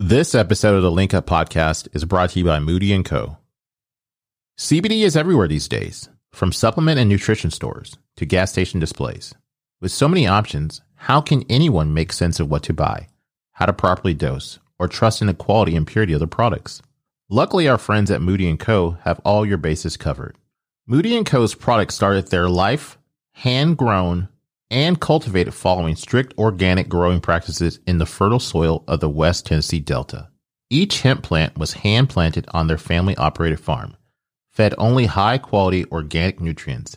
This episode of the Link Up podcast is brought to you by Moode Co. CBD is everywhere these days, from supplement and nutrition stores to gas station displays. With so many options, how can anyone make sense of what to buy, how to properly dose, or trust in the quality and purity of the products? Luckily, our friends at Moode Co have all your bases covered. Moode Co.'s products started their life hand grown and cultivated following strict organic growing practices in the fertile soil of the West Tennessee Delta. Each hemp plant was hand planted on their family operated farm, fed only high quality organic nutrients,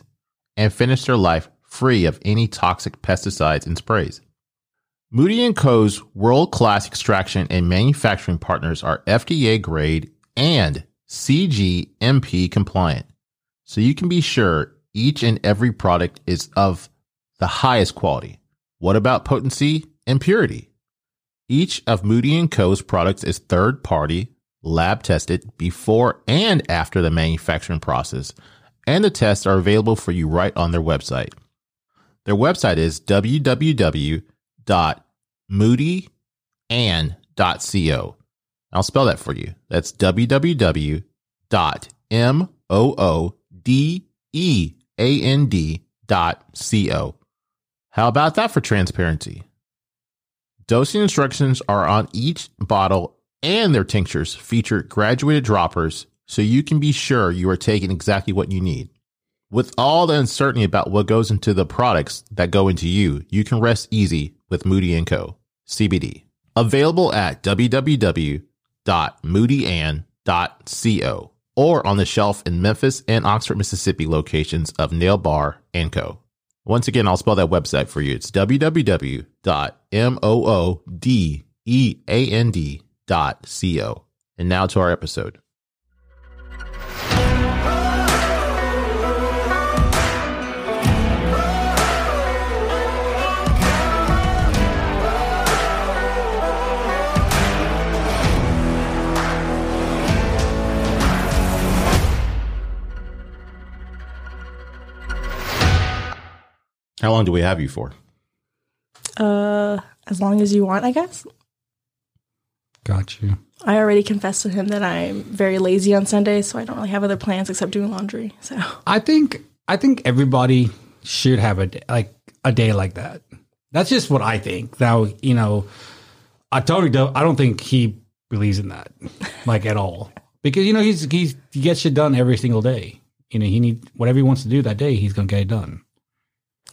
and finished their life free of any toxic pesticides and sprays. Moode & Co.'s world-class extraction and manufacturing partners are FDA grade and CGMP compliant, so you can be sure each and every product is of the highest quality. What about potency and purity? Each of Moode & Co.'s products is third party, lab tested before and after the manufacturing process, and the tests are available for you right on their website. Their website is www.moodeand.co. I'll spell that for you. That's www.moodeand.co. How about that for transparency? Dosing instructions are on each bottle and their tinctures feature graduated droppers so you can be sure you are taking exactly what you need. With all the uncertainty about what goes into the products that go into you, you can rest easy with Moode & Co. CBD. Available at www.moodeand.co or on the shelf in Memphis and Oxford, Mississippi locations of Nail Bar & Co. Once again, I'll spell that website for you. It's www.moodeand.co. And now to our episode. How long do we have you for? Uh, as long as you want, I guess. Got you. I already confessed to him that I'm very lazy on Sundays, so I don't really have other plans except doing laundry. So I think I think everybody should have a day, like a day like that. That's just what I think. Now, you know, I totally don't. I don't think he believes in that, like at all, because you know he's he's he gets shit done every single day. You know, he need whatever he wants to do that day, he's gonna get it done.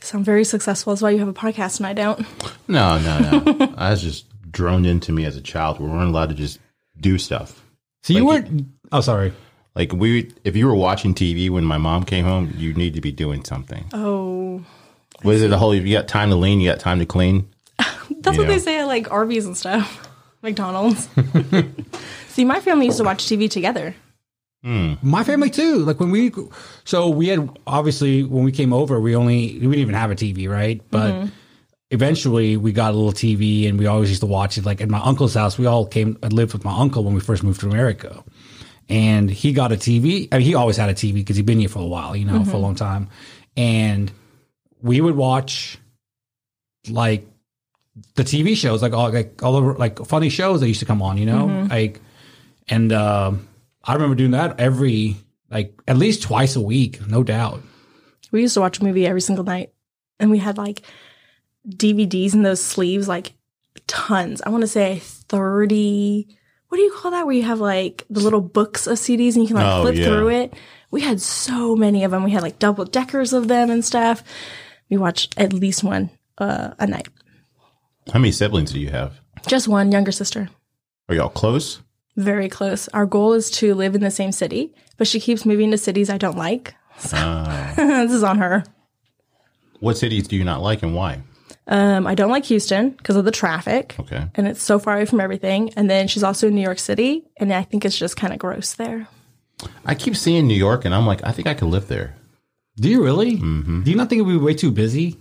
So I'm very successful. That's why you have a podcast and I don't. No, no, no. I was just droned into me as a child. We weren't allowed to just do stuff. So you Like weren't. Oh, sorry. Like we, if you were watching TV when my mom came home, you need to be doing something. Oh, Was it a whole? You got time to lean, you got time to clean. that's what Yeah. they say at like Arby's and stuff, McDonald's. See, my family used to watch TV together. Hmm. My family too. Like when we, so we had obviously when we came over, we only we didn't even have a TV, right? But mm-hmm. eventually we got a little TV, and we always used to watch it. Like at my uncle's house, we all came and lived with my uncle when we first moved to America, and he got a TV. I mean, he always had a TV because he'd been here for a while, you know, for a mm-hmm. long time, and we would watch like the TV shows, like all like all over like funny shows that used to come on, you know, mm-hmm. like and. um I remember doing that every like at least twice a week, no doubt. We used to watch a movie every single night, and we had like DVDs in those sleeves, like tons. I want to say thirty. What do you call that? Where you have like the little books of CDs and you can like Oh, flip yeah. through it. We had so many of them. We had like double deckers of them and stuff. We watched at least one uh, a night. How many siblings do you have? Just one younger sister. Are y'all close? Very close. Our goal is to live in the same city, but she keeps moving to cities I don't like. Uh, this is on her. what cities do you not like and why? Um, I don't like Houston because of the traffic. Okay. and it's so far away from everything. And then she's also in New York City, and I think it's just kind of gross there. I keep seeing New York, and I'm like, I think I could live there. Do you really? Do you not think it would be way too busy?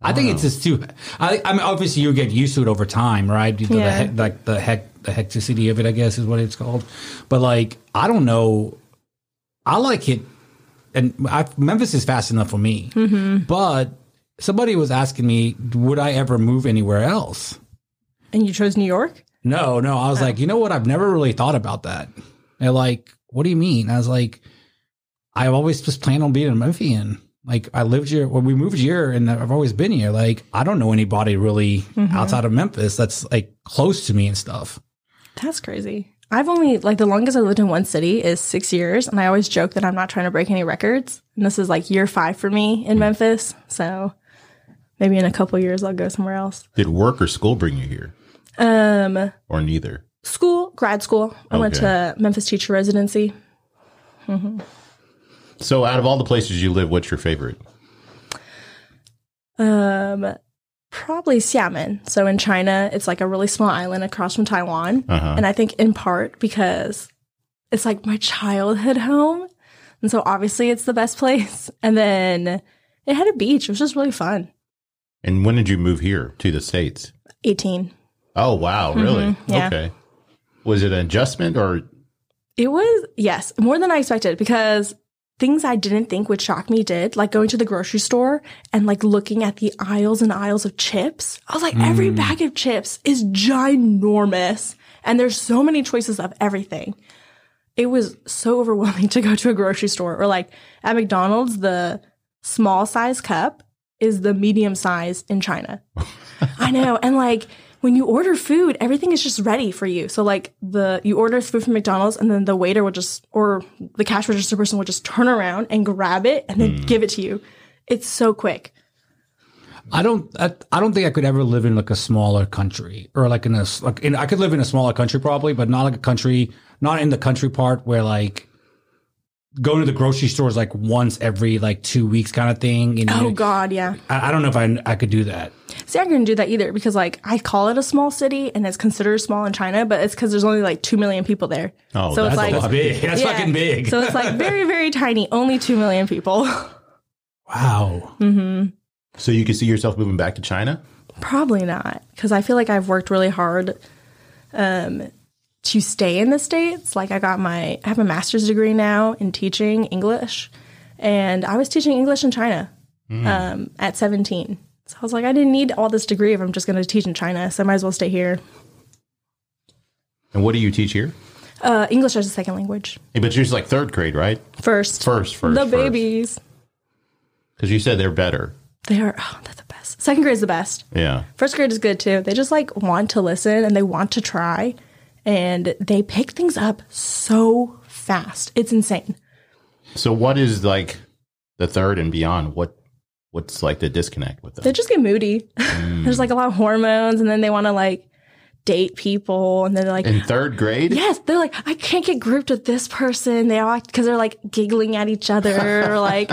I think it's just too. I, I mean, obviously you get used to it over time, right? The, the Yeah. hec- like the heck, the hecticity of it, I guess, is what it's called. But like, I don't know. I like it, and I, Memphis is fast enough for me. Mm-hmm. But somebody was asking me, would I ever move anywhere else? And you chose New York? No, no. I was oh. like, you know what? I've never really thought about that. They're like, what do you mean? I was like, I've always just planned on being a Memphian. Like I lived here when we moved here and I've always been here. Like I don't know anybody really mm-hmm. outside of Memphis that's like close to me and stuff. That's crazy. I've only like the longest I lived in one city is six years, and I always joke that I'm not trying to break any records. And this is like year five for me in Memphis, so maybe in a couple years I'll go somewhere else. Did work or school bring you here, Um, or neither? school, grad school. I went to Memphis teacher residency. So, out of all the places you live, what's your favorite? Um, probably Xiamen. So in China, it's like a really small island across from Taiwan. Uh-huh. And I think in part because it's like my childhood home. And so obviously it's the best place. And then it had a beach, which was just really fun. And when did you move here to the states? 18. Oh, wow, really? Mm-hmm. yeah. Okay. Was it an adjustment or? It was, yes, more than I expected because things I didn't think would shock me did, like going to the grocery store and like looking at the aisles and aisles of chips. I was like, every mm. bag of chips is ginormous and there's so many choices of everything. It was so overwhelming to go to a grocery store or like at McDonald's, the small size cup is the medium size in China. I know. And like when you order food, everything is just ready for you. So like the you order food from McDonald's and then the waiter will just or the cash register person will just turn around and grab it and then hmm. give it to you. It's so quick. I don't. I, I don't think I could ever live in like a smaller country or like in a like. In, I could live in a smaller country probably, but not like a country. Not in the country part where like going to the grocery stores like once every like two weeks kind of thing. You know, Oh God, yeah. I, I don't know if I I could do that. See, I couldn't do that either because like I call it a small city and it's considered small in China, but it's because there's only like two million people there. Oh, so it's that's a like lot. That's big. That's Yeah. fucking big. So it's like very very tiny, only two million people. wow. So you could see yourself moving back to China? Probably not, because I feel like I've worked really hard um, to stay in the states. Like I got my, I have a master's degree now in teaching English, and I was teaching English in China um, at 17. So I was like, I didn't need all this degree if I'm just going to teach in China, so I might as well stay here. And what do you teach here? Uh, English as a second language. Hey, but you're just like third grade, right? First, First, first. the babies. Because you said they're better. They are, oh, they're the best. Second grade is the best. Yeah. First grade is good too. They just like want to listen and they want to try and they pick things up so fast. It's insane. So what is like the third and beyond? What what's like the disconnect with them? They just get moody. There's like a lot of hormones and then they want to like date people and then they're like, In third grade? yes, they're like, I can't get grouped with this person. They all because they're like giggling at each other or like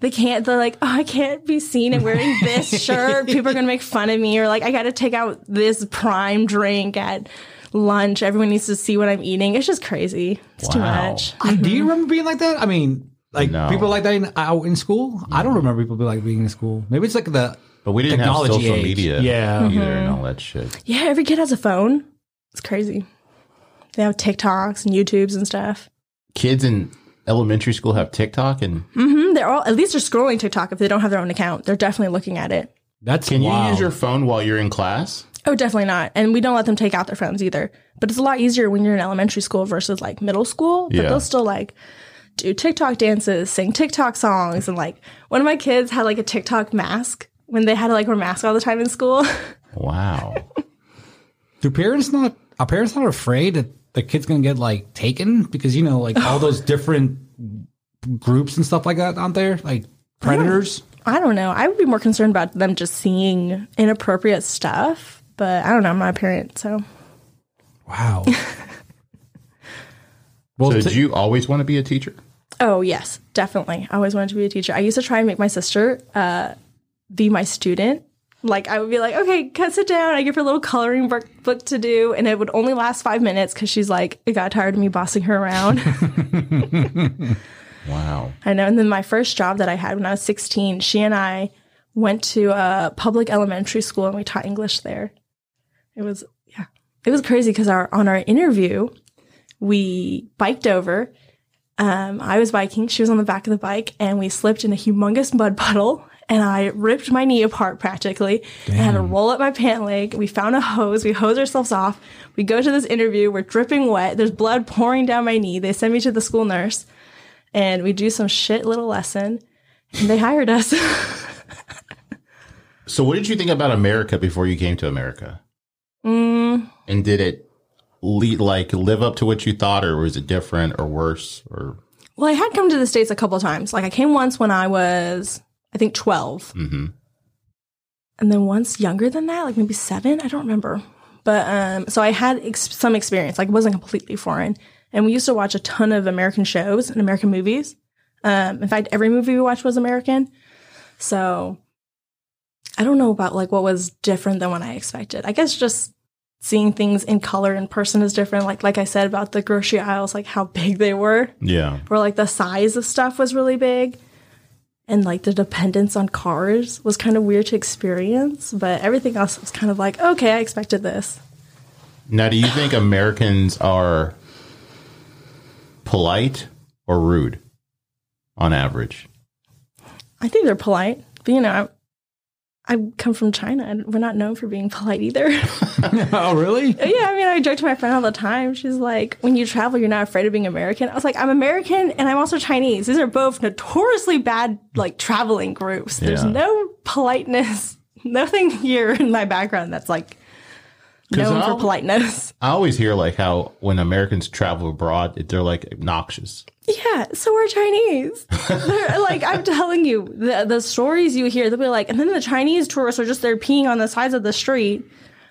they can't, they're like, oh, I can't be seen in wearing this shirt. People are going to make fun of me or like, I got to take out this prime drink at lunch. Everyone needs to see what I'm eating. It's just crazy. It's too much. I- do you remember being like that? I mean, like No. people like that in, out in school. I don't remember people be like being in school. Maybe it's like the But we didn't have Technology social age. media Yeah. either and all that shit. Yeah, every kid has a phone. It's crazy. They have TikToks and YouTubes and stuff. Kids in elementary school have TikTok and hmm They're all at least they're scrolling TikTok if they don't have their own account. They're definitely looking at it. that's can you use your phone while you're in class? Oh, definitely not. And we don't let them take out their phones either. But it's a lot easier when you're in elementary school versus like middle school. But Yeah. they'll still like do TikTok dances, sing TikTok songs, and like one of my kids had like a TikTok mask when they had to like wear masks all the time in school. Wow. Do parents not? Are parents not afraid that the kid's gonna get like taken because you know like all those different groups and stuff like that out there, like predators? I don't know. I would be more concerned about them just seeing inappropriate stuff. But I don't know. I'm not a parent, so Wow. well, so t- did you always want to be a teacher? Oh yes, definitely. I always wanted to be a teacher. I used to try and make my sister uh, be my student. Like I would be like, okay, cut sit down. I give her a little coloring book, book to do, and it would only last five minutes because she's like, it got tired of me bossing her around. Wow. I know. And then my first job that I had when I was 16, she and I went to a public elementary school and we taught English there. It was yeah, it was crazy because our on our interview, we biked over. Um, I was biking, she was on the back of the bike, and we slipped in a humongous mud puddle and I ripped my knee apart practically. I had to roll up my pant leg. We found a hose. We hose ourselves off. We go to this interview. We're dripping wet. There's blood pouring down my knee. They send me to the school nurse and we do some shit little lesson and they hired us. So, what did you think about America before you came to America? Mm, And did it lead, like live up to what you thought, or was it different or worse? Or well, I had come to the States a couple of times. Like I came once when I was, I think 12. hmm and then once younger than that, like maybe seven, I don't remember. But um, so I had ex- some experience, like it wasn't completely foreign. And we used to watch a ton of American shows and American movies. Um, in fact, every movie we watched was American. So I don't know about like what was different than what I expected. I guess just seeing things in color in person is different. Like like I said about the grocery aisles, like how big they were, yeah, or like the size of stuff was really big. And like the dependence on cars was kind of weird to experience, but everything else was kind of like, okay, I expected this. Now, do you think Americans are polite or rude on average? I think they're polite, but you know, I, come from China and we're not known for being polite either. oh, really? Yeah. I mean, I joke to my friend all the time. She's like, when you travel, you're not afraid of being American. I was like, I'm American and I'm also Chinese. These are both notoriously bad, like, traveling groups. There's Yeah. no politeness, nothing here in my background that's like 'Cause known for I'll- politeness. I always hear like how when Americans travel abroad, they're like obnoxious. Yeah, so are Chinese. Like I'm telling you, the the stories you hear, they'll be like, and then the Chinese tourists are just there peeing on the sides of the street.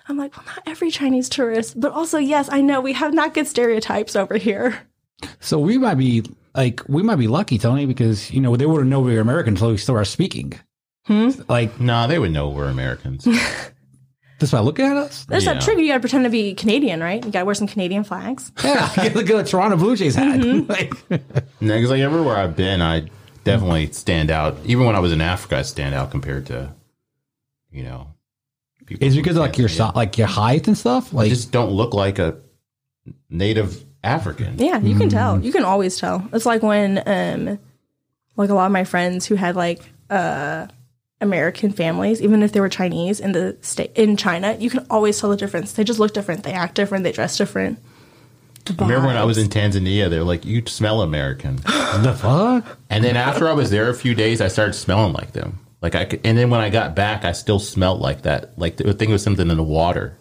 I'm like, well, not every Chinese tourist, but also yes, I know we have not good stereotypes over here. So we might be like we might be lucky, Tony, because you know they wouldn't know we were American until we started speaking. Hmm? Like Nah, they would know we're Americans. just by looking at us. There's Yeah. that trick. You got to pretend to be Canadian, right? You got to wear some Canadian flags. Yeah, look at the Toronto Blue Jays hat. like, Because like everywhere I've been, I definitely stand out. Even when I was in Africa, I stand out compared to, you know, people is it because of like your Tanzania. si- like your height and stuff? I Like just don't look like a native African. Yeah, you can tell. You can always tell. It's like when, um, like a lot of my friends who had like uh American families, even if they were Chinese in the state in China, you can always tell the difference. They just look different. They act different. They dress different. The I remember when I was in Tanzania, they're like, "You smell American." the fuck? and then after I was there a few days, I started smelling like them. Like I, could, and then when I got back, I still smelled like that. Like the thing was something in the water.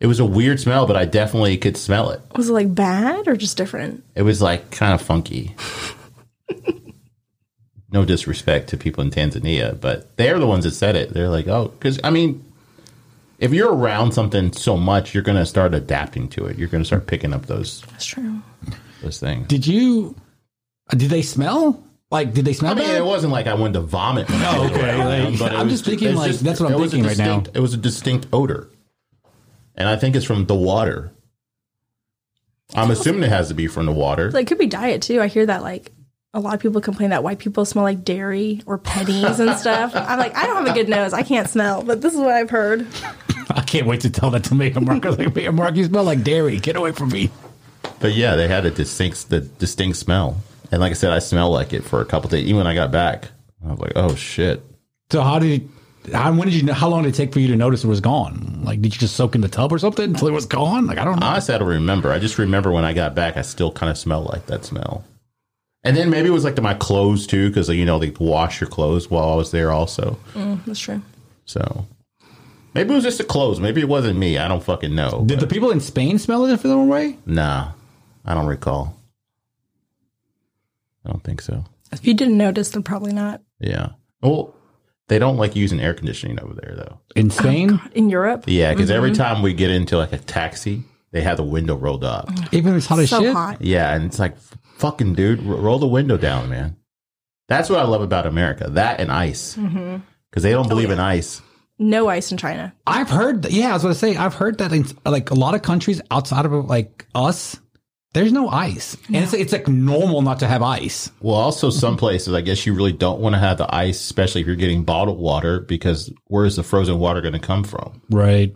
It was a weird smell, but I definitely could smell it. was it like bad or just different? It was like kind of funky. no disrespect to people in Tanzania, but they're the ones that said it. They're like, oh, because I mean, if you're around something so much, you're going to start adapting to it. You're going to start picking up those That's true. those things. Did you? Uh, did they smell? Like, did they smell I mean, bad? it wasn't like I wanted to vomit. when I okay, around them, like, but I'm was just thinking, it's like, that's what I'm it was thinking right now. It was a distinct odor, and I think it's from the water. I'm assuming it has to be from the water. Like could be diet too. I hear that like a lot of people complain that white people smell like dairy or pennies and stuff. I'm like, I don't have a good nose. I can't smell, but this is what I've heard. I can't wait to tell that to Mayor Mark. I was like, Mayor Mark, you smell like dairy. Get away from me. But yeah, they had a distinct the distinct smell. And like I said, I smelled like it for a couple days. Even when I got back, I was like, "Oh shit!" So how did? How when did you? How long did it take for you to notice it was gone? Like, did you just soak in the tub or something until it was gone? Like, I don't know. Honestly, I don't remember. I just remember when I got back, I still kind of smelled like that smell. And then maybe it was like to my clothes too, because you know they wash your clothes while I was there also. Mm, that's true. So maybe it was just the clothes. Maybe it wasn't me. I don't fucking know. Did the people in Spain smell it a different way? Nah, I don't recall. I don't think so. If you didn't notice, then probably not. Yeah. Well, they don't like using air conditioning over there though. In Spain, oh, In Europe, Yeah, because every mm-hmm. time we get into like a taxi, they have the window rolled up. even if it's hot as shit. hot. Yeah, and it's like, fucking dude, ro- roll the window down, man. That's what I love about America. That and ice, mm-hmm. because they don't oh, believe in ice. No ice in China. I've heard. That, yeah, I was going to say. I've heard that in like a lot of countries outside of like us, there's no ice, and it's it's like normal not to have ice. Well, also some places, I guess you really don't want to have the ice, especially if you're getting bottled water, because where's the frozen water going to come from? Right.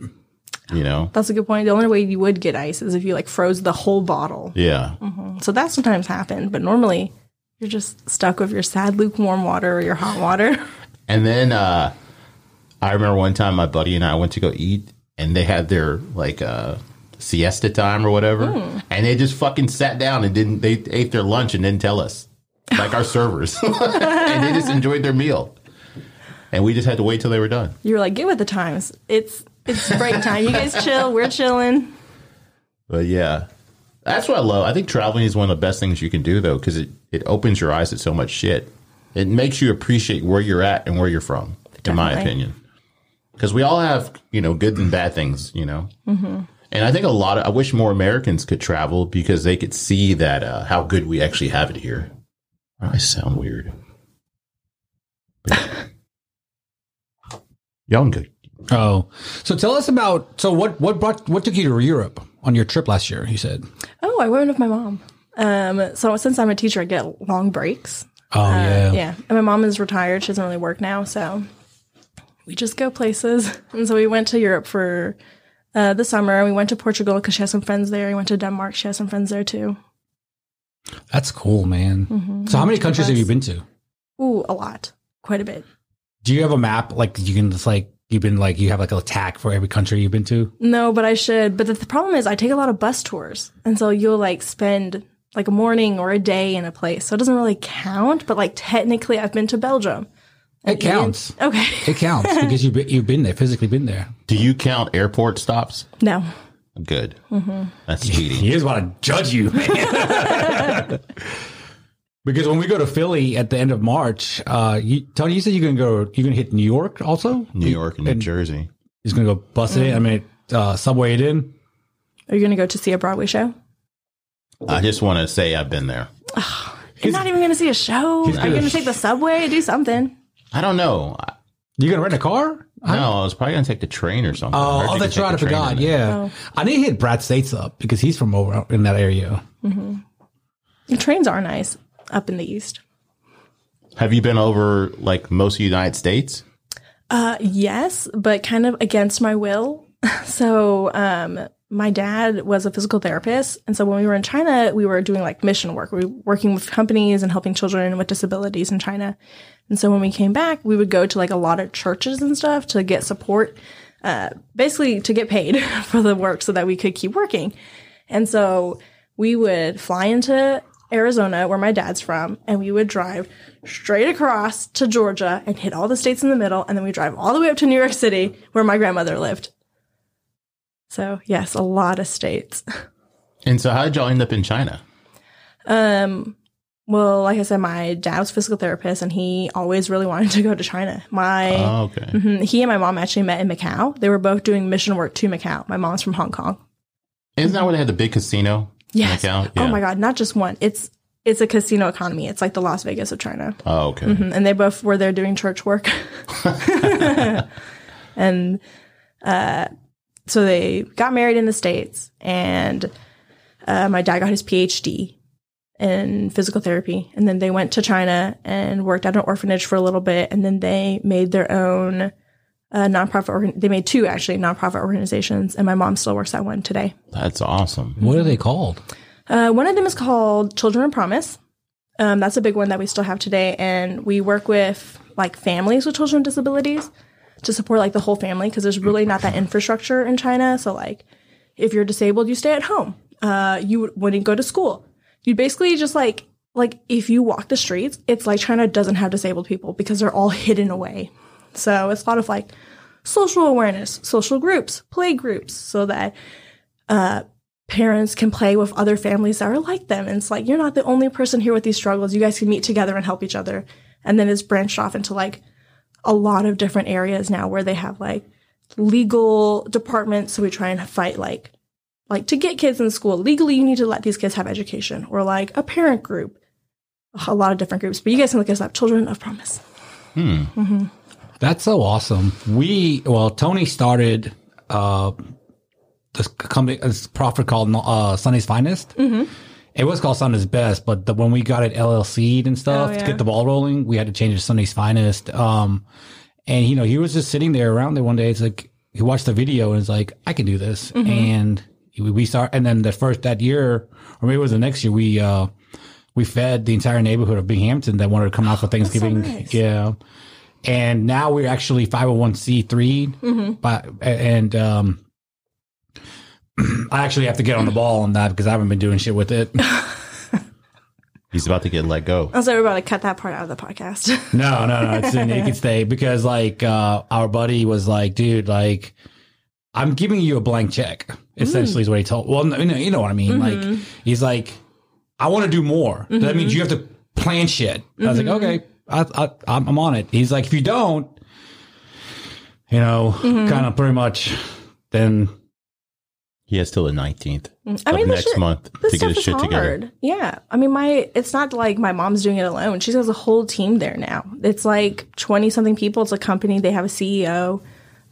You know? That's a good point. The only way you would get ice is if you like froze the whole bottle. Yeah. So that sometimes happens, but normally you're just stuck with your sad lukewarm water or your hot water. And then uh, I remember one time my buddy and I went to go eat, and they had their like uh, siesta time or whatever, and they just fucking sat down and didn't. They ate their lunch and didn't tell us, like our servers, and they just enjoyed their meal, and we just had to wait till they were done. You were like, get with the times. It's it's break time. You guys chill. We're chilling. But yeah, that's what I love. I think traveling is one of the best things you can do, though, because it, it opens your eyes to so much shit. It makes you appreciate where you're at and where you're from, in my opinion. Because we all have, you know, good and bad things, you know. Mm-hmm. And I think a lot of, I wish more Americans could travel because they could see that uh, how good we actually have it here. I sound weird. Young good. Oh, so tell us about so what what brought what took you to Europe on your trip last year? You said. Oh, I went with my mom. Um, so since I'm a teacher, I get long breaks. Oh yeah. Yeah, and my mom is retired. She doesn't really work now, so we just go places. And so we went to Europe for uh, the summer. We went to Portugal because she has some friends there. We went to Denmark. She has some friends there too. That's cool, man. Mm-hmm. So how many countries have you been to? Ooh, a lot, quite a bit. Do you have a map like you can just like you've been like you have like a tag for every country you've been to? No, but I should. But the, the problem is, I take a lot of bus tours, and so you'll like spend like a morning or a day in a place. So it doesn't really count. But like technically, I've been to Belgium. It counts. Okay. It counts because you've been, you've been there, physically been there. Do you count airport stops? No. Good. Mm-hmm. That's cheating. He just want to judge you, man. because when we go to Philly at the end of March, uh, you, Tony, you said you're gonna go. You're gonna hit New York also. New York and New Jersey. He's gonna go bust it in. I mean, uh, subway it in. Are you going to go to see a Broadway show? I just want to say I've been there. You're not even going to see a show. Are you gonna going to take the subway? Do something. I don't know. I- You gonna rent a car? No, I was probably gonna take the train or something. Oh, oh that's right. I take the train forgot. Yeah, Oh. I need to hit Brad States up because he's from over in that area. The trains are nice up in the east. Have you been over like most of the United States? Uh, yes, but kind of against my will. so, um, my dad was a physical therapist. And so when we were in China, we were doing like mission work. We were working with companies and helping children with disabilities in China. And so when we came back, we would go to like a lot of churches and stuff to get support, uh, basically to get paid for the work so that we could keep working. And so we would fly into Arizona, where my dad's from, and we would drive straight across to Georgia and hit all the states in the middle, and then we drive all the way up to New York City, where my grandmother lived. So yes, a lot of states. And so, how did y'all end up in China? Um, well, like I said, my dad was a physical therapist, and he always really wanted to go to China. My Oh, okay. Mhm. he and my mom actually met in Macau. They were both doing mission work to Macau. My mom's from Hong Kong. Isn't that where they had the big casino? Yes. Macau? Oh my God, not just one. It's it's a casino economy. It's like the Las Vegas of China. Oh, okay. Mhm. And they both were there doing church work. and uh, so they got married in the States, and uh, my dad got his PhD in physical therapy. And then they went to China and worked at an orphanage for a little bit. And then they made their own uh, nonprofit, organ- they made two actually nonprofit organizations. And my mom still works at one today. That's awesome. What are they called? Uh, one of them is called Children of Promise. Um, that's a big one that we still have today, and we work with like families with children with disabilities to support like the whole family because there's really not that infrastructure in China. So like, if you're disabled, you stay at home. Uh, you wouldn't go to school. You basically just like like if you walk the streets, it's like China doesn't have disabled people because they're all hidden away. So it's a lot of like social awareness, social groups, play groups, so that uh, parents can play with other families that are like them. And it's like, you're not the only person here with these struggles. You guys can meet together and help each other. And then it's branched off into like a lot of different areas now where they have like legal departments. So we try and fight like, like to get kids in school legally, you need to let these kids have education or like a parent group, a lot of different groups. But you guys can look us up. Children of Promise. Hmm. Mm-hmm. That's so awesome. We well, Tony started uh this company, this profit called uh Sunday's Finest. Mm-hmm. It was called Sunday's Best, but the, when we got it LLC'd and stuff Oh, to get the ball rolling, we had to change it to Sunday's Finest. Um, and you know, he was just sitting there around there one day. It's like he watched the video and it's like, I can do this. Mm-hmm. And we, we start, and then the first that year, or maybe it was the next year, we uh we fed the entire neighborhood of Binghamton that wanted to come out for Thanksgiving. nice. Yeah. And now we're actually 501c3 but and um I actually have to get on the ball on that because I haven't been doing shit with it. He's about to get let go. I was like, we're about to cut that part out of the podcast. No, no, no. It's in, it can stay because like uh our buddy was like, dude, like I'm giving you a blank check. Essentially, is what he told. Well, no, you know, you know what I mean. Like he's like, I want to do more. That means you have to plan shit. I was like, okay, I, I, I'm I'm on it. He's like, if you don't, you know, mm-hmm. kind of pretty much, then He has till the 19th mm, I mean, of this next shit- month to get stuff his shit hard. together. Yeah. I mean, my, it's not like my mom's doing it alone. She has a whole team there now. It's like 20 something people. It's a company. They have a CEO.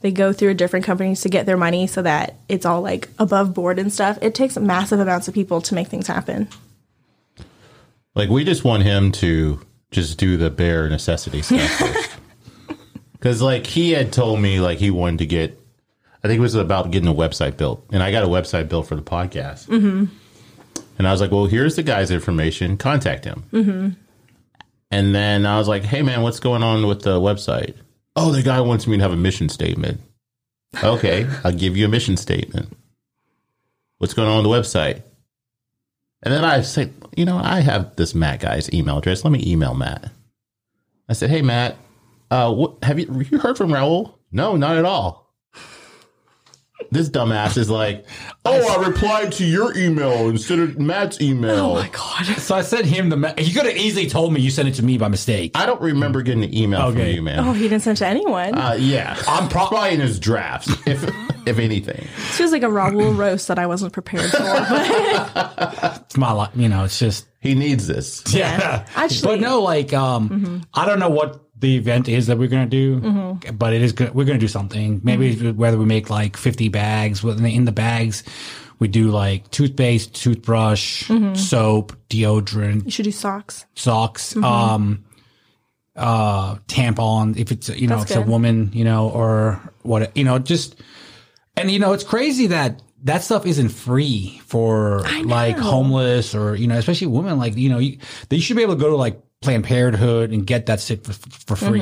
They go through different companies to get their money so that it's all like above board and stuff. It takes massive amounts of people to make things happen. Like we just want him to just do the bare necessity stuff. Because like he had told me like he wanted to get, I think it was about getting a website built, and I got a website built for the podcast. Mm-hmm. And I was like, well, here's the guy's information. Contact him. Mm-hmm. And then I was like, hey man, what's going on with the website? Oh, the guy wants me to have a mission statement. Okay, I'll give you a mission statement. What's going on with the website? And then I said, you know, I have this Matt guy's email address. Let me email Matt. I said, hey Matt, uh, what, have you you heard from Raul? No, not at all. This dumbass is like, oh, I replied to your email instead of Matt's email. Oh my God. so I sent him the. Me- you could have easily told me you sent it to me by mistake. I don't remember getting an email from you, man. Oh, he didn't send it to anyone. Uh, yeah, I'm pro- probably in his drafts, if if anything. This feels like a Raul roast that I wasn't prepared for. But It's my life. You know, it's just He needs this. yeah. Actually- but no, like um, I don't know what the event is that we're gonna do, but it is good. We're gonna do something. Maybe whether we make like fifty bags. With in the bags, we do like toothpaste, toothbrush, soap, deodorant, you should do socks. socks, um, uh, tampon. If it's you know That's if it's a woman, you know, or what you know, just and you know, it's crazy that that stuff isn't free for like homeless or you know, especially women. Like you know, you, they should be able to go to like Planned Parenthood and get that shit for, for free.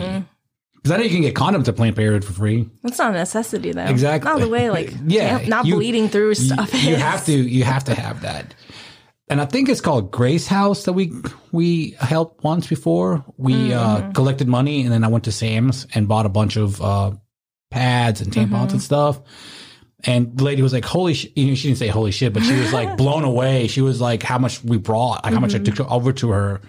Because I know you can get condoms at Planned Parenthood for free. That's not a necessity, though. Exactly. Not the way, like, Yeah, not you- bleeding through stuff. You, is. have to. You have to have that. And I think it's called Grace House that we we helped once before. We uh, collected money, and then I went to Sam's and bought a bunch of uh, pads and tampons and stuff. And the lady was like, "Holy!" Sh-. You know, she didn't say "Holy shit," but she was like blown away. She was like, "How much we brought? Like how much I took over to her."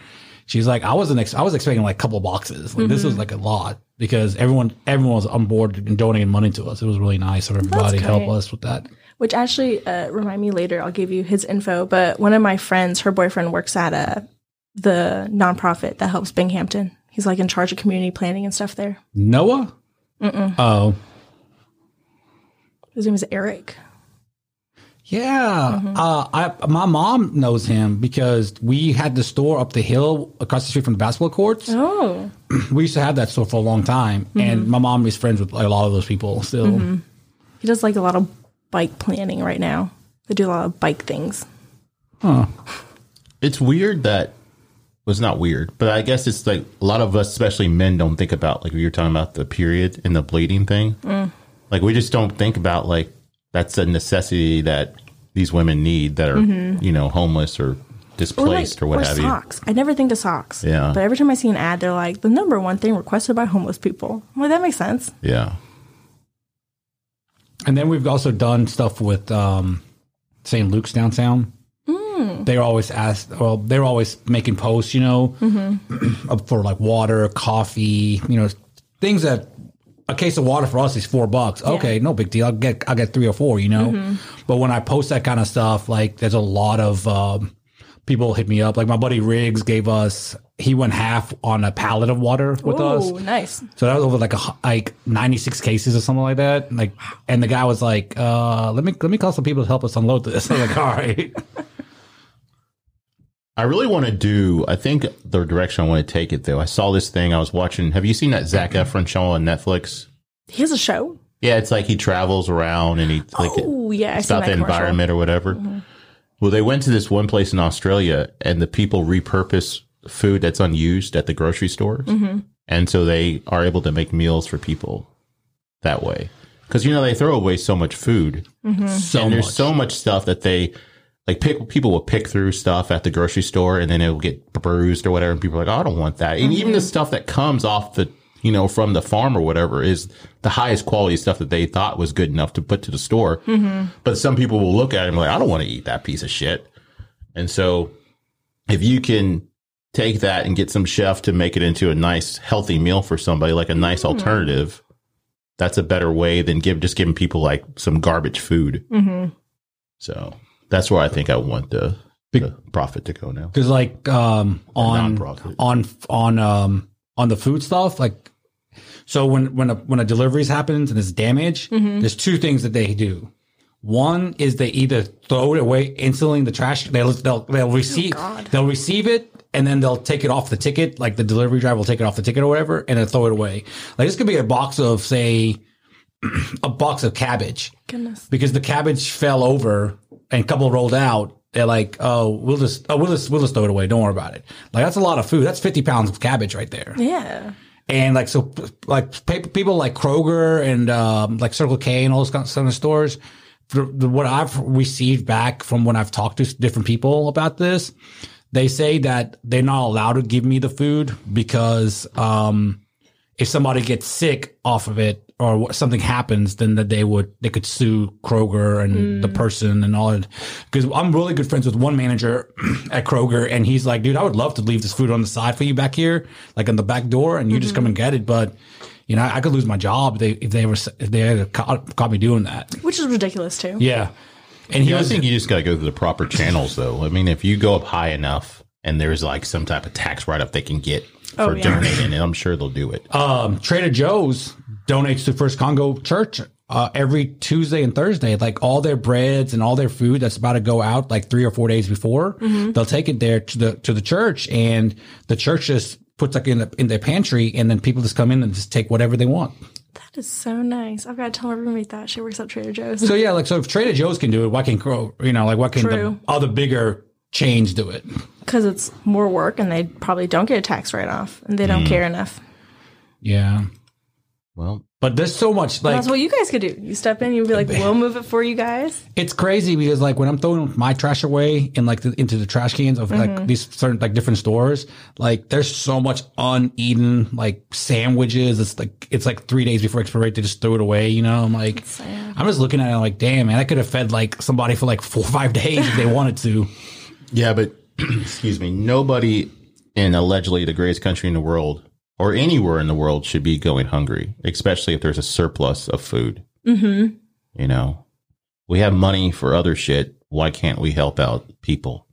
She's like, "I wasn't. Ex- I was expecting like a couple boxes. Like this was like a lot because everyone everyone was on board and donating money to us. It was really nice of everybody to help us with that." Which actually, uh, remind me later, I'll give you his info. But one of my friends, her boyfriend works at a, the nonprofit that helps Binghamton. He's like in charge of community planning and stuff there. Noah? Oh, His name is Eric. Yeah. Mm-hmm. Uh, I my mom knows him because we had the store up the hill across the street from the basketball courts. Oh, We used to have that store for a long time, mm-hmm. and my mom is friends with a lot of those people still. Mm-hmm. he does like a lot of bike planning right now. They do a lot of bike things. It's weird that well, it's not weird, but I guess it's like a lot of us, especially men, don't think about like we were talking about the period and the bleeding thing. Mm. Like we just don't think about like that's a necessity that these women need that are mm-hmm. you know homeless or displaced or, what have you. socks. I never think of socks. Yeah. But every time I see an ad, they're like the number one thing requested by homeless people. I'm like that makes sense. Yeah, And then we've also done stuff with um, St. Luke's downtown. Mm. They're always asked, well, they're always making posts, you know, mm-hmm. up for like water, coffee, you know, things that a case of water for us is four bucks. Okay, no big deal. I'll get I'll get three or four, you know. But when I post that kind of stuff, like there's a lot of um, people hit me up. Like my buddy Riggs gave us, he went half on a pallet of water with us. Oh, nice. So that was over like a like ninety six cases or something like that. Like, and the guy was like, uh, "Let me let me call some people to help us unload this." I was like, "All right." I really want to do. I think the direction I want to take it though. I saw this thing. I was watching. Have you seen that Zac Efron show on Netflix? He has a show. Yeah, it's like he travels around and he like Oh yeah, I it's seen about the commercial. environment or whatever. Mm-hmm. Well, they went to this one place in Australia, and the people repurpose food that's unused at the grocery stores, mm-hmm. and so they are able to make meals for people that way. Because you know they throw away so much food, mm-hmm. So and there's much. so much stuff that they like. Pick, people will pick through stuff at the grocery store, and then it will get bruised or whatever. And people are like, "Oh, I don't want that." And even the mm-hmm. stuff that comes off the you know from the farm or whatever is the highest quality stuff that they thought was good enough to put to the store. Mm-hmm. But some people will look at it and be like, "I don't want to eat that piece of shit." And so, if you can take that and get some chef to make it into a nice, healthy meal for somebody, like a nice mm-hmm. alternative, that's a better way than give just giving people like some garbage food. Mm-hmm. So that's where I think I want the, the profit to go now. because like um on non-profit. on on um on the food stuff like so when when a when a deliveries happens and there's damage there's two things that they do one is they either throw it away instantly in the trash they'll they'll, they'll receive God. they'll receive it and then they'll take it off the ticket like the delivery driver will take it off the ticket or whatever and then throw it away like this could be a box of say a box of cabbage Goodness. because the cabbage fell over and a couple rolled out. They're like, oh, we'll just, oh, we'll just, we'll just throw it away. Don't worry about it. Like that's a lot of food. That's fifty pounds of cabbage right there. Yeah. And like so, like people like Kroger and um, like Circle K and all those kind of stores. The, the, what I've received back from when I've talked to different people about this, they say that they're not allowed to give me the food because um, if somebody gets sick off of it or something happens, then that they would they could sue Kroger and the person and all that. Because I'm really good friends with one manager at Kroger, and he's like, "Dude, I would love to leave this food on the side for you back here, like on the back door, and you just come and get it." But you know, I could lose my job if they if they ever if they ever caught, caught me doing that. Which is ridiculous too. Yeah, and he Yeah, I think you just got to go through the proper channels, though. I mean, if you go up high enough and there's like some type of tax write up they can get Oh, for yeah. donating, and I'm sure they'll do it. um, Trader Joe's donates to First Congo Church uh, every Tuesday and Thursday. Like all their breads and all their food that's about to go out, like three or four days before, they'll take it there to the to the church, and the church just puts like in the, in their pantry, and then people just come in and just take whatever they want. That is so nice. I've got to tell my roommate that. She works at Trader Joe's. So yeah, like so if Trader Joe's can do it, why can? You know, like why can the other bigger chains do it? Because it's more work and they probably don't get a tax write off and they don't Mm. care enough. Yeah, Well, but there's so much like That's what you guys could do. You step in, you'd be like, we'll move it for you guys. It's crazy because like when I'm throwing my trash away in like the, into the trash cans of like mm-hmm. these certain like different stores, like there's so much uneaten like sandwiches. It's like it's like three days before expiration. They just throw it away. You know, I'm like, I'm just looking at it like, damn man, I could have fed like somebody for like four or five days if they wanted to. Yeah, but excuse me, nobody in allegedly the greatest country in the world or anywhere in the world should be going hungry, especially if there's a surplus of food. Mm-hmm. You know, we have money for other shit. Why can't we help out people?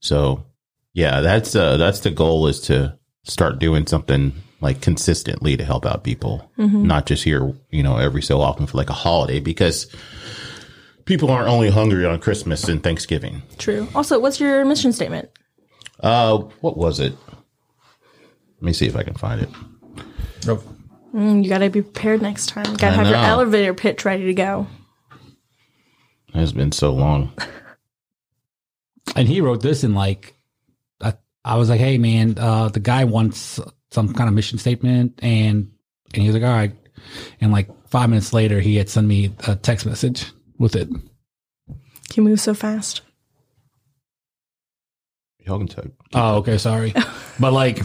So, yeah, that's uh, that's the goal is to start doing something like consistently to help out people, not just here, you know, every so often for like a holiday because people aren't only hungry on Christmas and Thanksgiving. True. Also, what's your mission statement? Uh, what was it? Let me see if I can find it. Mm, you got to be prepared next time. Got to I have your elevator pitch ready to go. It has been so long. And he wrote this in like, I, I was like, hey man, uh, the guy wants some kind of mission statement, and and he was like, all right. And like five minutes later, he had sent me a text message with it. He move so fast. Y'all can talk. Oh, okay, sorry, but like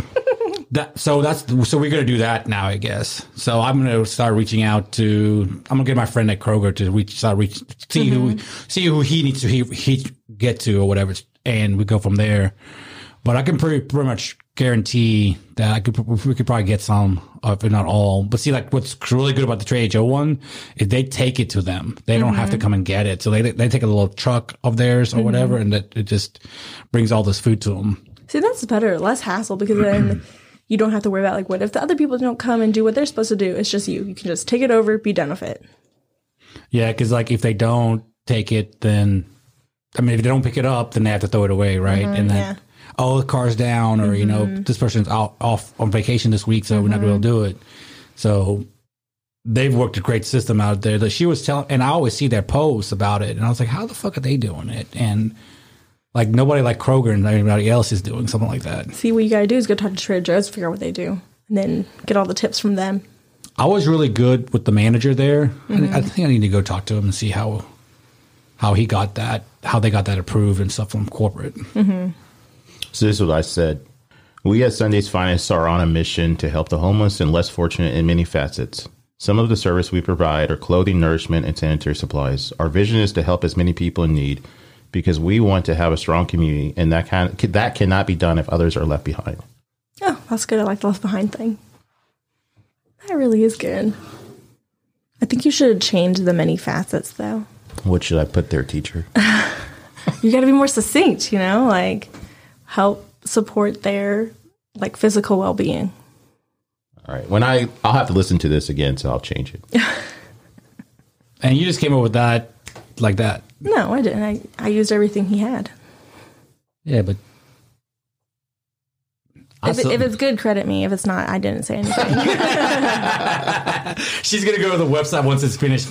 that. So that's so we're gonna do that now, I guess. So I'm gonna start reaching out to. I'm gonna get my friend at Kroger to reach, start reach, see who, mm-hmm. see who he needs to he, he get to or whatever, and we go from there. But I can pretty pretty much guarantee that I could we could probably get some, if not all. But see, like what's really good about the Trader Joe one is they take it to them. They don't have to mm-hmm. come and get it. So they they take a little truck of theirs or whatever, mm-hmm. and that it just brings all this food to them. See, that's better. Less hassle because then you don't have to worry about like what if the other people don't come and do what they're supposed to do. It's just you. You can just take it over, be done with it. Yeah, because like if they don't take it, then I mean, if they don't pick it up, then they have to throw it away, right? Mm-hmm, and then yeah. oh, the car's down, or you know, mm-hmm. this person's out off on vacation this week, so we're not going mm-hmm. to do it. So they've worked a great system out there. That she was telling, and I always see their posts about it, and I was like, how the fuck are they doing it? And Like nobody like Kroger and anybody else is doing something like that. See, what you gotta do is go talk to Trader Joe's, figure out what they do, and then get all the tips from them. I was really good with the manager there. I- I mm-hmm. think I need to go talk to him and see how how he got that, how they got that approved and stuff from corporate. Mm-hmm. So this is what I said. We at Sunday's Finest are on a mission to help the homeless and less fortunate in many facets. Some of the service we provide are clothing, nourishment, and sanitary supplies. Our vision is to help as many people in need because we want to have a strong community, and that can that cannot be done if others are left behind. Oh, that's good. I like the left behind thing. That really is good. I think you should change the many facets though. What should I put there, teacher? You gotta be more succinct, you know, like help support their like physical well being. All right. When I I'll have to listen to this again, so I'll change it. And you just came up with that like that. No, I didn't. I, I used everything he had. Yeah, but If, it, if it's good, credit me. If it's not, I didn't say anything. she's gonna go to the website once it's finished.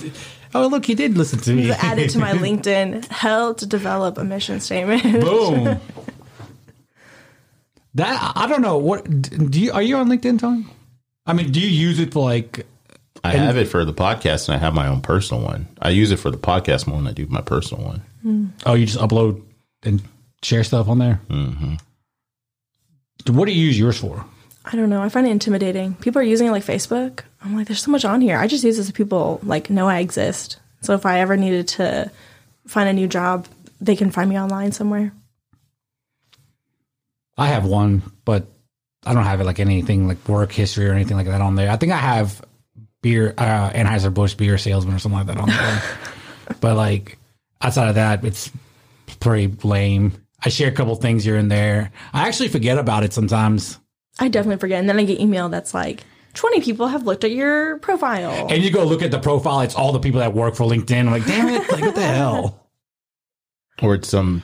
Oh, look, he did listen to me. Add it to my LinkedIn. Helped develop a mission statement. Boom. that I don't know what do you are you on LinkedIn, Tom? I mean, do you use it for like? I have it for the podcast, and I have my own personal one. I use it for the podcast more than I do my personal one. Oh, you just upload and share stuff on there. Mm-hmm. What do you use yours for? I don't know. I find it intimidating. People are using it like Facebook. I'm like, there's so much on here. I just use it so people like know I exist. So if I ever needed to find a new job, they can find me online somewhere. I have one, but I don't have it like anything like work history or anything like that on there. I think I have beer, uh, Anheuser Busch beer salesman or something like that on there. but like outside of that, it's pretty lame. I share a couple things here and there. I actually forget about it sometimes. I definitely forget. And then I get email that's like, 20 people have looked at your profile. And you go look at the profile, it's all the people that work for LinkedIn. I'm like, damn it, like what the hell? Or it's some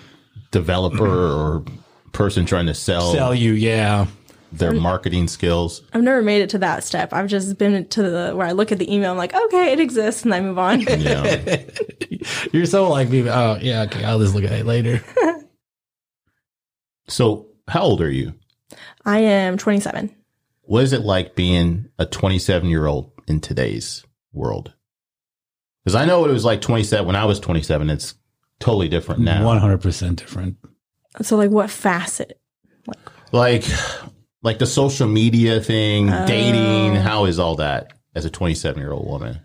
developer or person trying to sell, Sell you, yeah. Their marketing skills. I've never made it to that step. I've just been to the where I look at the email, I'm like, okay, it exists, and I move on. Yeah. You're so like me. Oh yeah, okay, I'll just look at it later. so, how old are you? I am 27. What is it like being a 27 year old in today's world? Because I know what it was like 27 when I was 27. It's totally different now. One hundred percent different. So, like, what facet? Like, like the social media thing, Oh. dating. How is all that as a 27 year old woman?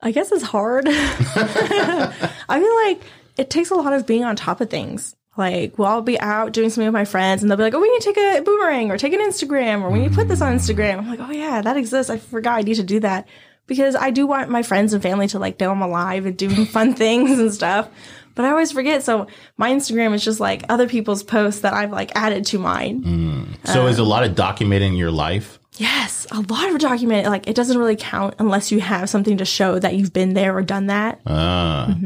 I guess it's hard. I feel like it takes a lot of being on top of things. Like, well, I'll be out doing something with my friends, and they'll be like, "Oh, we need to take a boomerang or take an Instagram, or we need to put this on Instagram." I'm like, "Oh yeah, that exists. I forgot I need to do that." Because I do want my friends and family to like know I'm alive and doing fun things and stuff. But I always forget. So my Instagram is just like other people's posts that I've like added to mine. So, is a lot of documenting your life? Yes, a lot of document. Like it doesn't really count unless you have something to show that you've been there or done that. Ah.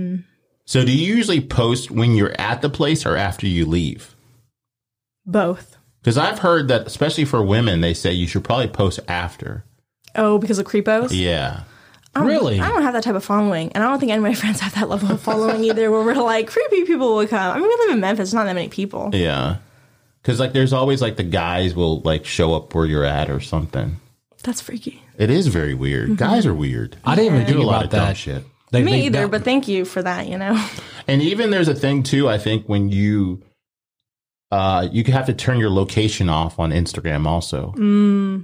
So, do you usually post when you're at the place or after you leave? Both. Because I've heard that, especially for women, they say you should probably post after. Oh, because of creepos? Yeah. I don't- Really? I don't have that type of following. And I don't think any of my friends have that level of following either where we're like, creepy people will come. I mean, we live in Memphis, not that many people. Yeah. Because, like, there's always like the guys will like show up where you're at or something. That's freaky. It is very weird. Guys are weird. I didn't even do a lot about of dumb that. shit. They- Me they- either, that- but thank you for that, you know? And even there's a thing too. I think when you, uh, you have to turn your location off on Instagram also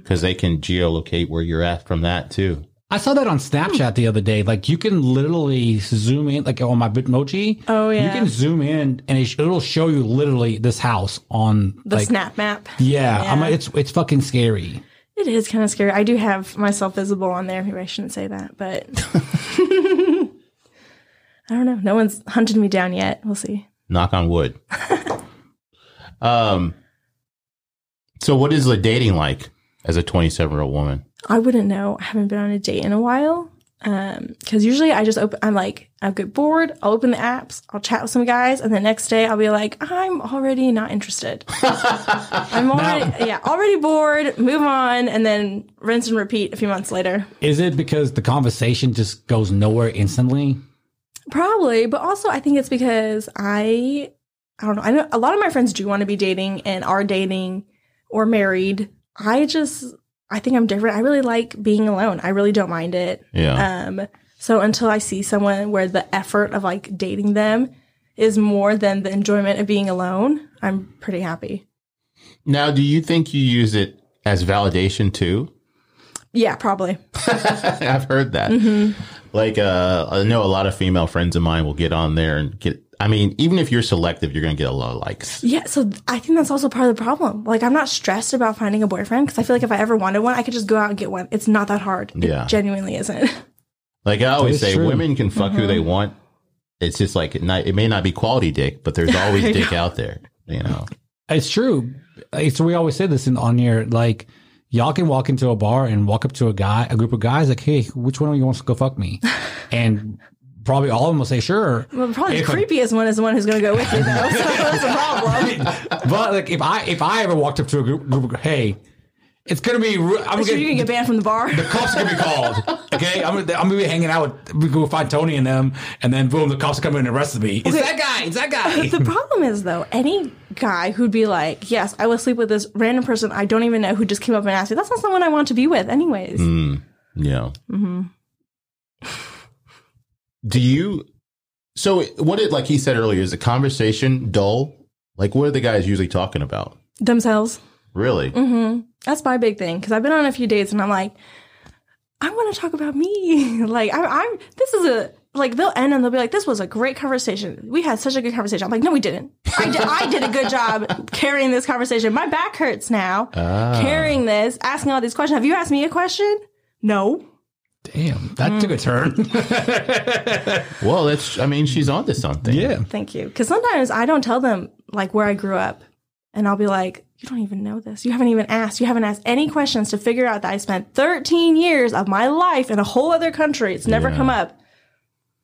because they can geolocate where you're at from that too. I saw that on Snapchat the other day. Like you can literally zoom in, like on my Bitmoji. Oh, yeah. You can zoom in, and it, it'll show you literally this house on The like. snap map. Yeah, I'm, Yeah. it's it's fucking scary. It is kind of scary. I do have myself visible on there. Maybe I shouldn't say that, but I don't know. No one's hunted me down yet. We'll see. Knock on wood. um. So, what is the dating like as a 27 year old woman? I wouldn't know. I haven't been on a date in a while. Um, because usually I just open. I'm like, I get bored. I'll open the apps. I'll chat with some guys, and the next day I'll be like, I'm already not interested. I'm already, yeah, already bored. Move on, and then rinse and repeat a few months later. Is it because the conversation just goes nowhere instantly? Probably, but also I think it's because I I don't know. I know a lot of my friends do want to be dating and are dating or married. I just I think I'm different. I really like being alone. I really don't mind it. Yeah. Um so until I see someone where the effort of like dating them is more than the enjoyment of being alone, I'm pretty happy. now, do you think you use it as validation too? Yeah, probably. I've heard that. Mm-hmm. Like, uh, I know a lot of female friends of mine will get on there and get. I mean, even if you're selective, you're going to get a lot of likes. Yeah, so I think that's also part of the problem. Like, I'm not stressed about finding a boyfriend because I feel like if I ever wanted one, I could just go out and get one. It's not that hard. It Yeah. genuinely isn't. Like I always say, true. women can fuck who they Mm-hmm. want. It's just like it, not, it may not be quality dick, but there's always dick out there. You know. It's true. It's, we always say this in, on here. Like, y'all can walk into a bar and walk up to a guy, a group of guys, like, hey, which one of you wants to go fuck me? And probably all of them will say, sure. Well, probably If the a- creepiest one is the one who's going to go with you, though. So that's a problem. but like, if I if I ever walked up to a group, group of, hey, it's gonna be. ru- I'm So gonna you can get banned from the bar. the cops are gonna be called. Okay, I'm gonna, I'm gonna be hanging out with. We go find Tony and them, and then boom, the cops come in and arrested me. It's that guy. It's that guy. The problem is, though, any guy who'd be like, yes, I will sleep with this random person I don't even know who just came up and asked me, that's not someone I want to be with, anyways. Yeah. Mm-hmm. Do you? So what it like he said earlier is the conversation dull. Like what are the guys usually talking about? Themselves. Really? Mm-hmm. That's my big thing because I've been on a few dates and I'm like, I want to talk about me. like I, I'm. This is a like they'll end and they'll be like, this was a great conversation. We had such a good conversation. I'm like, no, we didn't. I did. I did a good job carrying this conversation. My back hurts now carrying this, asking all these questions. Have you asked me a question? No. Damn, that took a turn. Well, that's. I mean, she's onto something. yeah. Thank you. Because sometimes I don't tell them like where I grew up, and I'll be like, "You don't even know this. You haven't even asked. You haven't asked any questions to figure out that I spent 13 years of my life in a whole other country. It's never Yeah. come up."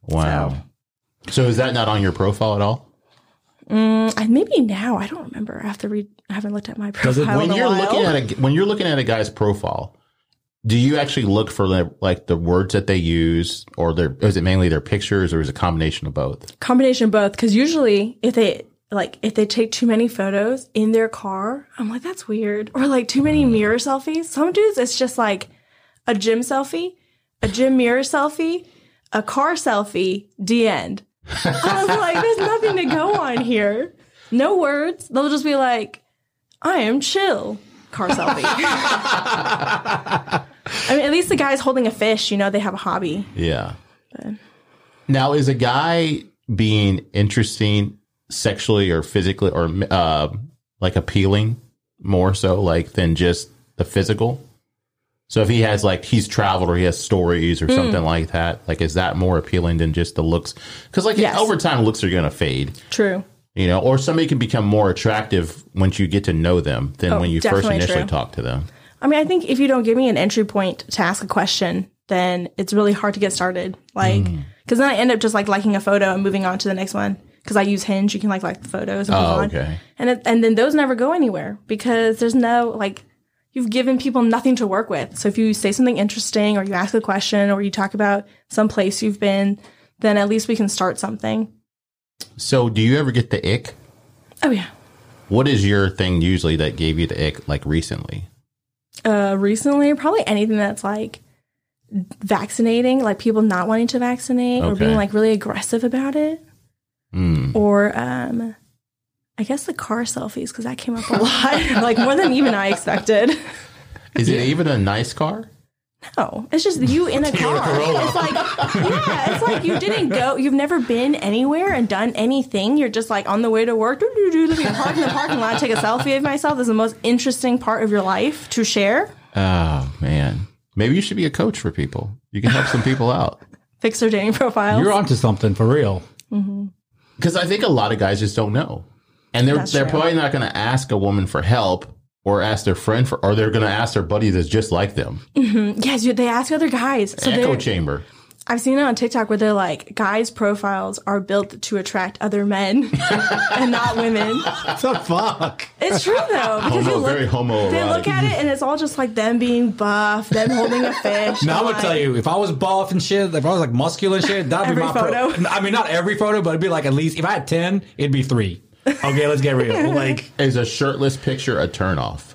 Wow. So is that not on your profile at all? Mm, and maybe now I don't remember. I have to read. I haven't looked at my it- profile when in a you're while. looking at a when you're looking at a guy's profile, do you actually look for the, like the words that they use, or their is it mainly their pictures, or is it a combination of both? Combination of both. Because usually if they like if they take too many photos in their car, I'm like that's weird. Or like too many mirror selfies. Some dudes it's just like a gym selfie, a gym mirror selfie, a car selfie, the end. I was like, there's nothing to go on here. No words. They'll just be like, I am chill. Car selfie. I mean, at least the guy's holding a fish. You know, they have a hobby. Yeah. Now, is a guy being interesting sexually or physically or uh, like appealing more so like than just the physical? So if he has like he's traveled or he has stories or Hmm. something like that, like is that more appealing than just the looks? Because like Yes. over time, looks are going to fade, True. you know, or somebody can become more attractive once you get to know them than Oh, when you first initially true. talk to them. I mean, I think if you don't give me an entry point to ask a question, then it's really hard to get started. Like, Mm. because then I end up just like liking a photo and moving on to the next one. Because I use Hinge, you can like like the photos and move Oh, on. okay. And it, and then those never go anywhere because there's no like you've given people nothing to work with. So if you say something interesting or you ask a question or you talk about some place you've been, then at least we can start something. So do you ever get the ick? Oh yeah. What is your thing usually that gave you the ick like recently? Uh recently probably anything that's like vaccinating like people not wanting to vaccinate or being like really aggressive about it. Hmm. or um i guess the car selfies because that came up a lot. Like more than even i expected. Is it even a nice car? No it's just you in a car. It's like yeah it's like you didn't go you've never been anywhere and done anything. You're just like on the way to work. Doo, doo, doo, let me park in the parking lot take a selfie of myself. This is the most interesting part of your life to share. Oh man, maybe you should be a coach for people. You can help some people out. Fix their dating profiles. You're onto something for real. Mm-hmm. because I think a lot of guys just don't know, and they're That's they're true. probably not going to ask a woman for help or ask their friend for, or they're going to ask their buddy that's just like them. Mm-hmm. Yes, they ask other guys. So Echo they're- chamber. I've seen it on TikTok where they're like, guys' profiles are built to attract other men and not women. What the fuck? It's true though, because Homo, you look, very homo. they look at it and it's all just like them being buff, them holding a fish. Now I'm like- gonna tell you, if I was buff and shit, if I was like muscular and shit, that'd Every be my pro- photo. I mean, not every photo, but it'd be like at least if I had ten, it'd be three. Okay, let's get real. Like, Is a shirtless picture a turnoff?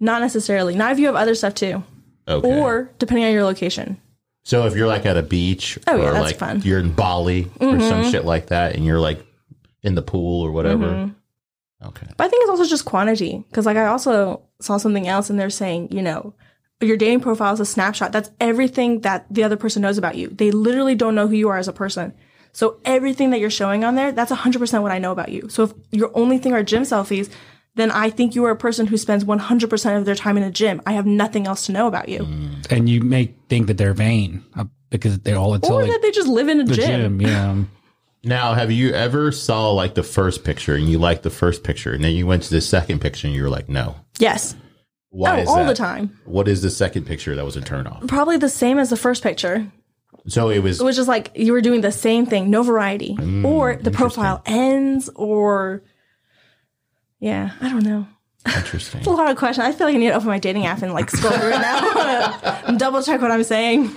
Not necessarily. Not if you have other stuff too, Okay. or depending on your location. so if you're like at a beach Oh, yeah, or that's like fun. you're in Bali or some mm-hmm. shit like that and you're like in the pool or whatever. Mm-hmm. Okay. But I think it's also just quantity because, like, I also saw something else, and they're saying, you know, your dating profile is a snapshot. That's everything that the other person knows about you. They literally don't know who you are as a person. So everything that you're showing on there, that's 100% what I know about you. So if your only thing are gym selfies, then I think you are a person who spends 100% of their time in a gym. I have nothing else to know about you. and you may think that they're vain uh, because they're all until Or like that they just live in a the gym. gym. Yeah. Now, have you ever saw like the first picture and you liked the first picture and then you went to the second picture and you were like, no? Yes. Why oh, is all that? the time. What is the second picture that was a turn off? Probably the same as the first picture. So it was It was just like you were doing the same thing, no variety. Mm, or the profile ends, or yeah, I don't know. interesting. It's a lot of questions. I feel like I need to open my dating app and like scroll through it now and double check what I'm saying.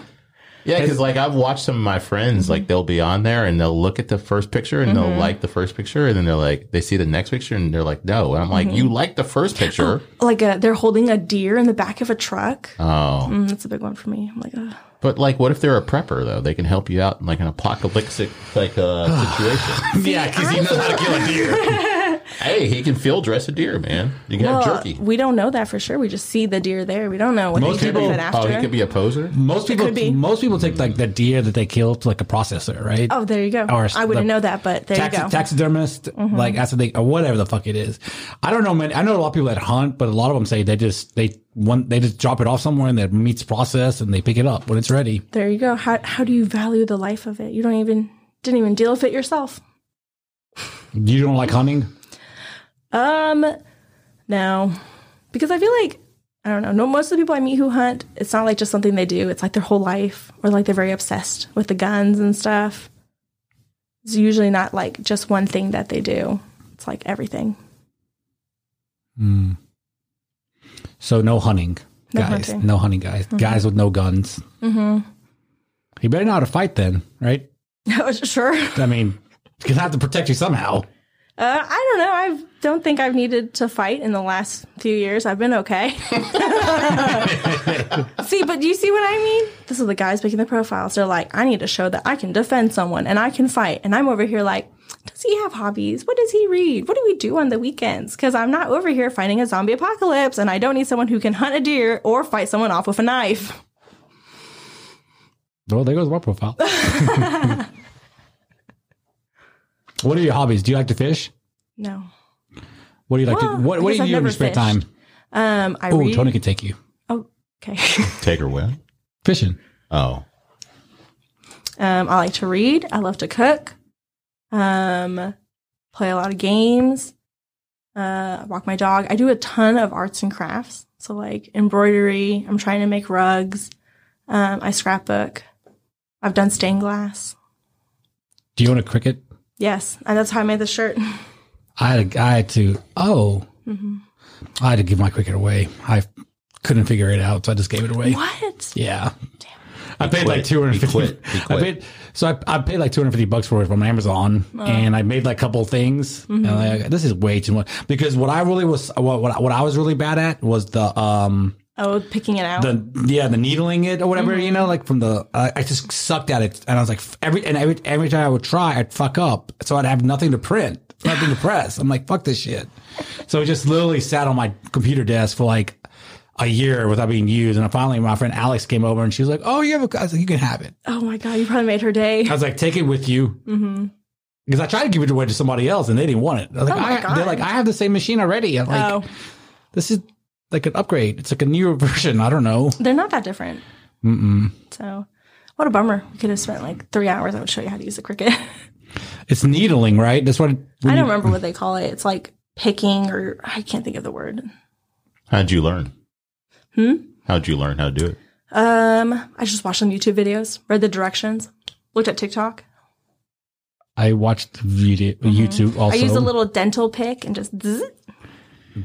Yeah, because like I've watched some of my friends, like they'll be on there and they'll look at the first picture and they'll like the first picture and then they're like, they see the next picture and they're like, no. And I'm like, you like the first picture. Like a, they're holding a deer in the back of a truck. Oh. Mm, that's a big one for me. I'm like, Ugh. But like, what if they're a prepper though? They can help you out in like an apocalyptic like uh, situation. Yeah, because he knows how to kill a deer. hey, he can field dress a deer, man. You can have jerky. we don't know that for sure. We just see the deer there. We don't know what Most they did people- it after. Oh, he could be a poser. Most people, could be. most people take like the deer that they kill to like a processor, right? Oh, there you go. Or I wouldn't know that, but there Taxi- you go. taxidermist, mm-hmm. like that's what they, or whatever the fuck it is. I don't know, man. I know a lot of people that hunt, but a lot of them say they just they want they just drop it off somewhere and the meat's processed and they pick it up when it's ready. There you go. How how do you value the life of it? You don't even didn't even deal with it yourself. You don't like hunting? Um, no, because I feel like I don't know. No, most of the people I meet who hunt, it's not like just something they do. It's like their whole life, or like they're very obsessed with the guns and stuff. It's usually not like just one thing that they do. It's like everything. So no hunting, No guys. hunting. No hunting, guys. Guys with no guns. Mm-hmm. You better know how to fight then, right? sure. I mean, you have to protect you somehow. Uh, I don't know. I don't think I've needed to fight in the last few years. I've been okay. see, but do you see what I mean? This is the guys making the profiles. They're like, I need to show that I can defend someone and I can fight. And I'm over here like, does he have hobbies? What does he read? What do we do on the weekends? Because I'm not over here fighting a zombie apocalypse and I don't need someone who can hunt a deer or fight someone off with a knife. Well, there goes my profile. what are your hobbies? Do you like to fish? No. What do you like Well, to? What, what guess do I've you do in never your spare fished. time? Um, I Oh, read. Tony can take you Oh, okay. Take her where? fishing. Oh, Um, I like to read. I love to cook. Um, play a lot of games. Uh, walk my dog. I do a ton of arts and crafts. So like embroidery. I'm trying to make rugs. Um, I scrapbook. I've done stained glass. Do you own a Cricut? Yes, and that's how I made the shirt. I had, I had to. Oh, Mm-hmm. I had to give my Cricut away. I couldn't figure it out, so I just gave it away. What? Yeah. I paid like quit. two hundred He fifty. quit. He I paid so I, I paid like two hundred fifty bucks for it from Amazon, and I made like a couple of things. And I'm like, this is way too much because what I really was what what, what I was really bad at was the um Oh, picking it out. the yeah the needling it or whatever you know mm-hmm. like from the I, I just sucked at it. And I was like every and every every time I would try I'd fuck up. So I'd have nothing to print nothing to press. I'm like fuck this shit. So it just literally sat on my computer desk for like a year without being used. And I finally my friend Alex came over and she was like oh you have a I was like you can have it. Oh my god, you probably made her day. I was like take it with you. Mm-hmm. Because I tried to give it away to somebody else and they didn't want it. I was like Oh my I, God. they're like I have the same machine already. I'm like oh, this is like an upgrade it's like a newer version I don't know they're not that different. Mm-mm. So, what a bummer. We could have spent like three hours. I would show you how to use a Cricut. It's needling, right? That's what. I don't remember what they call it. It's like picking, or I can't think of the word. how'd you learn? Hmm? How'd you learn how to do it? Um, I just watched some YouTube videos, read the directions, looked at TikTok. I watched video YouTube also. Mm-hmm. I used a little dental pick and just. zzz.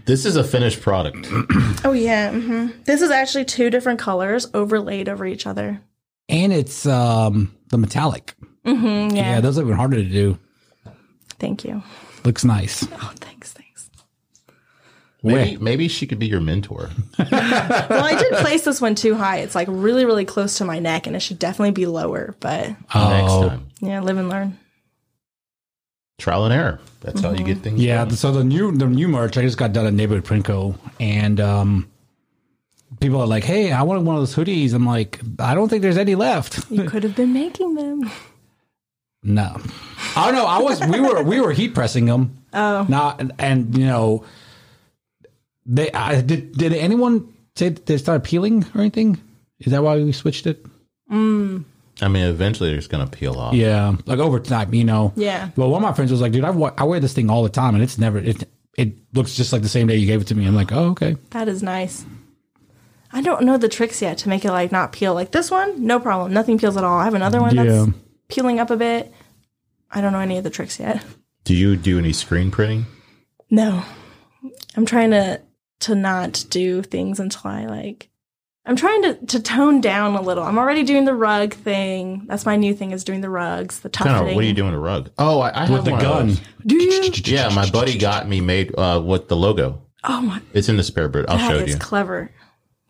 This is a finished product. Oh yeah, hmm this is actually two different colors overlaid over each other. and it's um the metallic. Mm-hmm, Yeah. yeah. those are even harder to do. Thank you. Looks nice. Oh, thanks, thanks. Maybe maybe she could be your mentor. Well, I did place this one too high. It's like really, really close to my neck, and it should definitely be lower. But Next Oh, time, yeah, live and learn. Trial and error. That's how you get things. Yeah, done. so the new the new merch I just got done at Neighborhood Printco, and um, people are like, "Hey, I wanted one of those hoodies." I'm like, "I don't think there's any left." You could have been making them. no, I don't know. I was we were we were heat pressing them. Oh, Not and, and you know, they I, did did anyone say that they started peeling or anything? Is that why we switched it? I mean, eventually it's gonna peel off. Yeah, like over time, you know. yeah. Well, one of my friends was like, "Dude, I, wa- I wear this thing all the time, and it's never it it looks just like the same day you gave it to me." I'm like, "Oh, okay." That is nice. I don't know the tricks yet to make it like not peel. Like this one, no problem. Nothing peels at all. I have another one Yeah. that's peeling up a bit. I don't know any of the tricks yet. Do you do any screen printing? No. I'm trying to to not do things until I like I'm trying to, to tone down a little. I'm already doing the rug thing. That's my new thing is doing the rugs, the Kind of. tufting. What are you doing to rug? Oh, I, I With have the one of gun. those. Do you? Yeah, my buddy got me made uh, with the logo. Oh my It's in the spare bird. I'll show That is you. clever.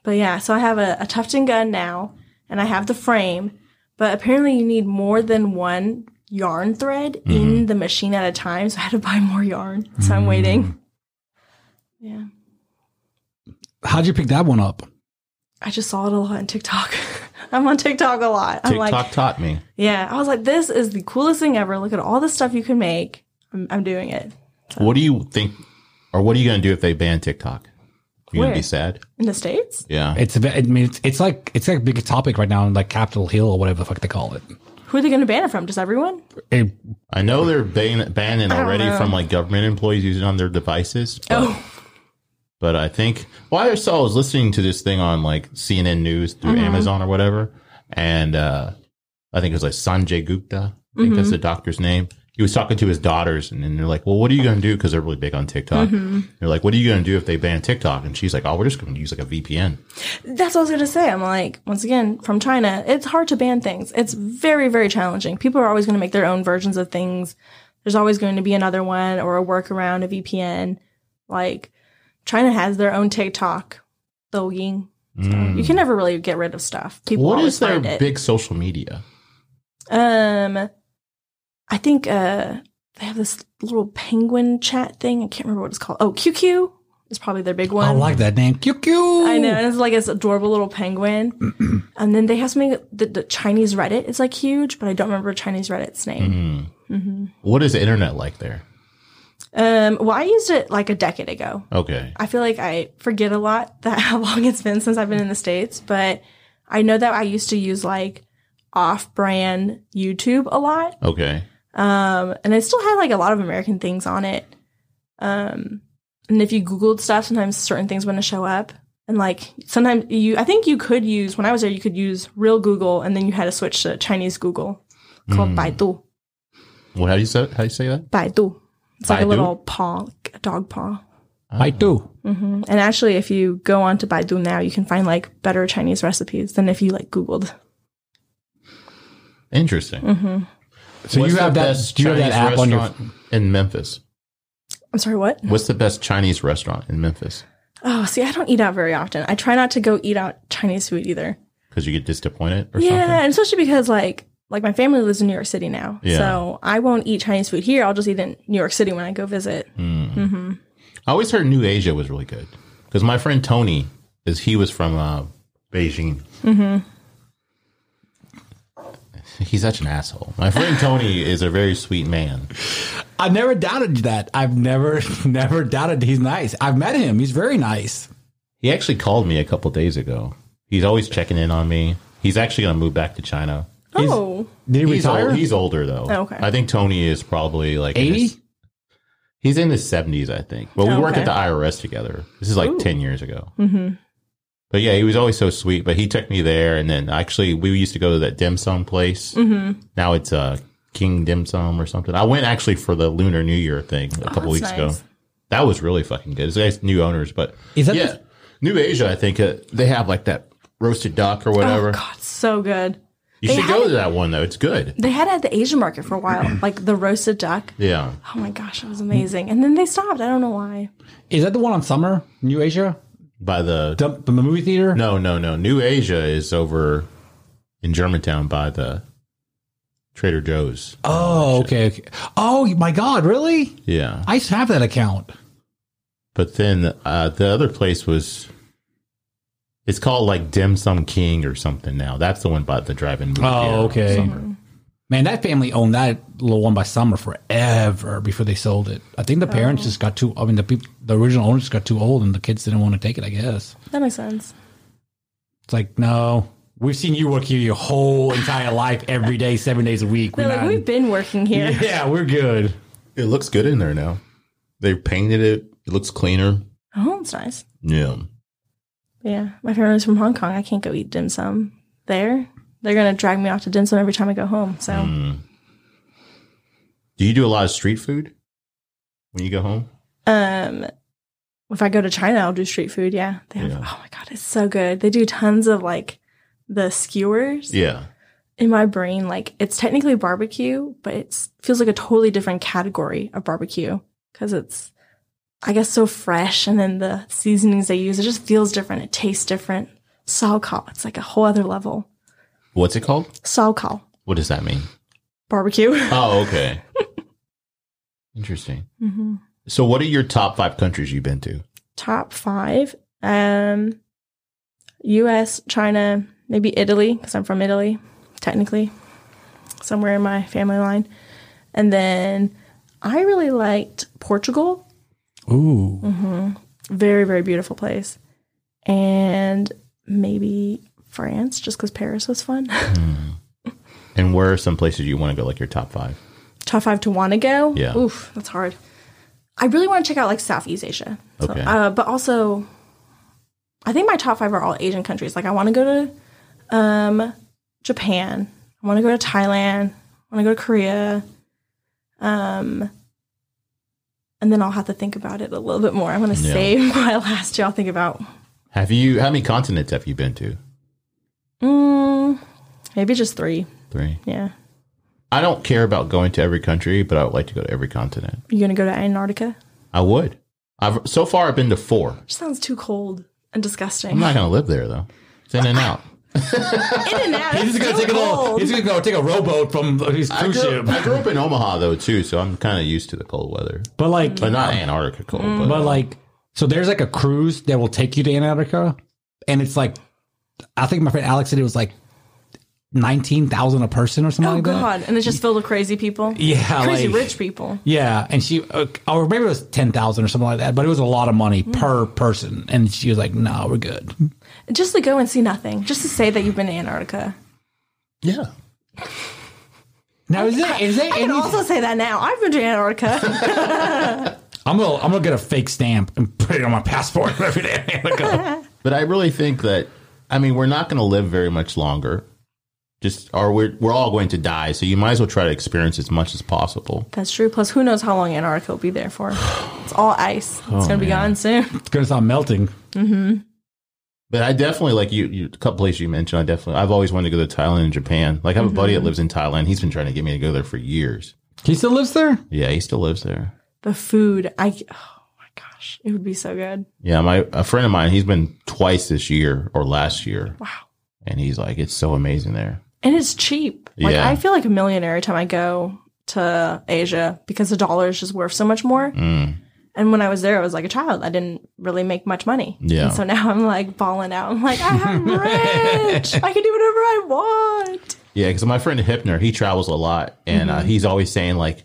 But yeah, so I have a, a tufting gun now, and I have the frame. But apparently, you need more than one yarn thread Mm-hmm. in the machine at a time. So I had to buy more yarn. So I'm waiting. Yeah, How'd you pick that one up? I just saw it a lot on TikTok. I'm on TikTok a lot. I'm TikTok like, taught me. yeah, I was like, this is the coolest thing ever. Look at all the stuff you can make. I'm, I'm doing it What do you think, or what are you going to do if they ban TikTok? You going to be sad? in the states. Yeah. It's a bit- I mean, it's, it's like it's like a big topic right now in like Capitol Hill or whatever the fuck they call it. Who are they going to ban it from? Just everyone? It- I know they're ban- banning already know. from like government employees using it on their devices. But, Oh, but I think, well, I saw, I was listening to this thing on like CNN News through Mm-hmm. Amazon or whatever. And uh, I think it was like Sanjay Gupta. I think Mm-hmm. that's the doctor's name. He was talking to his daughters and then they're like, well, what are you going to do? Because they're really big on TikTok. Mm-hmm. They're like, what are you going to do if they ban TikTok? And she's like, oh, we're just going to use like a VPN. That's what I was gonna say. I'm like, once again, from China, it's hard to ban things. It's very, very challenging. People are always gonna make their own versions of things. There's always going to be another one or a workaround, a VPN. Like, China has their own TikTok, Douyin. So you can never really get rid of stuff. People Mm. What always is their big social media? um, I think uh they have this little penguin chat thing. I can't remember what it's called. Oh, QQ is probably their big one. I like that name. QQ. I know, and it's like this adorable little penguin. and then they have something the, the Chinese Reddit is like huge, but I don't remember Chinese Reddit's name. What is the internet like there? Um, well, I used it like a decade ago. Okay. I feel like I forget a lot that how long it's been since I've been in the states, but I know that I used to use like off-brand YouTube a lot. Okay. Um, and I still had like a lot of American things on it. Um, and if you Googled stuff, sometimes certain things wouldn't show up. And like sometimes you, I think you could use, when I was there, you could use real Google and then you had to switch to Chinese Google called Baidu. Well, how do you say how do you say that? Baidu. It's like a little paw, like a dog paw. I do. And actually, if you go on to Baidu now, you can find like better Chinese recipes than if you like Googled. Interesting. Mm-hmm. So What's you have the that? Do you have that Chinese app on your? restaurant in Memphis? I'm sorry, what? What's the best Chinese restaurant in Memphis? Oh, see, I don't eat out very often. I try not to go eat out Chinese food either. Because you get disappointed or Yeah, something? and especially because like like my family lives in New York City now, Yeah. so I won't eat Chinese food here. I'll just eat in New York City when I go visit. I always heard New Asia was really good. Because my friend Tony, is he was from uh, Beijing. Mm-hmm. He's such an asshole. My friend Tony is a very sweet man. I've never doubted that. I've never, never doubted he's nice. I've met him. He's very nice. He actually called me a couple days ago. He's always checking in on me. He's actually going to move back to China. Oh, Did he He's, retire? old, he's older though. Oh, okay. I think Tony is probably like 80? his- He's in his seventies, I think. But we Oh, worked at the IRS together. This is like Ooh. ten years ago. Mm-hmm. But yeah, he was always so sweet. But he took me there, and then actually we used to go to that dim sum place. Mm-hmm. Now it's uh, King Dim Sum or something. I went actually for the Lunar New Year thing a couple Oh, that's weeks ago. That was really fucking good. It's guys new owners, but Is that yeah, the- New Asia? I think uh, they have like that roasted duck or whatever. oh God, so good. You They should go it- to that one though. It's good. They had it at the Asian market for a while, like the roasted duck. Yeah. Oh my gosh, it was amazing. And then they stopped. I don't know why. Is that the one on Summer, New Asia, By the the, the movie theater? no, no, no. New Asia is over in Germantown by the Trader Joe's. Oh, okay, okay. Oh my God, really? Yeah. I used to have that account. But then uh, the other place was. It's called like Dim Sum King or something now. That's the one by the drive-in movie. Oh, theater. okay. Man, that family owned that little one by Summer forever before they sold it. I think the parents oh. just got too. I mean, the people, the original owners got too old, and the kids didn't want to take it. I guess That makes sense. it's like no. We've seen you work here your whole entire life, every day, seven days a week. We're like, not- we've been working here. yeah, we're good. It looks good in there now. They painted it. It looks cleaner. Oh, it's nice. Yeah. Yeah, my family's from Hong Kong. I can't go eat dim sum there. They're gonna drag me off to dim sum every time I go home. So Mm. Do you do a lot of street food when you go home? Um, if I go to China, I'll do street food. Yeah, they have. Yeah. Oh my god, it's so good. They do tons of like the skewers. Yeah. In my brain, like it's technically barbecue, but it feels like a totally different category of barbecue because it's, I guess, so fresh, and then the seasonings they use, it just feels different. It tastes different. shaokao, it's like a whole other level. What's it called? shaokao What does that mean? barbecue. Oh, okay. Interesting. hmm So, what are your top five countries you've been to? top five um us china maybe italy because i'm from italy technically somewhere in my family line and then i really liked portugal Ooh, very very beautiful place. And maybe france just because paris was fun. And where are some places you want to go, like your top five? top five to want to go? Yeah. oof that's hard. I really want to check out like southeast asia. So, Okay. uh, but also i think my top five are all asian countries. Like i want to go to um japan i want to go to thailand i want to go to korea um and then i'll have to think about it a little bit more i'm going to Yeah. save my last two i'll think about Have you, how many continents have you been to? mm, maybe just three Three. yeah I don't care about going to every country, but I would like to go to every continent. you going to go to antarctica I would. I've so far I've been to four. Sounds too cold and disgusting I'm not going to live there though. It's in and out. in and out he's just gonna take a little. He's gonna go take a rowboat from his I cruise grew, ship. I grew up in Omaha though too, so I'm kind of used to the cold weather, But like, but not Antarctica cold. But, But like, so there's like a cruise that will take you to Antarctica, and it's like, I think my friend Alex said it was like nineteen thousand a person or something Oh like that. Oh god! And it's just filled with crazy people. Yeah, crazy like- rich people. Yeah, and she, uh, or maybe it was ten thousand or something like that, but it was a lot of money per person, and she was like, "No, we're good." Just to go and see nothing. Just to say that you've been to Antarctica. yeah, Now is there is there I can any? also say that now. I've been to Antarctica. I'm gonna I'm gonna get a fake stamp and put it on my passport every day. Antarctica. but I really think that I mean we're not going to live very much longer. Just or we're we're all going to die, so you might as well try to experience as much as possible. That's true. Plus, who knows how long Antarctica will be there for? It's all ice. It's oh, gonna be man. gone soon. it's gonna start melting. Mm-hmm. But I definitely like you. you a couple places you mentioned. I definitely. I've always wanted to go to Thailand and Japan. Like I have a buddy that lives in Thailand. He's been trying to get me to go there for years. He still lives there. Yeah, he still lives there. The food. I. Oh my gosh, it would be so good. Yeah, my a friend of mine. He's been twice this year or last year, Wow. and he's like, it's so amazing there. And it's cheap. Like Yeah. I feel like a millionaire every time I go to Asia because the dollar is just worth so much more. Mm. And when I was there, I was like a child. I didn't really make much money. Yeah. And so now I'm like balling out. I'm like, I'm rich. I can do whatever I want. Yeah, because my friend Hipner, he travels a lot, and uh, mm-hmm. he's always saying like,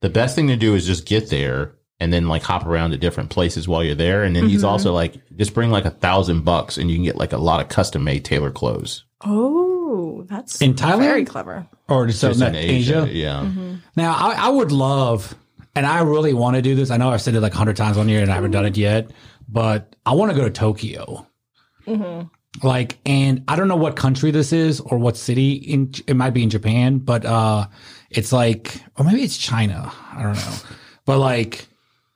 the best thing to do is just get there and then like hop around to different places while you're there. And then he's mm-hmm. also like, just bring like a thousand bucks, and you can get like a lot of custom made tailor clothes. Oh, that's In Thailand? very clever. Or just, Just in in Asia. Asia, yeah. Mm-hmm. Now, I, I would love, and I really want to do this. I know I've said it like a hundred times on here, and I haven't done it mm-hmm. yet. But I want to go to Tokyo. Mm-hmm. Like, and I don't know what country this is or what city. In it might be in Japan, but uh, it's like, or maybe it's China. I don't know. But like,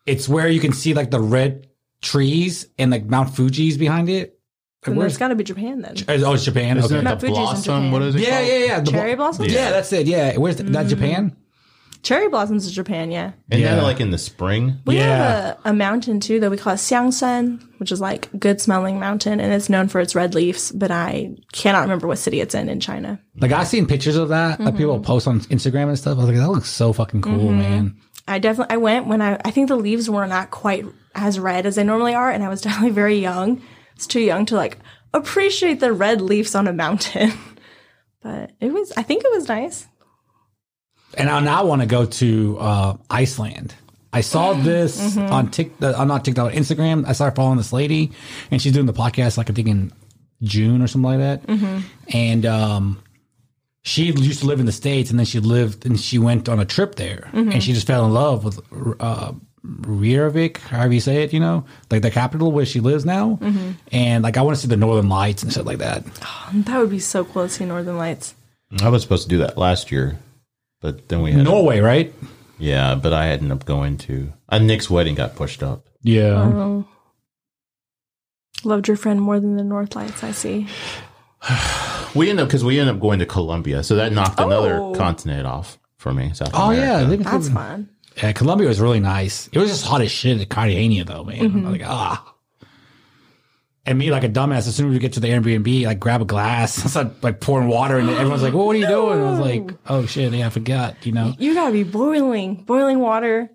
it's where you can see like the red trees and like Mount Fuji's behind it. Then Where's it's got to be Japan then. oh, it's Japan. Isn't Okay. it Not the Fuji's in blossom? Japan. What is it Yeah, called? yeah, yeah. The Cherry blo- blossoms? Yeah, that's it. Yeah, where's the, that? Mm-hmm. Japan? Cherry blossoms is Japan, yeah. Isn't Yeah. that like in the spring? We Yeah. have a, a mountain too that we call it Xiangshan, which is like good smelling mountain, and it's known for its red leaves. But I cannot remember what city it's in in China. Like I've seen pictures of that that people mm-hmm. post on Instagram and stuff. I was like, that looks so fucking cool, mm-hmm. man. I definitely I went when I I think the leaves were not quite as red as they normally are, and I was definitely very young. It's too young to like appreciate the red leaves on a mountain. but it was I think it was nice. And I now want to go to uh, Iceland. I saw this on TikTok, uh, not TikTok, Instagram. I started following this lady, and she's doing the podcast like I think in June or something like that. And um, she used to live in the states, and then she lived and she went on a trip there, and she just fell in love with uh, Reykjavik, however you say it. You know, like the capital where she lives now. And like I want to see the Northern Lights and stuff like that. That would be so cool to see Northern Lights. I was supposed to do that last year, but then we had Norway, right? yeah, but I ended up going to uh, Nick's wedding got pushed up. Yeah. Oh. Loved your friend more than the North Lights, I see. We ended up because we ended up going to Colombia, so that knocked another Oh. continent off for me. South Oh yeah, America. they've been That's fun. Yeah, Colombia was really nice. It was just hot as shit at Cartagena though, man. Mm-hmm. I'm like, ah. And me, like a dumbass, as soon as we get to the Airbnb, like grab a glass, I start like pouring water, and everyone's like, "Well, what are you doing?" I was like, "Oh shit, yeah, I forgot." You know, You gotta be boiling, boiling water.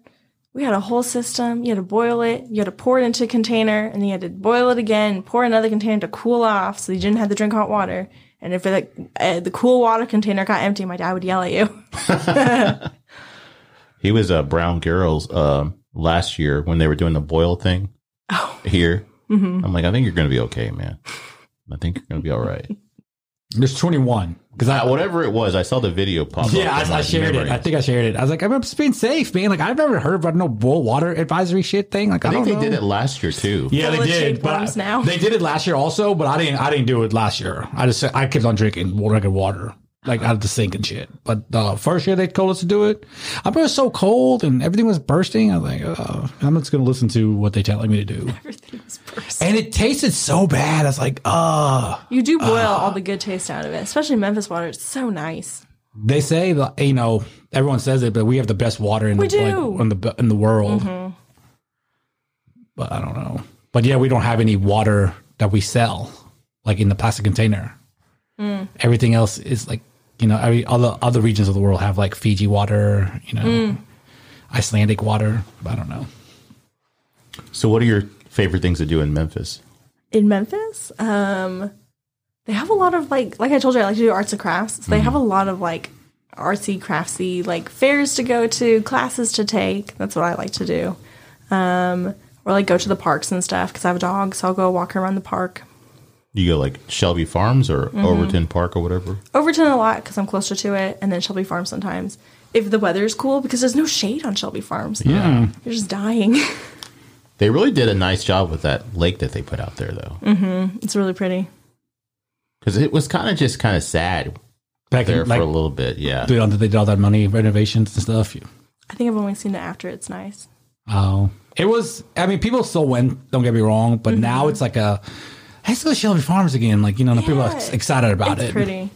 We had a whole system. You had to boil it. You had to pour it into a container, and then you had to boil it again. Pour another container to cool off, so you didn't have to drink hot water. And if it, uh, the cool water container got empty, my dad would yell at you. He was a Brown Girls um, last year when they were doing the boil thing Oh. here. Mm-hmm. I'm like, I think you're going to be okay, man. I think you're going to be all right. there's 21 because I, Uh, whatever it was, I saw the video pop up. yeah, in I, I my shared it. I think I shared it. I was like, I'm just being safe, man. Like I've never heard about no boil water advisory shit thing. Like I, I think don't they know. did it last year too. Yeah, they Full of did. But worms I- now. they did it last year also, but I didn't. I didn't do it last year. I just I kept on drinking regular water, like out of the sink and shit. But the first year they told us to do it, I remember it was so cold and everything was bursting. I was like, oh, I'm just gonna listen to what they're telling me to do. Everything was bursting. And it tasted so bad. I was like, oh. You do uh. boil all the good taste out of it, especially Memphis water. It's so nice. They say that you know everyone says it, but we have the best water in We the like, in the in the world. Mm-hmm. But I don't know. But yeah, we don't have any water that we sell like in the plastic container. Mm. Everything else is like you know every other other regions of the world have like Fiji water, you know, Icelandic water. I don't know. So, what are your favorite things to do in Memphis? in Memphis, um, they have a lot of like, like I told you, I like to do arts and crafts. So they have a lot of like artsy, craftsy, like fairs to go to, classes to take. That's what I like to do. Um, or like go to the parks and stuff because I have a dog, so I'll go walk around the park. You go like Shelby Farms or Mm-hmm. Overton Park or whatever. Overton a lot because I'm closer to it, and then Shelby Farms sometimes if the weather is cool because there's no shade on Shelby Farms. Yeah. Hmm. You're just dying. They really did a nice job with that lake that they put out there, though, mm-hmm. it's really pretty. because it was kind of just kind of sad Back there in, like, for a little bit. Yeah, they they did all that money renovations and stuff. I think I've only seen it after it's nice. Oh, it was. I mean, people still went. Don't get me wrong, but mm-hmm. now it's like a. Let's go to Shelby Farms again. Like you know, the people are excited about it's it. pretty.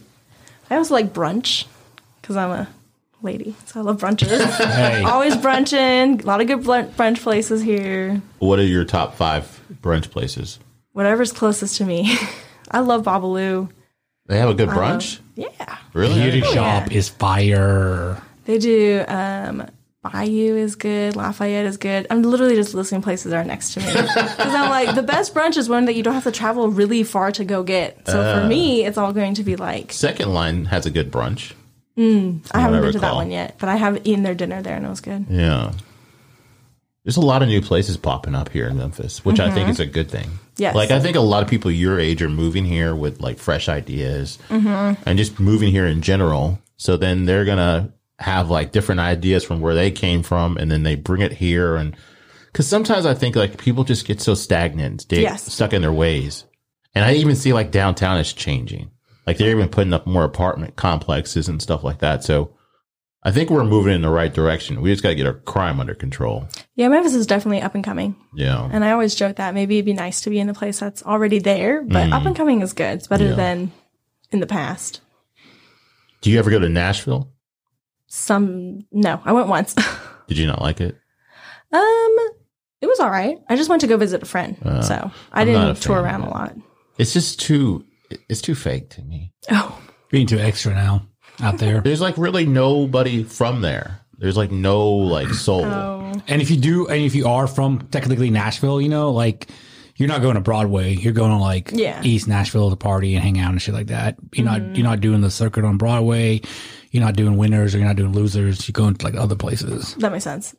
I also like brunch because I'm a lady, so I love brunches. Hey, Always brunching. A lot of good brunch places here. What are your top five brunch places? Whatever's closest to me. I love Babalu. They have a good brunch. Yeah, Really? beauty Oh, shop yeah. is fire. they do. Um, Bayou is good. Lafayette is good. I'm literally just listing places that are next to me because I'm like the best brunch is one that you don't have to travel really far to go get. So Uh. for me, it's all going to be like Second line has a good brunch. I haven't I been to that one yet, but I have eaten their dinner there and it was good. Yeah. There's a lot of new places popping up here in Memphis, which I think is a good thing. Mm-hmm. Yes. Like I think a lot of people your age are moving here with like fresh ideas Mm-hmm. and just moving here in general. So then they're gonna have like different ideas from where they came from, and then they bring it here. And because sometimes I think like people just get so stagnant, stay Yes. stuck in their ways. And I even see like downtown is changing. Like they're even putting up more apartment complexes and stuff like that. So I think we're moving in the right direction. We just got to get our crime under control. Yeah, Memphis is definitely up and coming. Yeah. And I always joke that maybe it'd be nice to be in a place that's already there, but up and coming is good. It's better Mm. Yeah. than in the past. Do you ever go to Nashville? Some no, I went once. Did you not like it? um, it was all right. I just went to go visit a friend, so I I'm didn't tour around a lot. It's just too. It's too fake to me. Oh, Being too extra now out there. There's like really nobody from there. There's like no like soul. oh, And if you do, and if you are from technically Nashville, you know, like you're not going to Broadway. You're going to like Yeah. East Nashville to party and hang out and shit like that. You're not you're not doing the circuit on Broadway. You're not doing winners or you're not doing losers. You're going to like other places. that makes sense.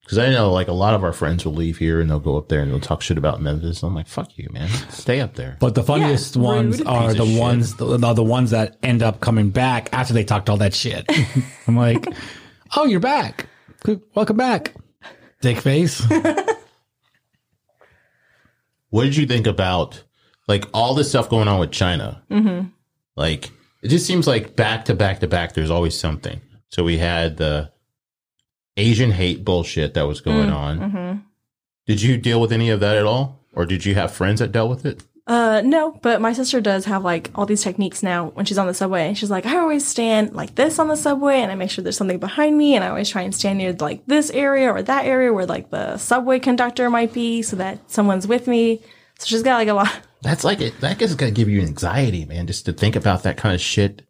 Because I know like a lot of our friends will leave here and they'll go up there and they'll talk shit about Memphis. I'm like, fuck you, man. Stay up there. But the funniest Yeah, ones are the ones the, the the ones that end up coming back after they talked all that shit. I'm like, oh, you're back. Welcome back, dick face. What did you think about like all this stuff going on with China? Mm-hmm. Like it just seems like back to back to back. There's always something. So we had the Asian hate bullshit that was going on. Mm-hmm. Did you deal with any of that at all, or did you have friends that dealt with it? Uh, no, but my sister does have like all these techniques now when she's on the subway. She's like, I always stand like this on the subway and I make sure there's something behind me and I always try and stand near like this area or that area where like the subway conductor might be so that someone's with me. So she's got like a lot. That's like it. That is gonna give you anxiety, man. Just to think about that kind of shit.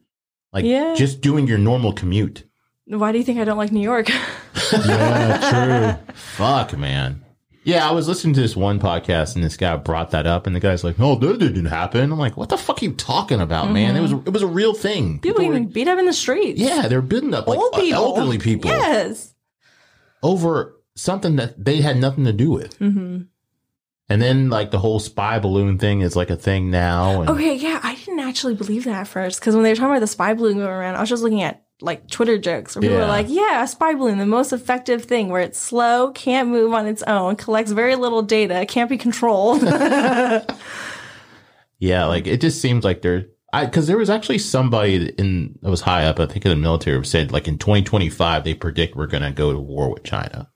Like Yeah. just doing your normal commute. Why do you think I don't like New York? yeah, true. Fuck, man. Yeah, I was listening to this one podcast and this guy brought that up, and the guy's like, "No, that didn't happen." I'm like, "What the fuck are you talking about, man? It was it was a real thing. People were- getting beat up in the streets. yeah, they're beating up like Old people. elderly people Yes. over something that they had nothing to do with. Mm-hmm. And then like the whole spy balloon thing is like a thing now. And Okay, yeah, I didn't actually believe that at first because when they were talking about the spy balloon going around, I was just looking at like Twitter jokes where people Yeah. were like, "Yeah, a spy balloon, the most effective thing, where it's slow, can't move on its own, collects very little data, can't be controlled." Yeah, like it just seems like they're I because there was actually somebody in that was high up, I think in the military, who said like in 2025 they predict we're going to go to war with China.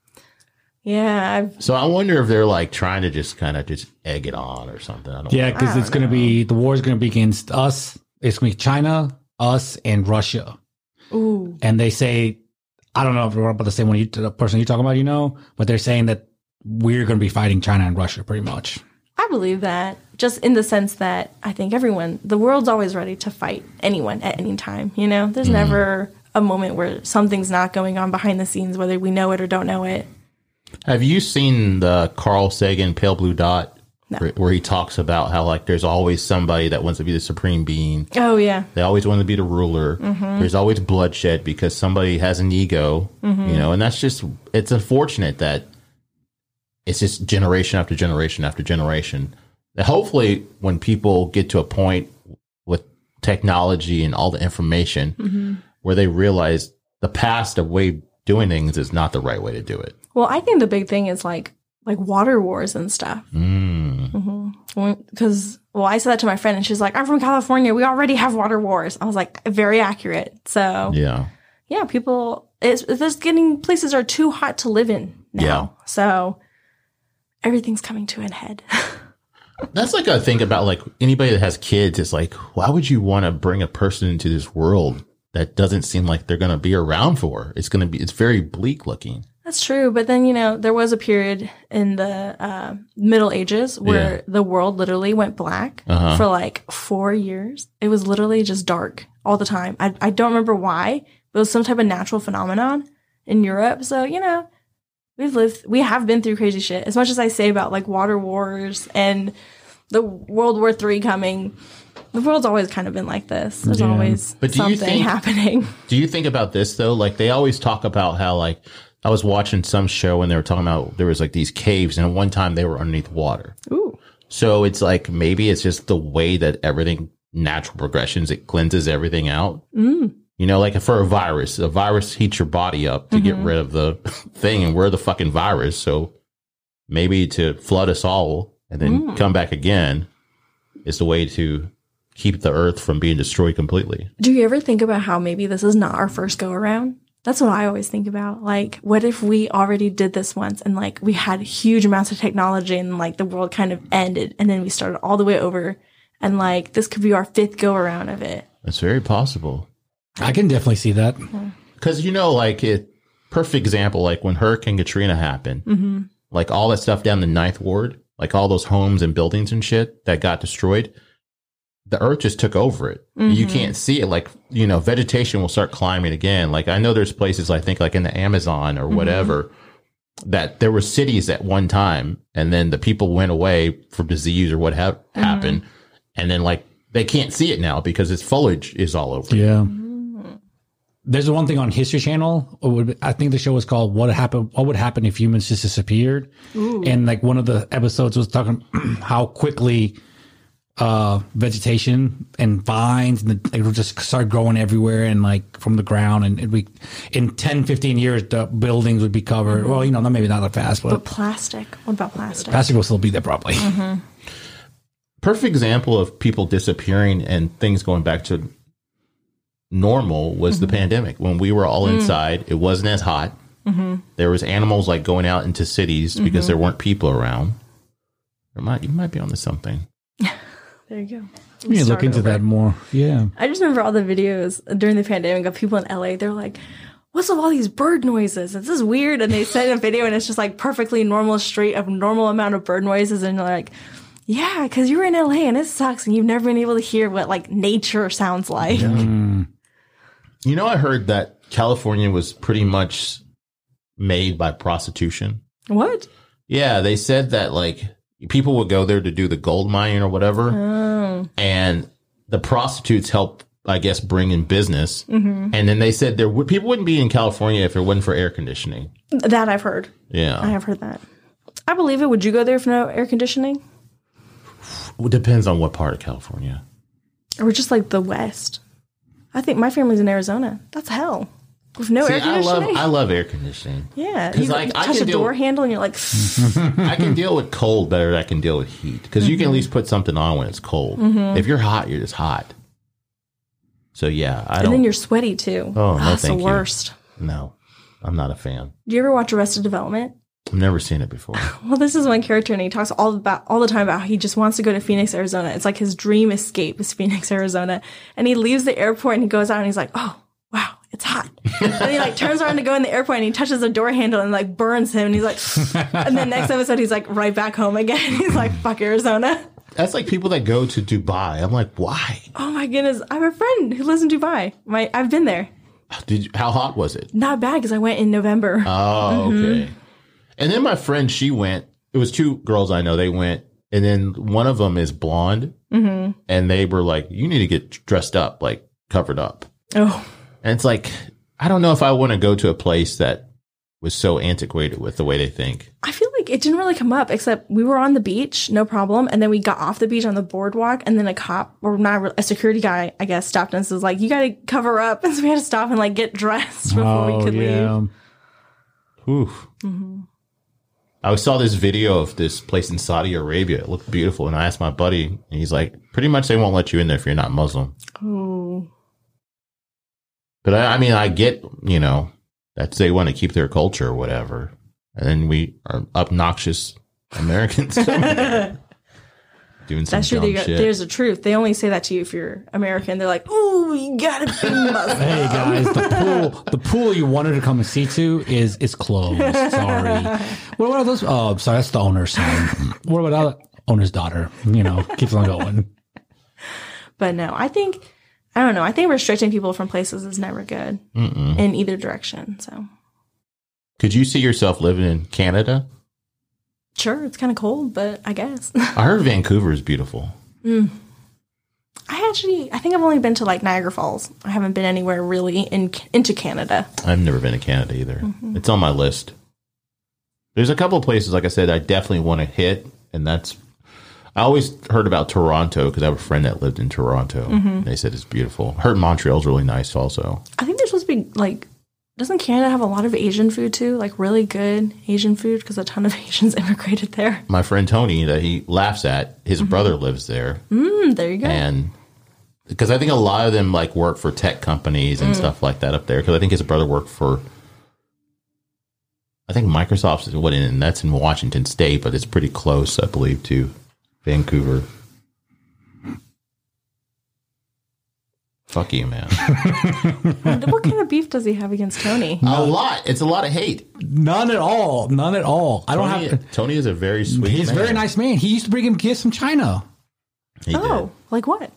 Yeah, I've, So I wonder if they're like trying to just kind of just egg it on or something. I don't Yeah, because it's going to be the war is going to be against us. It's going to be China, us, and Russia. ooh, And they say, I don't know if we're about the same one, you, the person you're talking about, you know, but they're saying that we're going to be fighting China and Russia pretty much. I believe that just in the sense that I think everyone, the world's always ready to fight anyone at any time. You know, there's mm-hmm. never a moment where something's not going on behind the scenes, whether we know it or don't know it. Have you seen the Carl Sagan Pale Blue Dot, No. where, he talks about how like there's always somebody that wants to be the supreme being. Oh yeah, They always want to be the ruler. Mm-hmm. There's always bloodshed because somebody has an ego, mm-hmm. you know, and that's just it's unfortunate that it's just generation after generation after generation. Hopefully, when people get to a point with technology and all the information mm-hmm. where they realize the past of way doing things is not the right way to do it. Well, I think the big thing is like like water wars and stuff. Mm. Because well, I said that to my friend, and she's like, "I'm from California. We already have water wars." I was like, "Very accurate." So yeah, Yeah. people, it's, there's getting places are too hot to live in now. Yeah. So everything's coming to an head. That's like a thing about like anybody that has kids. It's like, why would you want to bring a person into this world that doesn't seem like they're going to be around for? It's going to be, it's very bleak looking. That's true, but then you know there was a period in the uh, Middle Ages where Yeah. the world literally went black Uh-huh. for like four years. It was literally just dark all the time. I I don't remember why, but it was some type of natural phenomenon in Europe. So you know, we've lived, we have been through crazy shit. As much as I say about like water wars and the World War Three coming, the world's always kind of been like this. There's Yeah. always But do you something think- happening. Do you think about this though? Like they always talk about how like I was watching some show and they were talking about there was like these caves and at one time they were underneath water. Ooh, So it's like maybe it's just the way that everything natural progressions it cleanses everything out. mm. You know, like for a virus, a virus heats your body up to get rid of the thing, and we're the fucking virus. So maybe to flood us all and then come back again is the way to keep the earth from being destroyed completely. Do you ever think about how maybe this is not our first go around? That's what I always think about. Like, what if we already did this once and like we had huge amounts of technology and like the world kind of ended and then we started all the way over and like this could be our fifth go around of it. It's very possible. I can definitely see that. Because, you know, like it, perfect example, like when Hurricane Katrina happened, mm-hmm. like all that stuff down the ninth ward, like all those homes and buildings and shit that got destroyed, the earth just took over it. You mm-hmm. can't see it. Like, you know, vegetation will start climbing again. Like, I know there's places, I think, like in the Amazon or mm-hmm. whatever, that there were cities at one time and then the people went away from disease or what ha- mm-hmm. happened. And then, like, they can't see it now because its foliage is all over. Yeah. There's one thing on History Channel. it would- I think the show was called "What Happened? What Would Happen If Humans Just Disappeared?" And like one of the episodes was talking how quickly uh, vegetation and vines and the, it would just start growing everywhere and like from the ground and it we in 10 15 years the buildings would be covered. Well you know not maybe not that fast but, But plastic. What about plastic? plastic will still be there probably. Mm-hmm. Perfect example of people disappearing and things going back to normal was the mm-hmm. pandemic. When we were all mm. inside it wasn't as hot. Mm-hmm. There was animals like going out into cities because there weren't people around. There might you might be onto something There you go. we need to look into over. that more yeah I just remember all the videos during the pandemic of people in LA. They're like, "What's with all these bird noises? This Is weird?" And they send a video, and it's just like perfectly normal street of normal amount of bird noises, and they're like, "Yeah, because you're in LA and it sucks, and you've never been able to hear what like nature sounds like." you know i heard that california was pretty much made by prostitution What? yeah they said that like people would go there to do the gold mining or whatever Oh, and the prostitutes help i guess bring in business mm-hmm. and then they said there would people wouldn't be in california if it wasn't for air conditioning that I've heard. Yeah. I have heard that. I believe it. Would you go there for no air conditioning, it depends on what part of california or just like the West? I think my family's in Arizona. That's hell. With no See, air i love i love air conditioning yeah, 'Cause, you, like, you I touch can a deal- door handle and you're like, i can deal with cold better than i can deal with heat because you can at mm-hmm. least put something on when it's cold mm-hmm. if you're hot you're just hot so yeah i and don't then you're sweaty too. Oh, no, that's the thank you. worst. no i'm not a fan Do you ever watch Arrested Development? i've never seen it before Well, this is one character, and he talks all about all the time about how he just wants to go to Phoenix, Arizona. It's like his dream escape is Phoenix, Arizona. And he leaves the airport and he goes out and he's like, "Oh, it's hot." and he like turns around to go in the airport and he touches the door handle and like burns him. And he's like, and then next episode he's like right back home again. he's like, "Fuck Arizona." that's like people that go to dubai i'm like why Oh my goodness, I have a friend who lives in Dubai. My I've been there. Oh, did you, how hot was it Not bad because I went in November. Oh, mm-hmm. okay. And then my friend, she went. It was two girls I know. They went, and then one of them is blonde, mm-hmm. and they were like, "You need to get dressed up, like covered up." oh, And it's like, I don't know if I want to go to a place that was so antiquated with the way they think. I feel like it didn't really come up except we were on the beach, no problem. And then we got off the beach on the boardwalk, and then a cop, or not re- a security guy, I guess, stopped us. and Was like, "You got to cover up," and so we had to stop and like get dressed before we oh, could leave. Oof. I saw this video of this place in Saudi Arabia. It looked beautiful, and I asked my buddy, and he's like, "Pretty much, they won't let you in there if you're not Muslim." Ooh. But I, I mean, I get, you know, that they want to keep their culture or whatever. And then we are obnoxious Americans doing some That's true. dumb They got- shit. There's a truth. They only say that to you if you're American. They're like, "Oh, you gotta be Muslim." Hey guys, the pool the pool you wanted to come and see to is is closed. Sorry. What about those? Oh, sorry, that's the owner's son. What about that owner's daughter? You know, keeps on going. but no, I think I don't know. I think restricting people from places is never good in either direction. So Could you see yourself living in Canada? sure, it's kind of cold, but I guess. I heard Vancouver is beautiful. I actually, I think I've only been to like Niagara Falls. I haven't been anywhere really in into Canada. I've never been to Canada either. Mm-hmm. It's on my list. There's a couple of places, like I said, I definitely want to hit, and that's. I always heard about Toronto because I have a friend that lived in Toronto. Mm-hmm. They said it's beautiful. Heard Montreal's really nice, also. I think there's supposed to be like, doesn't Canada have a lot of Asian food too? Like really good Asian food because a ton of Asians immigrated there. My friend Tony, that he laughs at, his Mm-hmm. brother lives there, Mm, there you go. and because I think a lot of them like work for tech companies and stuff like that up there. Because I think his brother worked for, I think Microsoft's what in that's in Washington State, but it's pretty close, I believe, to Vancouver. Fuck you, man. what kind of beef does he have against Tony? a lot. It's a lot of hate. None at all. None at all. I don't Tony, have. Tony is a very sweet. He's a very nice man. He used to bring him gifts from China, He did. Oh, like what?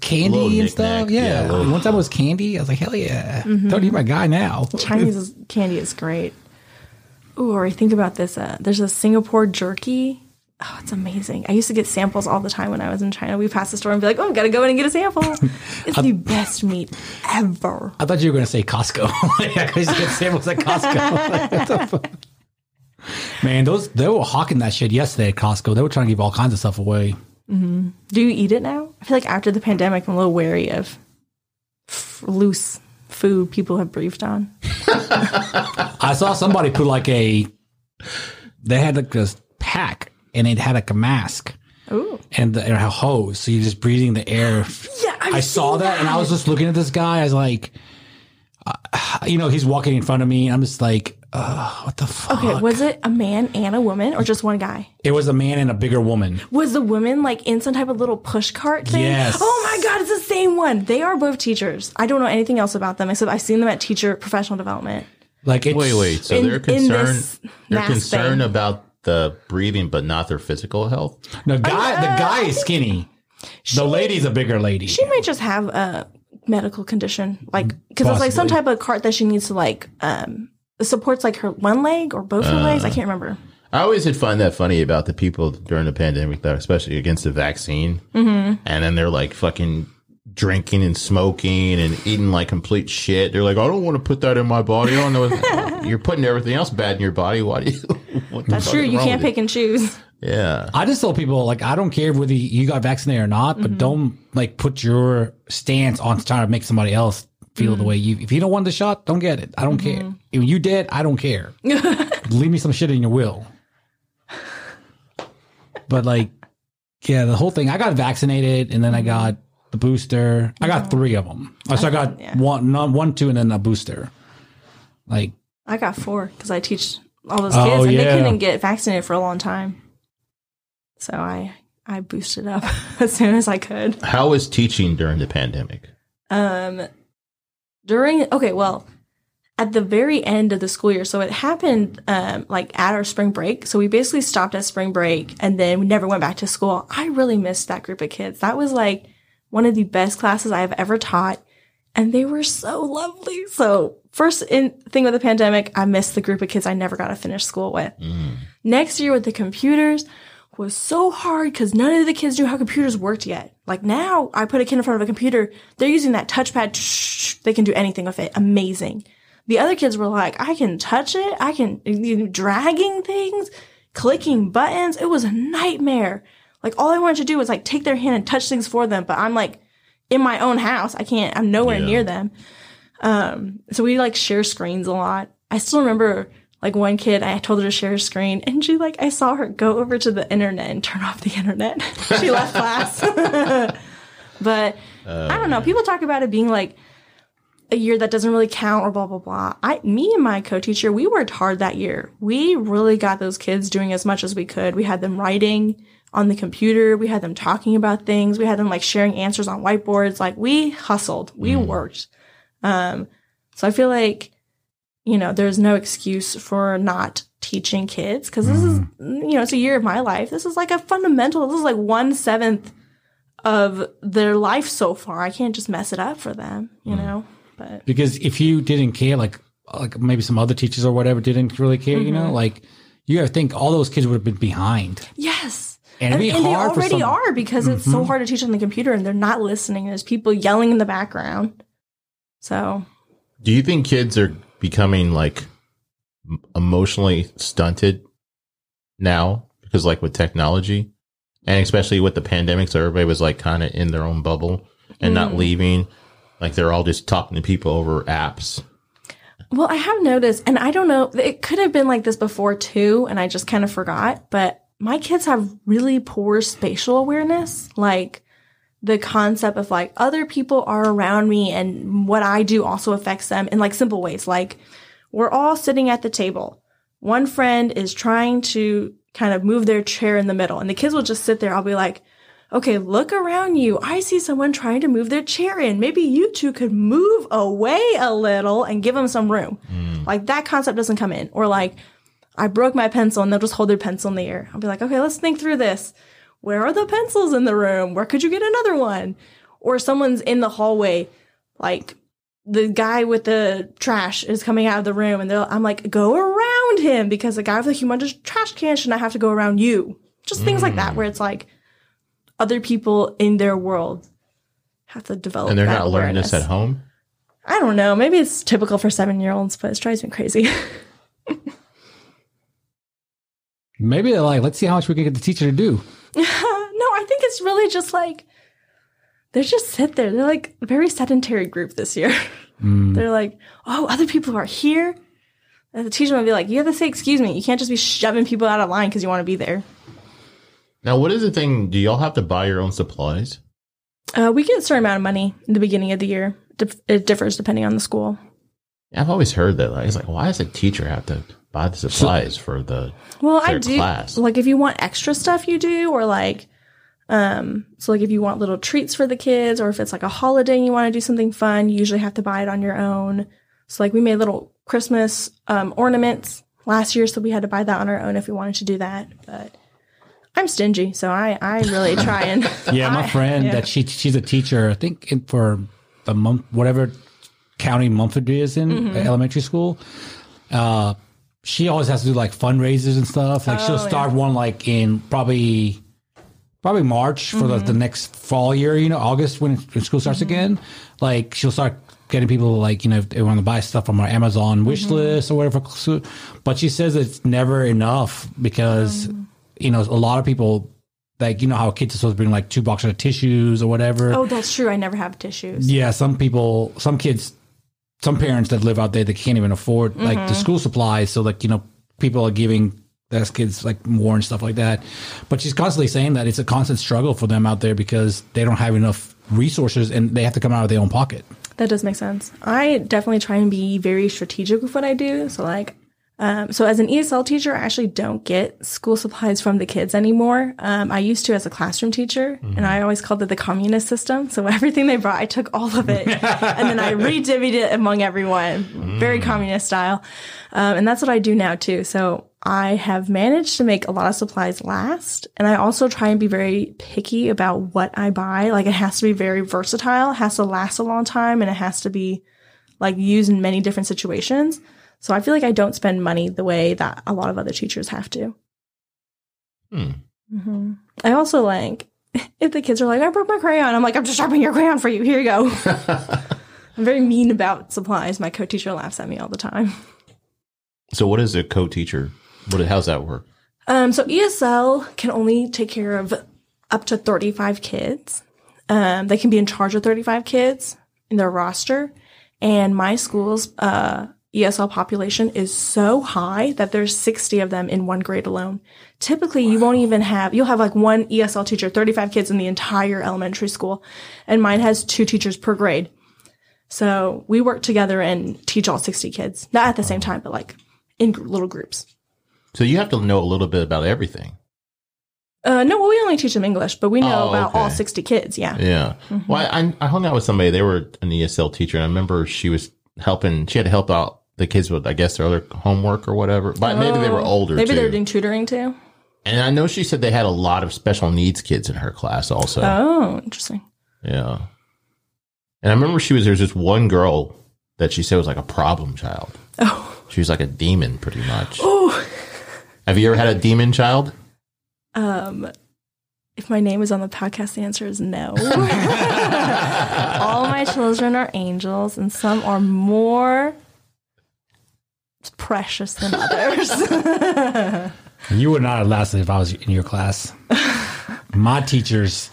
Candy and knick-knack. stuff. Yeah. Yeah, little- One time it was candy. I was like, hell yeah. Tony, you're my guy now. Chinese is, candy is great. Ooh, or I think about this. Uh, there's a Singapore jerky. Oh, it's amazing. I used to get samples all the time when I was in China. We passed the store and be like, "Oh, gotta go in and get a sample." It's the best meat ever. I thought you were going to say Costco. yeah, because you get samples at Costco. What the fuck? Man, those they were hawking that shit yesterday at Costco. They were trying to give all kinds of stuff away. Mm-hmm. Do you eat it now? I feel like after the pandemic, I'm a little wary of f- loose food people have briefed on. I saw somebody put like a. They had like this pack, and it had like a mask Ooh, and, the, and a hose, so you're just breathing the air. yeah, I've I saw seen that, and I was just looking at this guy. I was like, uh, you know, he's walking in front of me, and I'm just like, uh, what the fuck? Okay, was it a man and a woman, or just one guy? It was a man and a bigger woman. Was the woman like in some type of little push cart thing? Yes. Oh my god, it's the same one. They are both teachers. I don't know anything else about them except I've seen them at teacher professional development. Like, it's, Wait, wait. So In- they're in concerned. this They're mask concerned thing. about the breathing, but not their physical health. The guy, the guy is skinny. The lady's a bigger lady. She might just have a medical condition, like because it's like some type of cart that she needs to like um supports like her one leg or both her legs. I can't remember. I always did find that funny about the people during the pandemic that, especially against the vaccine, mm-hmm. and then they're like fucking drinking and smoking and eating like complete shit. They're like, I don't want to put that in my body. I don't know. You're putting everything else bad in your body. Why do you? That's true. You can't with pick and choose. Yeah. I just tell people like I don't care whether you got vaccinated or not, but mm-hmm. don't like put your stance on trying to make somebody else feel the mm. way you. If you don't want the shot, don't get it. I don't care. Mm-hmm. If you did, I don't care. Leave me some shit in your will. But like, yeah, the whole thing. I got vaccinated, and then I mm-hmm. got the booster. I got three of them. So I got yeah. one, not one, two, and then a booster. Like, I got four because I teach all those Oh, kids and yeah. they couldn't get vaccinated for a long time. So I I boosted up as soon as I could. How was teaching during the pandemic? Um, during okay, well, at the very end of the school year, so it happened um like at our spring break. So we basically stopped at spring break and then we never went back to school. I really missed that group of kids. That was like one of the best classes I have ever taught, and they were so lovely. So first in thing with the pandemic, I missed the group of kids I never got to finish school with. Mm. Next year with the computers was so hard because none of the kids knew how computers worked yet. Like now, I put a kid in front of a computer, they're using that touchpad. They can do anything with it. Amazing. The other kids were like, I can touch it. I can dragging things, clicking buttons. It was a nightmare. Like all I wanted to do was like take their hand and touch things for them. But I'm like in my own house. I can't, I'm nowhere Yeah. near them. Um, so we like share screens a lot. I still remember like one kid, I told her to share her screen and she like, I saw her go over to the internet and turn off the internet. she left class. but I don't know. People talk about it being like a year that doesn't really count or blah, blah, blah. I, me and my co-teacher, we worked hard that year. We really got those kids doing as much as we could. We had them writing on the computer. We had them talking about things. We had them like sharing answers on whiteboards. Like we hustled, we mm. worked. Um, so I feel like, you know, there's no excuse for not teaching kids because this is, mm. you know, it's a year of my life. This is like a fundamental, this is like one seventh of their life so far. I can't just mess it up for them, you mm. know, but because if you didn't care, like like maybe some other teachers or whatever didn't really care, you know, mm-hmm. like you got to think all those kids would have been behind. yes. And it'd and they already some- are because it's so mm-hmm. hard to teach on the computer and they're not listening. There's people yelling in the background. So Do you think kids are becoming like emotionally stunted now because like with technology and especially with the pandemic, so everybody was like kind of in their own bubble and not mm. leaving. Like they're all just talking to people over apps. Well, I have noticed, and I don't know, it could have been like this before too, and I just kind of forgot, but my kids have really poor spatial awareness. Like, the concept of like other people are around me and what I do also affects them in like simple ways. Like we're all sitting at the table. One friend is trying to kind of move their chair in the middle and the kids will just sit there. I'll be like, okay, look around you. I see someone trying to move their chair in. Maybe you two could move away a little and give them some room. Hmm. Like that concept doesn't come in. Or like, I broke my pencil and they'll just hold their pencil in the air. I'll be like, okay, let's think through this. Where are the pencils in the room? Where could you get another one? Or someone's in the hallway, like the guy with the trash is coming out of the room and I'm like, go around him because the guy with the humongous trash can should not have to go around you. Just things like that, mm. where it's like other people in their world have to develop. And they're not learning awareness. this at home. I don't know. Maybe it's typical for seven year olds, but it drives me crazy. Maybe they're like, let's see how much we can get the teacher to do. no, I think it's really just like they just sit there. They're like a very sedentary group this year. They're like, oh, other people are here. And the teacher will be like, you have to say, excuse me. You can't just be shoving people out of line because you want to be there. Now, what is the thing? Do y'all have to buy your own supplies? Uh, we get a certain amount of money in the beginning of the year. It differs depending on the school. I've always heard that. Like, it's like, why does a teacher have to buy the supplies for the? Well, I do class? like if you want extra stuff, you do, or like, um, so like if you want little treats for the kids, or if it's like a holiday and you want to do something fun, you usually have to buy it on your own. So like we made little Christmas um, ornaments last year, so we had to buy that on our own if we wanted to do that. But I'm stingy, so I I really try and Yeah, my I- friend yeah. that she she's a teacher. I think in, for the month whatever county Munford is in Mm-hmm. elementary school. Uh, she always has to do like fundraisers and stuff. Like she'll Oh, yeah. start one like in probably probably March for the, the Mm-hmm. next fall year. You know, August when, when school starts again. Like she'll start getting people like you know if they want to buy stuff from our Amazon wish Mm-hmm. list or whatever. But she says it's never enough because Um. you know a lot of people like you know how kids are supposed to bring like two boxes of tissues or whatever. Oh, that's true. I never have tissues. Yeah, some people, some kids, some parents that live out there, they can't even afford like Mm-hmm. the school supplies. So like you know, people are giving their kids like more and stuff like that. But she's constantly saying that it's a constant struggle for them out there because they don't have enough resources and they have to come out of their own pocket. That does make sense. I definitely try and be very strategic with what I do. So like, um, so as an ESL teacher, I actually don't get school supplies from the kids anymore. Um, I used to as a classroom teacher, and I always called it the communist system. So everything they brought, I took all of it, and then I redivvied it among everyone, very communist style. Um, and that's what I do now too. So I have managed to make a lot of supplies last, and I also try and be very picky about what I buy. Like it has to be very versatile, it has to last a long time, and it has to be like used in many different situations. So I feel like I don't spend money the way that a lot of other teachers have to. Hmm. hmm I also like if the kids are like, "I broke my crayon," I'm like, "I'm just sharpening your crayon for you. Here you go." I'm very mean about supplies. My co-teacher laughs at me all the time. So, what is a co-teacher? What? How's that work? Um, so ESL can only take care of up to 35 kids. Um, they can be in charge of 35 kids in their roster. And my school's uh, ESL population is so high that there's 60 of them in one grade alone. Typically, you won't even have, you'll have like one ESL teacher, 35 kids in the entire elementary school. And mine has two teachers per grade. So we work together and teach all 60 kids. Not at the same time, but like in gr- little groups. So you have to know a little bit about everything. Uh, no, well, we only teach them English, but we know Oh, about all 60 kids. Yeah. Yeah. Mm-hmm. Well, I, I hung out with somebody. They were an ESL teacher, and I remember she was helping. She had to help out the kids would, I guess, their other homework or whatever. But maybe they were older. Oh, Maybe too. they're doing tutoring too. And I know she said they had a lot of special needs kids in her class also. Oh, interesting. Yeah. And I remember she was there's this one girl that she said was like a problem child. Oh, She was like a demon pretty much. oh. Have you ever had a demon child? Um, if my name is on the podcast, the answer is no. all my children are angels, and some are more precious than others. You would not have lasted if I was in your class. My teachers,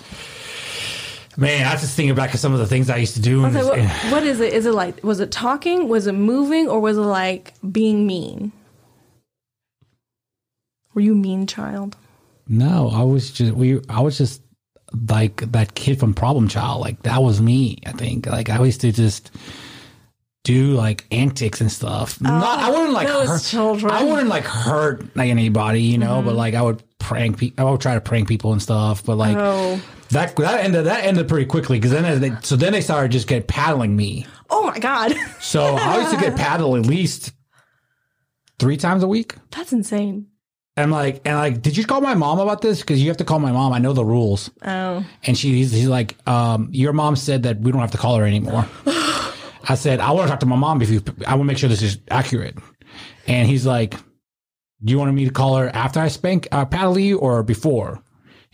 man, I was just thinking back to some of the things I used to do. What, what is it? Is it like, was it talking? Was it moving? Or was it like being mean? Were you mean child? No, I was just we. I was just like that kid from Problem Child. Like that was me. I think. Like I used to just do like antics and stuff. Not, I wouldn't like hurt. children. I wouldn't like hurt like anybody, you know. Mm-hmm. But like I would prank people. I would try to prank people and stuff. But like Oh. that that ended that ended pretty quickly because then they, so then they started just get paddling me. Oh my god, So I used to get paddled at least three times a week. that's insane. And like, and like, did you call my mom about this? Because you have to call my mom. I know the rules. Oh, And she, he's, he's like, um, your mom said that we don't have to call her anymore. I said, I want to talk to my mom if you, I want to make sure this is accurate. And he's like, do you want me to call her after I spank, uh, paddle you or before?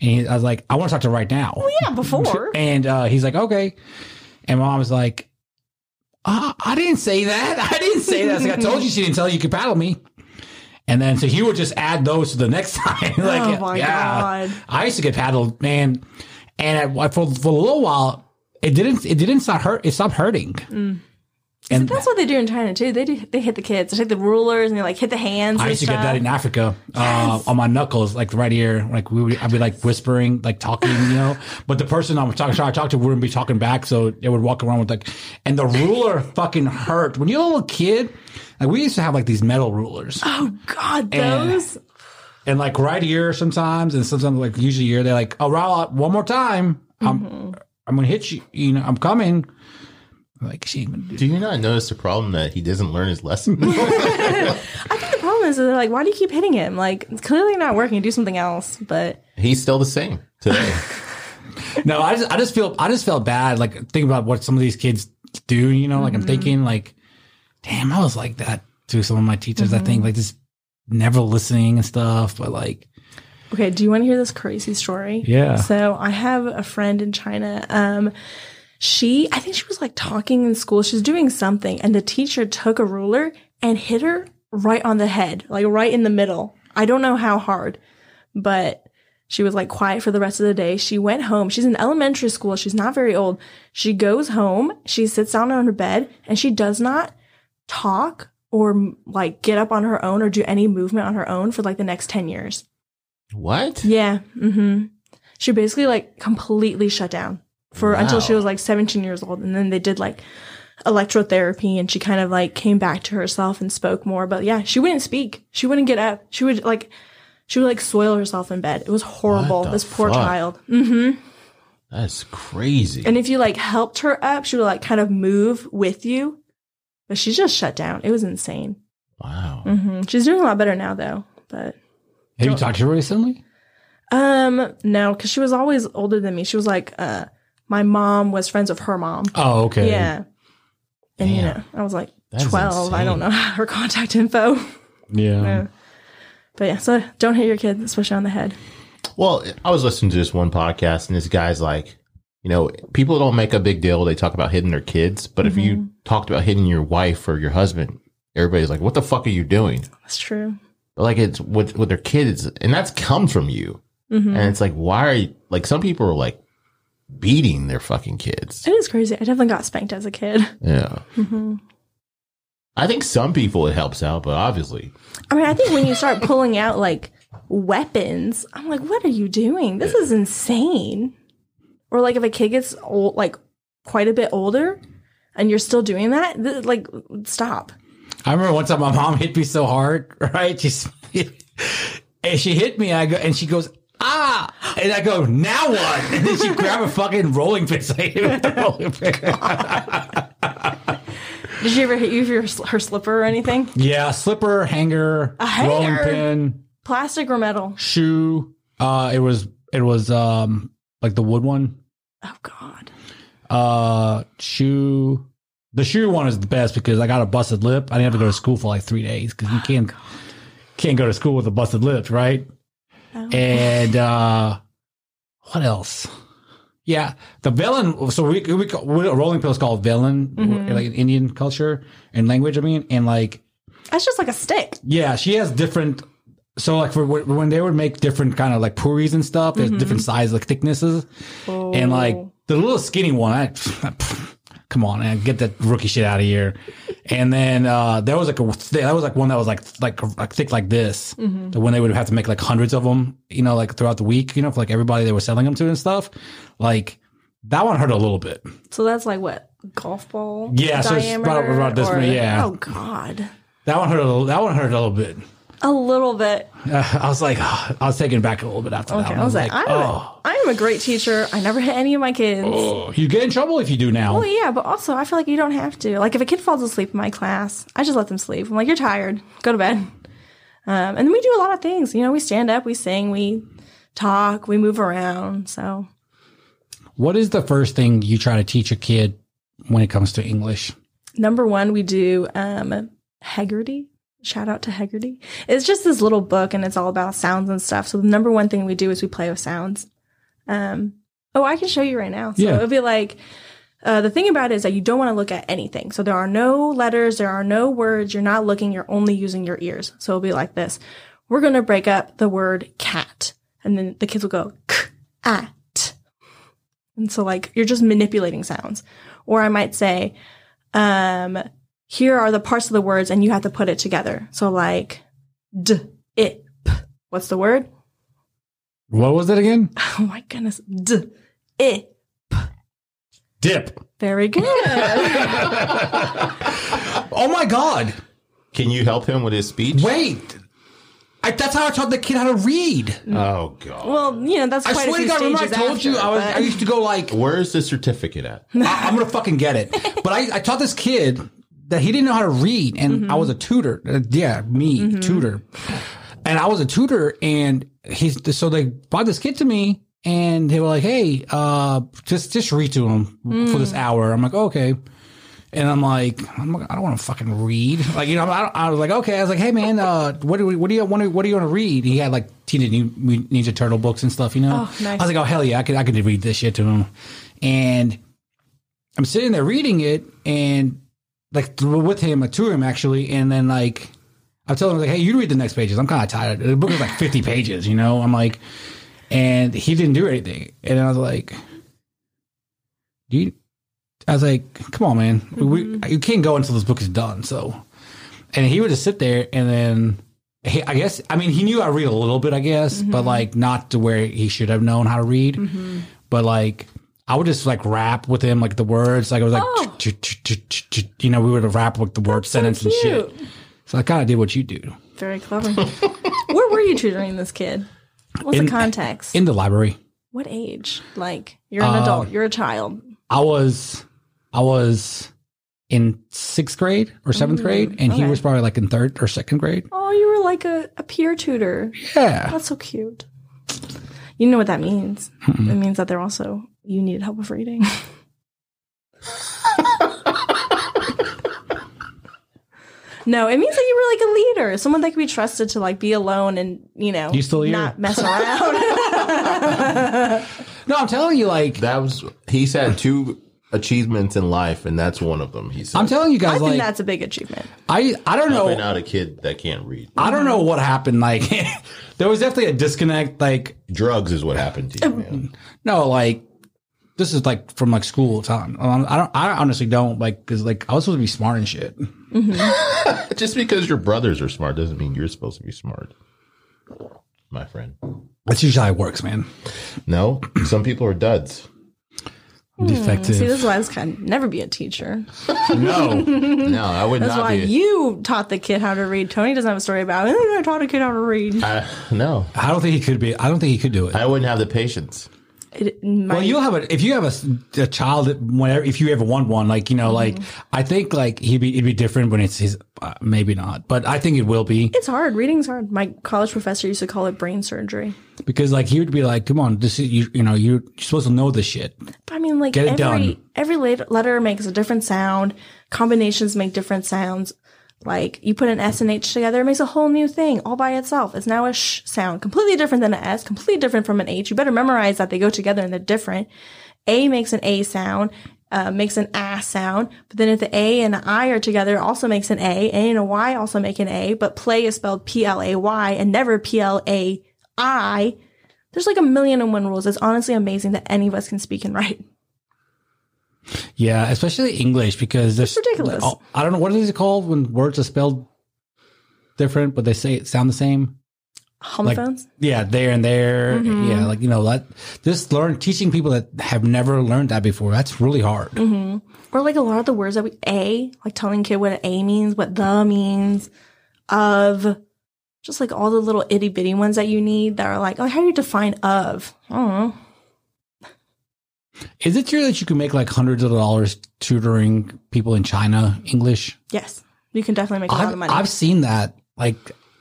And he, I was like, I want to talk to her right now. Oh yeah, before. And uh, he's like, okay. And my mom was like, uh, I didn't say that. I didn't say that. I, like, I told you she didn't tell you you could paddle me. And then so he would just add those to the next time. like, Oh my God. I used to get paddled, man. And I, for, for a little while, it didn't. It didn't stop hurt. It stopped hurting. Mm. And That's what they do in China too. They do. They hit the kids. They take the rulers and they like hit the hands. I and used to get that in Africa uh, on my knuckles, like right here. Like we would, I'd be like whispering, like talking, you know. But the person I'm talking, trying to talk to wouldn't be talking back, so they would walk around with like, and the ruler fucking hurt. When you're a little kid, like we used to have like these metal rulers, Oh God, those. and like right here sometimes, and sometimes like usually here they're like, oh, Raul, one more time, I'm, I'm gonna hit you. You know, I'm coming. Like she ain't gonna do. Do you not notice the problem that he doesn't learn his lesson? I think the problem is they're like, why do you keep hitting him? Like it's clearly not working. Do something else. But He's still the same today. No, I just I just feel I just felt bad. Like thinking about what some of these kids do. You know, like I'm mm-hmm. thinking like, damn, I was like that to some of my teachers. I mm-hmm. think like just never listening and stuff. But like, okay, do you want to hear this crazy story? Yeah. So I have a friend in China. Um, she, I think she was like talking in school. She's doing something, and the teacher took a ruler and hit her right on the head, like right in the middle. I don't know how hard, but she was like quiet for the rest of the day. She went home. She's in elementary school. She's not very old. She goes home. She sits down on her bed and she does not talk or like get up on her own or do any movement on her own for like the next 10 years. What? Yeah. hmm She basically like completely shut down for until she was like 17 years old. And then they did like electrotherapy and she kind of like came back to herself and spoke more. But yeah, she wouldn't speak. She wouldn't get up. She would like, she would like soil herself in bed. It was horrible. This poor fuck? child. Mm. Hmm. That's crazy. And if you like helped her up, she would like kind of move with you. But she just shut down. It was insane. wow. Mm-hmm. She's doing a lot better now though. But have you talked to her recently? Um, no, because she was always older than me. She was like, uh, my mom was friends with her mom. Oh, okay. Yeah. And you know, I was like That's 12. I don't know her contact info. yeah. Yeah. But yeah, so don't hit your kid, especially on the head. Well, I was listening to this one podcast, and this guy's like, you know, people don't make a big deal. They talk about hitting their kids, but if you talked about hitting your wife or your husband, everybody's like, "What the fuck are you doing?" That's true. Like it's with with their kids, and that's come from you. Mm-hmm. And it's like, why are you like some people are like beating their fucking kids? It is crazy. I definitely got spanked as a kid. Yeah. Mm-hmm. I think some people it helps out, but obviously, I mean, I think when you start pulling out like weapons, I'm like, what are you doing? This is insane. Or like if a kid gets old, like quite a bit older, and you're still doing that, th- like stop. I remember one time my mom hit me so hard, right? She's and she hit me, I go, and she goes, ah, and I go, now what? And then she grabbed a fucking rolling pin. So I hit her with the rolling pin. Did she ever hit you for your, her slipper or anything? yeah, slipper, hanger, hanger? rolling pin, Plastic or metal? shoe. Uh, it was it was um like the wood one. Oh God. Uh, shoe. The shoe one is the best because I got a busted lip. I didn't have to go to school for like three days because you can't can't go to school with a busted lip, right? Oh. And uh what else? Yeah, the villain. So we we call, we- a rolling pill is called villain, like in Indian culture and language. I mean, and like That's just like a stick. yeah, she has different. So like for when they would make different kind of like puris and stuff, there's different size like thicknesses, and like Oh. the little skinny one. I, come on, man, get that rookie shit out of here. And then uh, there was like a that was like one that was like like like thick like this. The when they would have to make like hundreds of them, you know, like throughout the week, you know, for like everybody they were selling them to and stuff. Like that one hurt a little bit. So that's like what golf ball Yeah, so it's about- about this or- many, yeah. Oh God, That one hurt a little. That one hurt a little bit. A little bit. Uh, I was like, I was taken back a little bit after that. Okay, one. I was like, I'm, oh, a, I'm a great teacher. I never hit any of my kids. oh, you get in trouble if you do now. Well, yeah, but also I feel like you don't have to. Like if a kid falls asleep in my class, I just let them sleep. I'm like, you're tired, go to bed. Um, and then we do a lot of things. You know, we stand up, we sing, we talk, we move around. So What is the first thing you try to teach a kid when it comes to English? number one, we do um, Heggerty. Shout out to Heggerty. It's just this little book, and it's all about sounds and stuff. So the number one thing we do is we play with sounds. Um, oh, I can show you right now. So Yeah. it'll be like. Uh, the thing about it is that you don't want to look at anything. So there are no letters, there are no words. You're not looking. You're only using your ears. So it'll be like this. We're going to break up the word cat. And then the kids will go, k, at. And so like you're just manipulating sounds. Or I might say, um, here are the parts of the words and you have to put it together. So like, d, it, p. What's the word? What was it again? Oh my goodness. D, it. Dip. Very good. Oh my God! Can you help him with his speech? Wait, I, that's how I taught the kid how to read. Oh god. well, you know, that's I quite a swear to God, remember I stages told you I was. but- I used to go like, Where's the certificate at? I, am gonna fucking get it. But I, I taught this kid that he didn't know how to read, and I was a tutor. Uh, yeah, me tutor, and I was a tutor, and he's so they brought this kid to me, and they were like, "Hey, uh, just just read to him for this hour." I'm like, "Okay." And I'm like, I'm like, I don't want to fucking read. Like, you know, I, I was like, okay. I was like, hey man, uh, what do we, what do you want to, what do you want to read? He had like Teenage Ninja Turtle books and stuff, you know. Oh, nice. I was like, oh hell yeah, I could, I could read this shit to him. And I'm sitting there reading it, and like with him, like to him actually, and then like I told him like, hey, you read the next pages. I'm kind of tired. The book is like 50 pages, you know. I'm like, and he didn't do anything, and I was like, do you? I was like, come on, man, we, mm-hmm. you can't go until this book is done. So, and he would just sit there, and then. He, I guess I mean he knew I read a little bit, I guess, but mm-hmm. like not to where he should have known how to read. Mm-hmm. But like I would just like rap with him like the words, like I was like, Oh. you know, we would rap with the word sentence and shit. So I kind of did what you do Very clever. Where were you tutoring this kid? What's In- the context? in the library. what age? Like, you're an Uh, adult, you're a child. I was, I was in sixth grade or seventh grade, and he was probably like in third or second grade. Oh, you were like a, a peer tutor. Yeah, That's so cute. You know what that means? It means that they're also, you needed help with reading. No, it means that you were like a leader, someone that could be trusted to like be alone and you know, You still here? not mess around. no, I'm telling you, like That was he's had two achievements in life, and that's one of them. He said, I'm telling you I guys, think like that's a big achievement. I, I don't know, helping out a kid that can't read. I don't know what happened. Like there was definitely a disconnect. Like Drugs is what happened to you, man. no, like this is like from like school time. I don't, I honestly don't like because like I was supposed to be smart and shit. Mm-hmm. Just because your brothers are smart doesn't mean you're supposed to be smart, my friend. That's usually how it works, man. No, some people are duds. Defective. See, this is why this can never be a teacher. no. No, I would That's not why be. you taught the kid how to read. Tony doesn't have a story about it. I taught a kid how to read. I, no, I don't think he could be. I don't think he could do it. I wouldn't have the patience. It might, Well, you'll have a if you have a, a child that whenever if you ever want one, like you know, like I think like he'd be it'd be different when it's his. Uh, maybe not, but I think it will be it's hard. Reading's hard. My college professor used to call it brain surgery. because like he would be like, "Come on, this is you. You know, you're, supposed to know this shit." But I mean, like Get it every done. every letter makes a different sound. Combinations make different sounds. Like you put an S and H together, it makes a whole new thing all by itself. It's now a sh sound, completely different than an S, completely different from an H. You better memorize that they go together and they're different. A makes an A sound, uh, makes an A sound, but then if the A and the I are together, it also makes an A. A and a Y also make an A, but play is spelled P L A Y and never P L A I. There's like a million and one rules. It's honestly amazing that any of us can speak and write. Yeah, especially English because there's ridiculous. I don't know what is it called when words are spelled different, but they say sound the same. Homophones. Yeah, there and there. Mm-hmm. Yeah, like you know that just learn teaching people that have never learned that before. That's really hard. Mm-hmm. or like a lot of the words that we a like telling kid what a means, what the means, of, just like all the little itty bitty ones that you need that are like, oh, how do you define of? I don't know. Is it true that you can make like hundreds of dollars tutoring people in China English? Yes, you can definitely make a lot I've, of money. I've seen that. Like,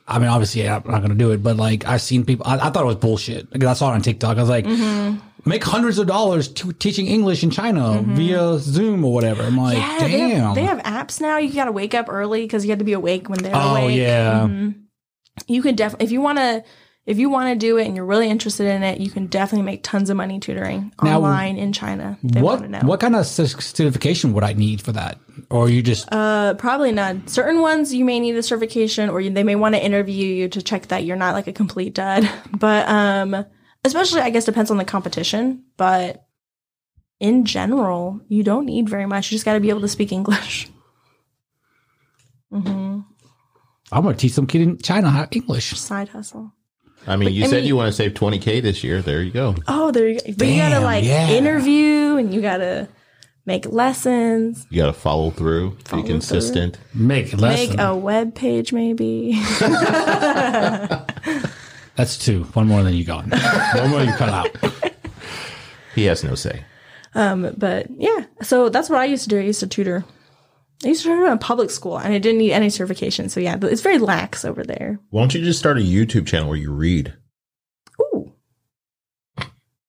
I mean, obviously, I'm not going to do it, but like, I've seen people. I, I thought it was bullshit. Like, I saw it on TikTok. I was like, Mm-hmm. make hundreds of dollars to teaching English in China via Zoom or whatever. I'm like, yeah, they have, they have apps now. You got to wake up early because you have to be awake when they're oh awake. yeah. you can definitely if you want to if you want to do it and you're really interested in it, you can definitely make tons of money tutoring Now, online in China. What want to know. what kind of certification would I need for that? Or you just Uh, probably none. Certain ones you may need a certification, or you, they may want to interview you to check that you're not like a complete dud. But um, especially I guess depends on the competition. But in general, you don't need very much. You just got to be able to speak English. I'm going to teach some kid in China how English. Side hustle. I mean, you I said mean- you want to save 20K this year. There you go. Oh, there you go. But you gotta like yeah. interview and you gotta make lessons, You got to follow through, Follow be consistent. Make less. make a web page maybe. That's two. One more than you got. One more you cut out. He has no say. Um, but yeah, so that's what I used to do. I used to tutor. I used to tutor in public school, and I didn't need any certification. So yeah, it's very lax over there. Why don't you just start a YouTube channel where you read? Ooh,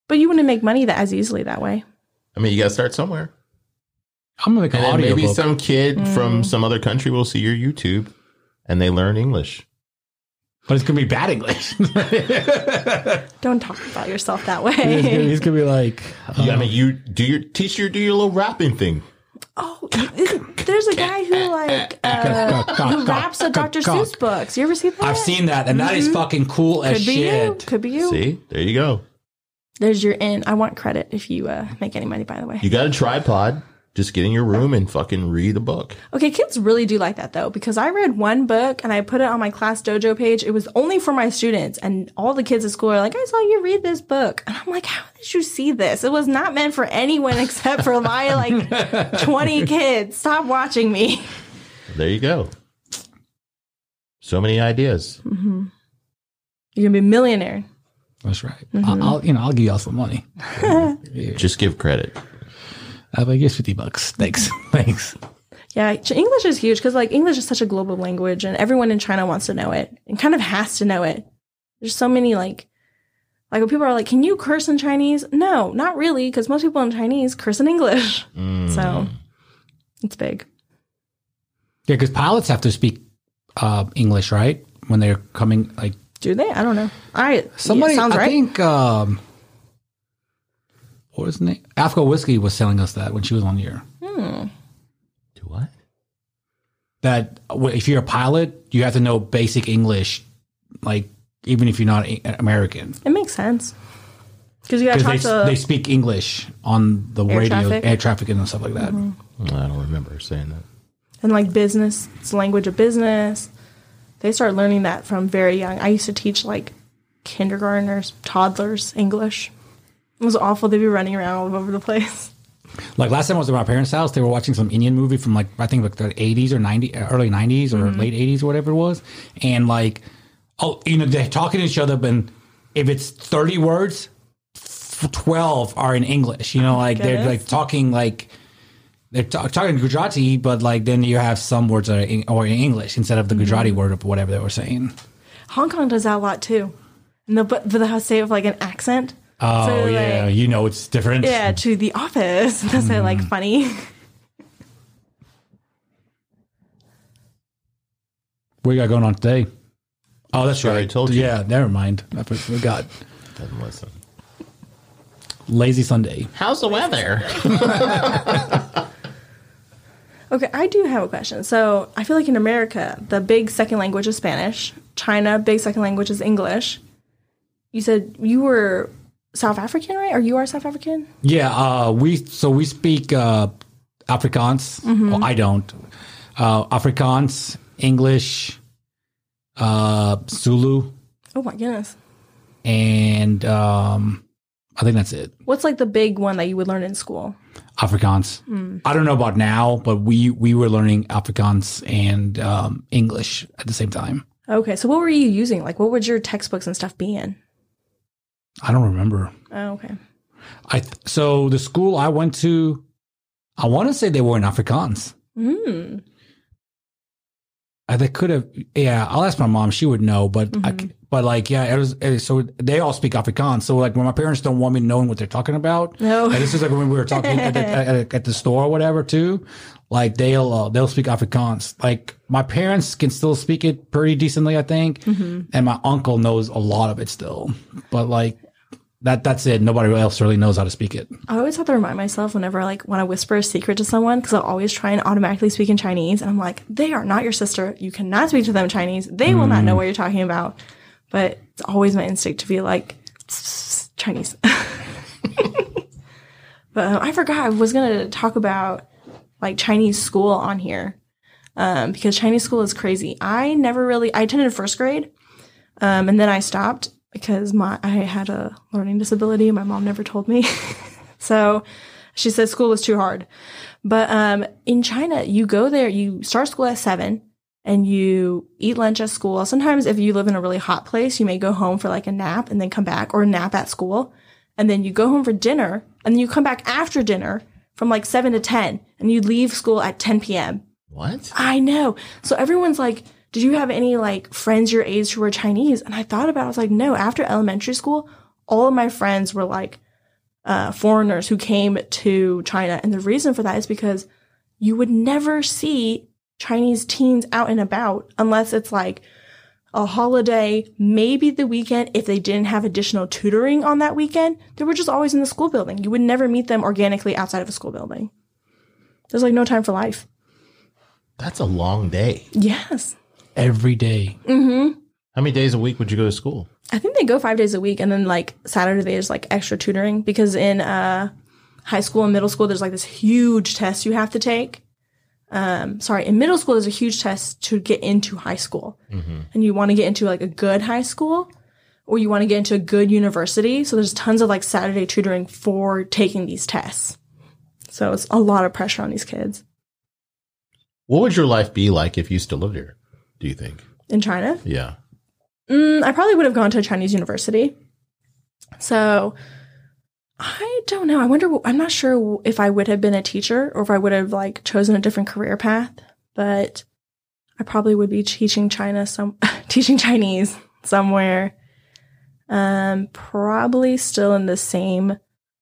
but you wouldn't make money that as easily that way. I mean, you got to start somewhere. I'm going to make And an then audio maybe book. some kid Mm. from some other country will see your YouTube and they learn English. but it's going to be bad English. Don't talk about yourself that way. he's going to be like, uh, I mean, you do your teach your do your little rapping thing. Oh, there's a guy who like uh, who raps the Dr. Seuss books. You ever see that? I've seen that, and that is fucking cool as Could be you. shit. Could be you. See, there you go. There's your in. I want credit if you uh, make any money. By the way. You got a tripod. Just get in your room and fucking read a book. Okay, kids really do like that though, because I read one book and I put it on my ClassDojo page. It was only for my students, and all the kids at school are like, I saw you read this book. And I'm like, how did you see this? It was not meant for anyone except for my like 20 kids. Stop watching me. There you go. So many ideas. Mm-hmm. You're gonna be a millionaire. That's right. Mm-hmm. I'll, I'll, you know, I'll give y'all some money. Just give credit. I'll like, here's 50 bucks. Thanks. Thanks. Yeah, English is huge because like English is such a global language and everyone in China wants to know it and kind of has to know it. There's so many like, like when people are like, "Can you curse in Chinese?" No, not really, because most people in Chinese curse in English. So it's big. Yeah, because pilots have to speak uh, English, right? When they're coming, like, Do they? I don't know. I somebody, yeah, sounds I right. think, um, what was the name? Africa Whiskey was telling us that when she was on the here. Hmm. Do what? That if you're a pilot, you have to know basic English, like, even if you're not a- American. it makes sense because you got to talk Because they, to they speak English on the Air radio, traffic? air traffic, and stuff like that. Mm-hmm. I don't remember saying that. and like business. It's the language of business. They start learning that from very young. I used to teach like kindergartners, toddlers English. It was awful. They'd be running around all over the place. Like last time I was at my parents' house, they were watching some Indian movie from like I think like the eighties or ninety, early nineties or mm-hmm. late eighties or whatever it was, and like, oh, you know, they're talking to each other, but if it's thirty words, twelve are in English. You know, oh like they're like talking like they're ta- talking Gujarati, but like then you have some words that are in, or in English instead of the mm-hmm. Gujarati word or whatever they were saying. Hong Kong does that a lot too. And they'll but they'll say it with like an accent. Oh So, yeah, like- you know it's different. Yeah, to the office. They'll say it like mm. funny. What you got going on today? Oh, that's Sure, I right. told you. Yeah, never mind. I forgot. Doesn't listen. Lazy Sunday. How's the weather? Okay, I do have a question. So I feel like in America, the big second language is Spanish. China, big second language is English. You said you were South African, right? Or you are South African? Yeah, uh, we so we speak uh, Afrikaans. Well, I don't. Uh, Afrikaans, English, uh, Zulu, Oh my goodness. and um, I think that's it. What's like the big one that you would learn in school? Afrikaans. I don't know about now, but we we were learning Afrikaans and um, English at the same time. Okay, so what were you using? Like, what would your textbooks and stuff be in? I don't remember. Oh, okay. I th- so the school I went to, I want to say they were in Afrikaans. Mm. I they could have. Yeah, I'll ask my mom. She would know, but I, but like yeah, it was it, so they all speak Afrikaans. So like when my parents don't want me knowing what they're talking about, No. and this is like when we were talking at, the, at, at the store or whatever too. Like they'll uh, they'll speak Afrikaans. Like my parents can still speak it pretty decently, I think, and my uncle knows a lot of it still. But like that that's it. Nobody else really knows how to speak it. I always have to remind myself whenever I like want to whisper a secret to someone because I'll always try and automatically speak in Chinese. And I'm like, they are not your sister. You cannot speak to them in Chinese. They will not know what you're talking about. But it's always my instinct to be like, Chinese. but um, I forgot I was going to talk about like Chinese school on here um, because Chinese school is crazy. I never really, I attended first grade um, and then I stopped because my I had a learning disability. My mom never told me. so she said school was too hard. But um, in China, you go there, you start school at seven and you eat lunch at school. Sometimes if you live in a really hot place, you may go home for like a nap and then come back or nap at school. And then you go home for dinner and then you come back after dinner from like seven to 10 and you leave school at 10 p.m. What? I know. So everyone's like, did you have any like friends your age who were Chinese? And I thought about it. I was like, no, after elementary school, all of my friends were like uh, foreigners who came to China. And the reason for that is because you would never see Chinese teens out and about unless it's like a holiday, maybe the weekend. If they didn't have additional tutoring on that weekend, they were just always in the school building. You would never meet them organically outside of a school building. There's like no time for life. That's a long day. Yes. Every day. How many days a week would you go to school? I think they go five days a week, and then like Saturday there's like extra tutoring because in uh, high school and middle school there's like this huge test you have to take. Um, sorry, in middle school there's a huge test to get into high school, and you want to get into like a good high school, or you want to get into a good university. So there's tons of like Saturday tutoring for taking these tests. So it's a lot of pressure on these kids What would your life be like if you still lived here? Do you think? in China. Yeah. Mm, I probably would have gone to a Chinese university. So I don't know. I wonder. I'm not sure if I would have been a teacher or if I would have like chosen a different career path. But I probably would be teaching China some teaching Chinese somewhere. Um, probably still in the same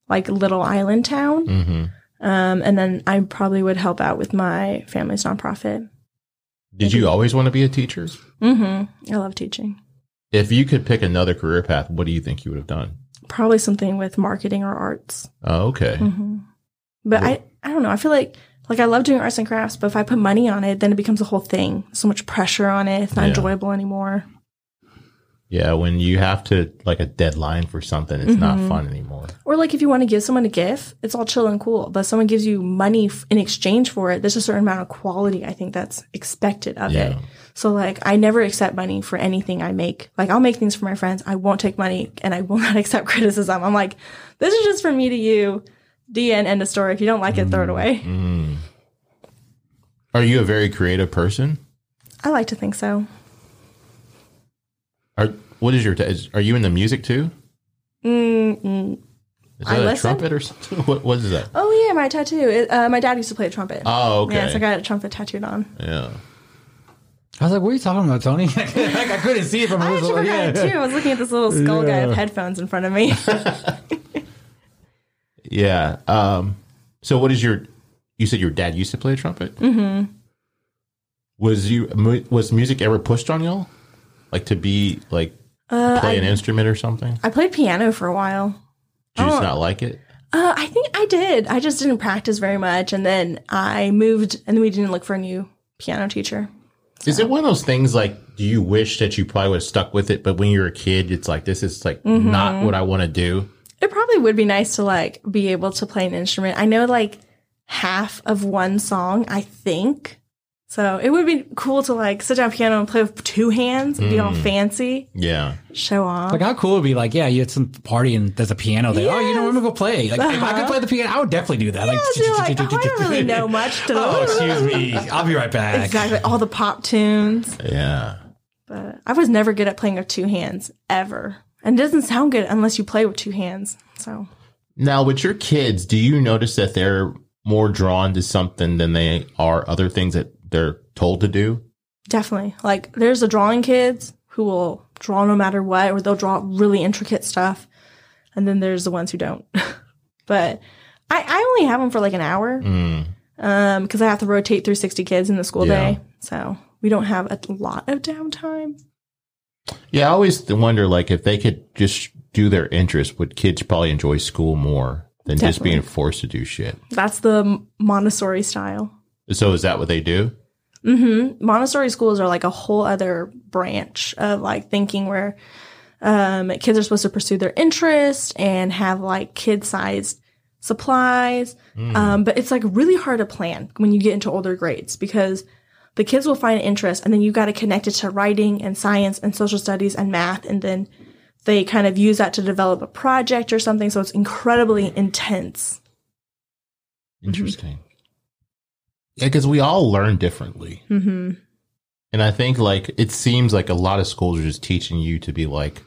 like little island town. Mm-hmm. Um, and then I probably would help out with my family's nonprofit. Did you always want to be a teacher? Mm-hmm. I love teaching. If you could pick another career path, what do you think you would have done? Probably something with marketing or arts. Oh, okay. hmm But I, I don't know. I feel like like I love doing arts and crafts, but if I put money on it, then it becomes a whole thing. So much pressure on it. It's not Yeah. enjoyable anymore. Yeah, when you have to like a deadline for something, it's not fun anymore. Or like if you want to give someone a gift, it's all chill and cool. But someone gives you money f- in exchange for it. There's a certain amount of quality I think that's expected of it. So like I never accept money for anything I make. Like I'll make things for my friends. I won't take money and I will not accept criticism. I'm like, this is just from me to you. The end, end of story. If you don't like it, throw it away. Mm. Are you a very creative person? I like to think so. Are what is your? T- is, are you in the music too? Mm-mm. Is that a listen. trumpet or something? What what is that? Oh yeah, my tattoo. It, uh, my dad used to play a trumpet. Oh, okay. Yeah, so I got a trumpet tattooed on. yeah. I was like, "What are you talking about, Tony?" like, I couldn't see it from I this. actually forgot it too. I was looking at this little skull guy with headphones in front of me. Yeah. Um. So, what is your? You said your dad used to play a trumpet. Mm-hmm. Was you was music ever pushed on y'all, like to be like play an instrument or something? I played piano for a while. Did you just Oh. not like it? Uh, I think I did. I just didn't practice very much, and then I moved, and then we didn't look for a new piano teacher. Is it one of those things like? Do you wish that you probably would have stuck with it, but when you're a kid, it's like this is like Mm-hmm. not what I want to do. It probably would be nice to like be able to play an instrument. I know like half of one song, I think. So it would be cool to like sit down piano and play with two hands and be all fancy, Yeah. show off. Like how cool it would be? Like, yeah, you had some party and there's a piano there. Oh, you know, I'm gonna go play. Like, if I could Uh-huh. play the piano, I would definitely do that. Like, Yeah, you're like, oh, I don't really know much. To oh, excuse me, I'll be right back. Exactly. All the pop tunes. Yeah. But I was never good at playing with two hands ever. And it doesn't sound good unless you play with two hands. So Now, with your kids, do you notice that they're more drawn to something than they are other things that they're told to do? definitely. Like there's the drawing kids who will draw no matter what, or they'll draw really intricate stuff. And then there's the ones who don't. but I, I only have them for like an hour. Mm. Um, because I have to rotate through 60 kids in the school Yeah. day. So we don't have a lot of downtime. Yeah, I always wonder, like, if they could just do their interest, would kids probably enjoy school more than just being forced to do shit? That's the Montessori style. So is that what they do? Hmm Montessori schools are like a whole other branch of like thinking where um, kids are supposed to pursue their interest and have like kid sized supplies. Um, but it's like really hard to plan when you get into older grades because the kids will find interest and then you got to connect it to writing and science and social studies and math. And then they kind of use that to develop a project or something. So it's incredibly intense. Interesting. Yeah, because we all learn differently. hmm And I think, like, it seems like a lot of schools are just teaching you to be like,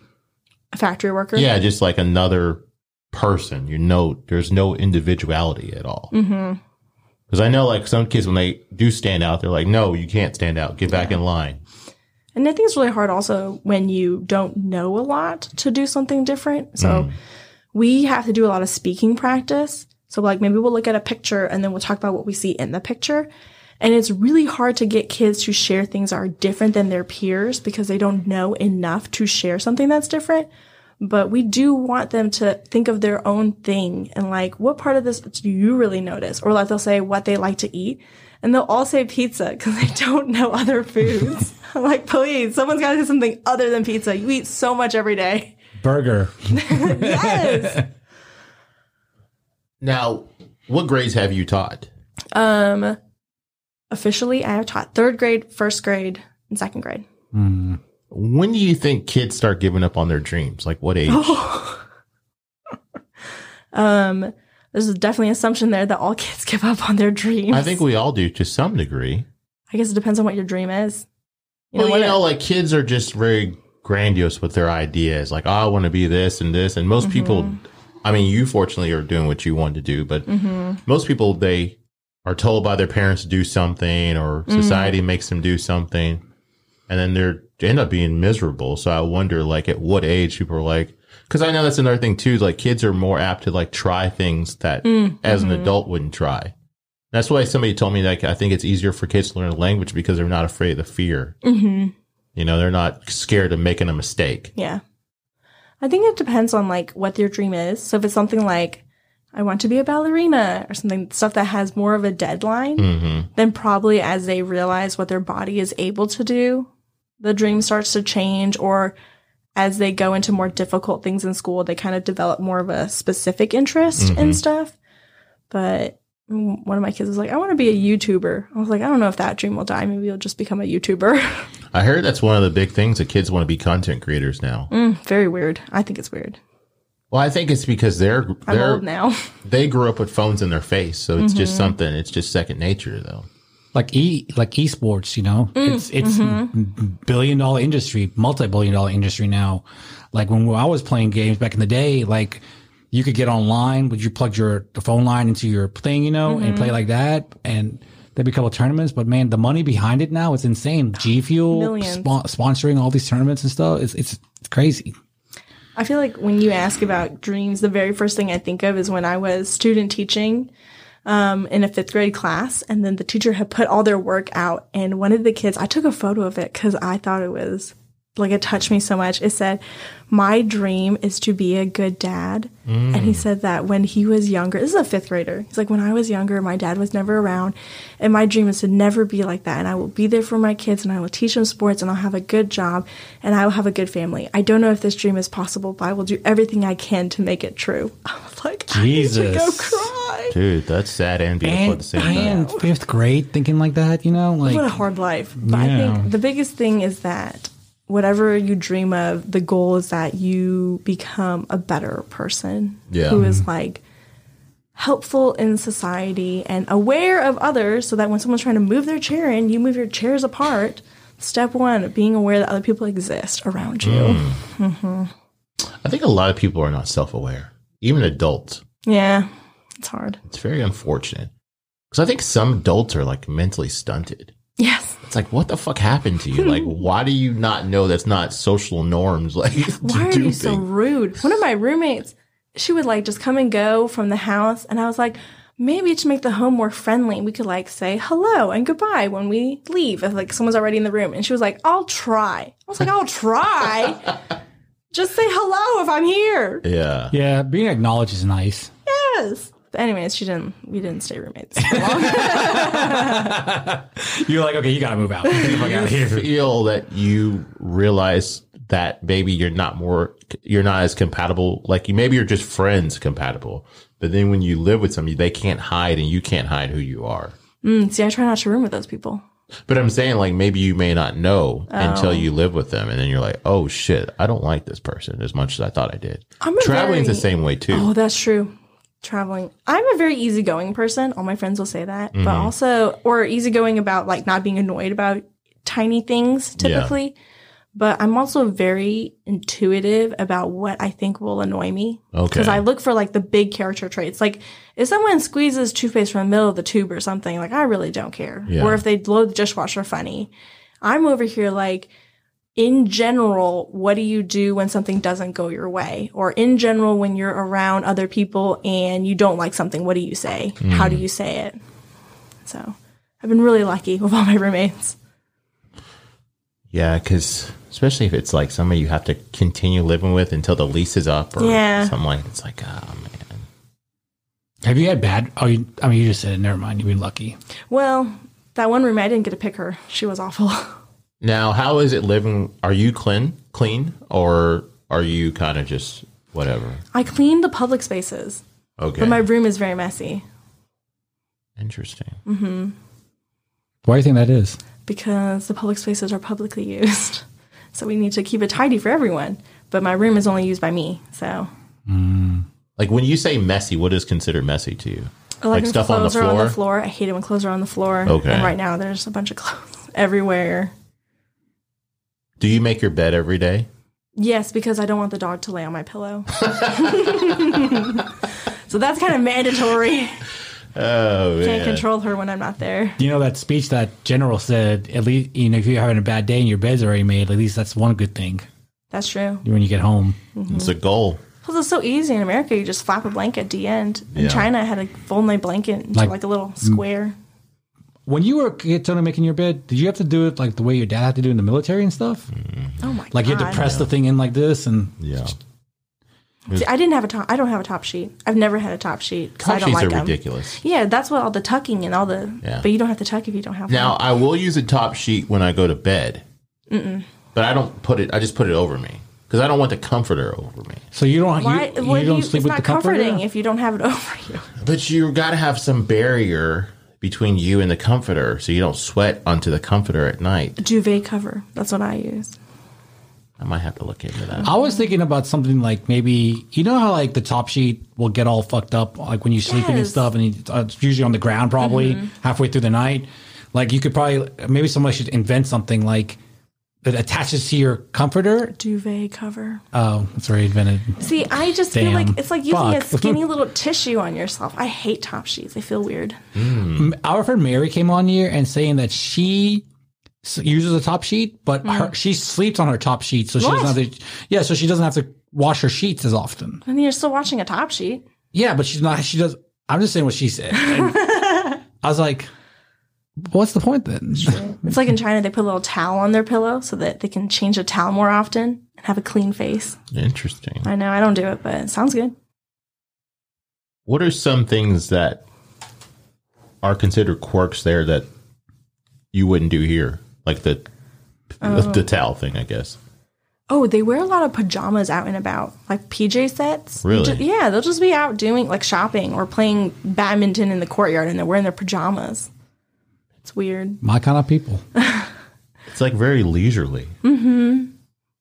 A factory worker. yeah, just like another person. You know, there's no individuality at all. Because I know, like, some kids, when they do stand out, they're like, no, you can't stand out. Get back in line. And I think it's really hard also when you don't know a lot to do something different. So we have to do a lot of speaking practice. So like maybe we'll look at a picture and then we'll talk about what we see in the picture. And it's really hard to get kids to share things that are different than their peers because they don't know enough to share something that's different. But we do want them to think of their own thing and like, what part of this do you really notice? Or like they'll say what they like to eat and they'll all say pizza because they don't know other foods. I'm like, please, someone's got to do something other than pizza. You eat so much every day. Burger. yes. Now, what grades have you taught? Um, officially, I have taught third grade, first grade, and second grade. Mm. When do you think kids start giving up on their dreams? Like, what age? Um, there's definitely an assumption there that all kids give up on their dreams. I think we all do to some degree. I guess it depends on what your dream is. You well, what you it- know, like kids are just very grandiose with their ideas. Like, oh, I want to be this and this. And most people, I mean, you fortunately are doing what you want to do, but mm-hmm. most people, they are told by their parents to do something or mm-hmm. society makes them do something. And then they're, they end up being miserable. So I wonder, like, at what age people are like, cause I know that's another thing too. Like kids are more apt to like try things that mm-hmm. as an adult wouldn't try. That's why somebody told me like I think it's easier for kids to learn a language because they're not afraid of the fear. Mhm. You know, they're not scared of making a mistake. Yeah. I think it depends on like what your dream is. So if it's something like I want to be a ballerina or something stuff that has more of a deadline, hmm then probably as they realize what their body is able to do, the dream starts to change or as they go into more difficult things in school, they kind of develop more of a specific interest in Mhm. stuff. But one of my kids was like, I want to be a YouTuber. I was like, I don't know if that dream will die. Maybe you'll just become a YouTuber. I heard that's one of the big things that kids want to be content creators now. mm, very weird. I think it's weird. Well, I think it's because they're I'm they're old now. they grew up with phones in their face, so it's just mm-hmm. something. It's just second nature, though. Like e like esports, you know, mm, it's it's mm-hmm. billion dollar industry, multi billion dollar industry now. Like when I was playing games back in the day, like you could get online, but you plug your the phone line into your thing, you know, and play like that, and there'd be a couple of tournaments. But man, the money behind it now is insane. G Fuel spon- sponsoring all these tournaments and stuff. It's it's, it's crazy. I feel like when you ask about dreams, the very first thing I think of is when I was student teaching um, in a fifth grade class, and then the teacher had put all their work out, and one of the kids, I took a photo of it because I thought it was like it touched me so much. It said, "My dream is to be a good dad." And he mm. said that when he was younger, this is a fifth grader. He's like, "When I was younger, my dad was never around, and my dream is to never be like that. And I will be there for my kids, and I will teach them sports, and I'll have a good job, and I will have a good family. I don't know if this dream is possible, but I will do everything I can to make it true." I was like, "I need to go Jesus. cry." Dude, that's sad and beautiful at And, the same time. and fifth grade thinking like that, you know, like what a hard life. But I think the biggest thing is that whatever you dream of, the goal is that you become a better person Yeah. who is mm-hmm. like helpful in society and aware of others so that when someone's trying to move their chair in, you move your chairs apart. Step one, being aware that other people exist around you. Mm. Mm-hmm. I think a lot of people are not self aware, even adults. Yeah, it's hard. It's very unfortunate. Because I think some adults are like mentally stunted. Yes. It's like, what the fuck happened to you? Like, why do you not know that's not social norms? Like, Why are do you so rude? One of my roommates, she would like just come and go from the house, and I was like, maybe to make the home more friendly, we could like say hello and goodbye when we leave if like someone's already in the room. And she was like, I'll try. I was like, I'll try. just say hello if I'm here. Yeah. yeah, being acknowledged is nice. Yes. But anyways, she didn't. We didn't stay roommates. for long. You're like, okay, you gotta move out. Get the fuck out of here. Feel that you realize that maybe you're not more, you're not as compatible. Like, you maybe you're just friends compatible. But then when you live with somebody, they can't hide and you can't hide who you are. Mm, see, I try not to room with those people. But I'm saying, like, maybe you may not know until you live with them. And then you're like, oh shit, I don't like this person as much as I thought I did. I'm a Traveling's the same way too. Oh, that's true. Traveling. I'm a very easygoing person. All my friends will say that. Mm-hmm. But also, or easygoing about like not being annoyed about tiny things typically. But I'm also very intuitive about what I think will annoy me. Okay. Because I look for like the big character traits. Like if someone squeezes toothpaste from the middle of the tube or something, like I really don't care. Yeah. Or if they load the dishwasher funny. I'm over here like, in general, what do you do when something doesn't go your way? Or in general, when you're around other people and you don't like something, what do you say? How do mm. you say it? So I've been really lucky with all my roommates. Yeah, because especially if it's like somebody you have to continue living with until the lease is up or Yeah. something like it's like, oh man. Have you had bad? Oh, you, I mean, you just said it. Never mind. You've been lucky. Well, that one roommate, I didn't get to pick her. She was awful. Now, how is it living? Are you clean, clean, or are you kind of just whatever? I clean the public spaces, Okay, but my room is very messy interesting. Hmm. Why do you think that is? because the public spaces are publicly used. So we need to keep it tidy for everyone. But my room is only used by me. So Like when you say messy, what is considered messy to you? I Like when stuff on the clothes are on floor? the floor. I hate it when clothes are on the floor. Okay. And right now there's a bunch of clothes everywhere. Do you make your bed every day? Yes, because I don't want the dog to lay on my pillow. so that's kind of mandatory. Oh man. Can't control her when I'm not there. You know that speech that General said. At least you know if you're having a bad day and your bed's already made, at least that's one good thing That's true. when you get home. Mm-hmm. It's a goal. Plus, it's so easy in America. You just flap a blanket at the end. In Yeah. China, I had to fold my blanket into Like- like, a little square. When you were a kid, Tony, making your bed, did you have to do it like the way your dad had to do in the military and stuff? Mm-hmm. Oh my god. Like you had to press the thing in like this, and Yeah. See, I didn't have a top. I don't have a top sheet. I've never had a top sheet. 'cause I Top don't sheets like are them. ridiculous. Yeah, that's what all the tucking and all the. Yeah. But you don't have to tuck if you don't have Now one. I will use a top sheet when I go to bed, but I don't put it. I just put it over me because I don't want the comforter over me. so you don't Why? you, what you do don't you, sleep it's with not the comforter. comforting if you don't have it over you. But you got to have some barrier between you and the comforter, so you don't sweat onto the comforter at night. Duvet cover. That's what I use. I might have to look into that. I was thinking about something like maybe you know how like the top sheet will get all fucked up like when you're sleeping and Yes. stuff, and you- uh, it's usually on the ground probably halfway through the night. Like you could probably maybe somebody should invent something like that attaches to your comforter. Duvet cover. Oh, it's already invented. See, I just feel like it's like using a skinny little tissue on yourself. I hate top sheets. They feel weird. Mm. Our friend Mary came on here and saying that she uses a top sheet, but mm. her, she sleeps on her top sheet, so she What? doesn't have to. Yeah, so she doesn't have to wash her sheets as often. And you're still watching a top sheet. Yeah, but she's not. She does. I'm just saying what she said. I was like, What's the point then? It's like in China, they put a little towel on their pillow so that they can change the towel more often and have a clean face. Interesting. I know I don't do it, but it sounds good. What are some things that are considered quirks there that you wouldn't do here? Like the oh. the towel thing, I guess. Oh, they wear a lot of pajamas out and about, like PJ sets. Really? Ju- yeah, they'll just be out doing like shopping or playing badminton in the courtyard and they're wearing their pajamas. It's weird. My kind of people. It's like very leisurely.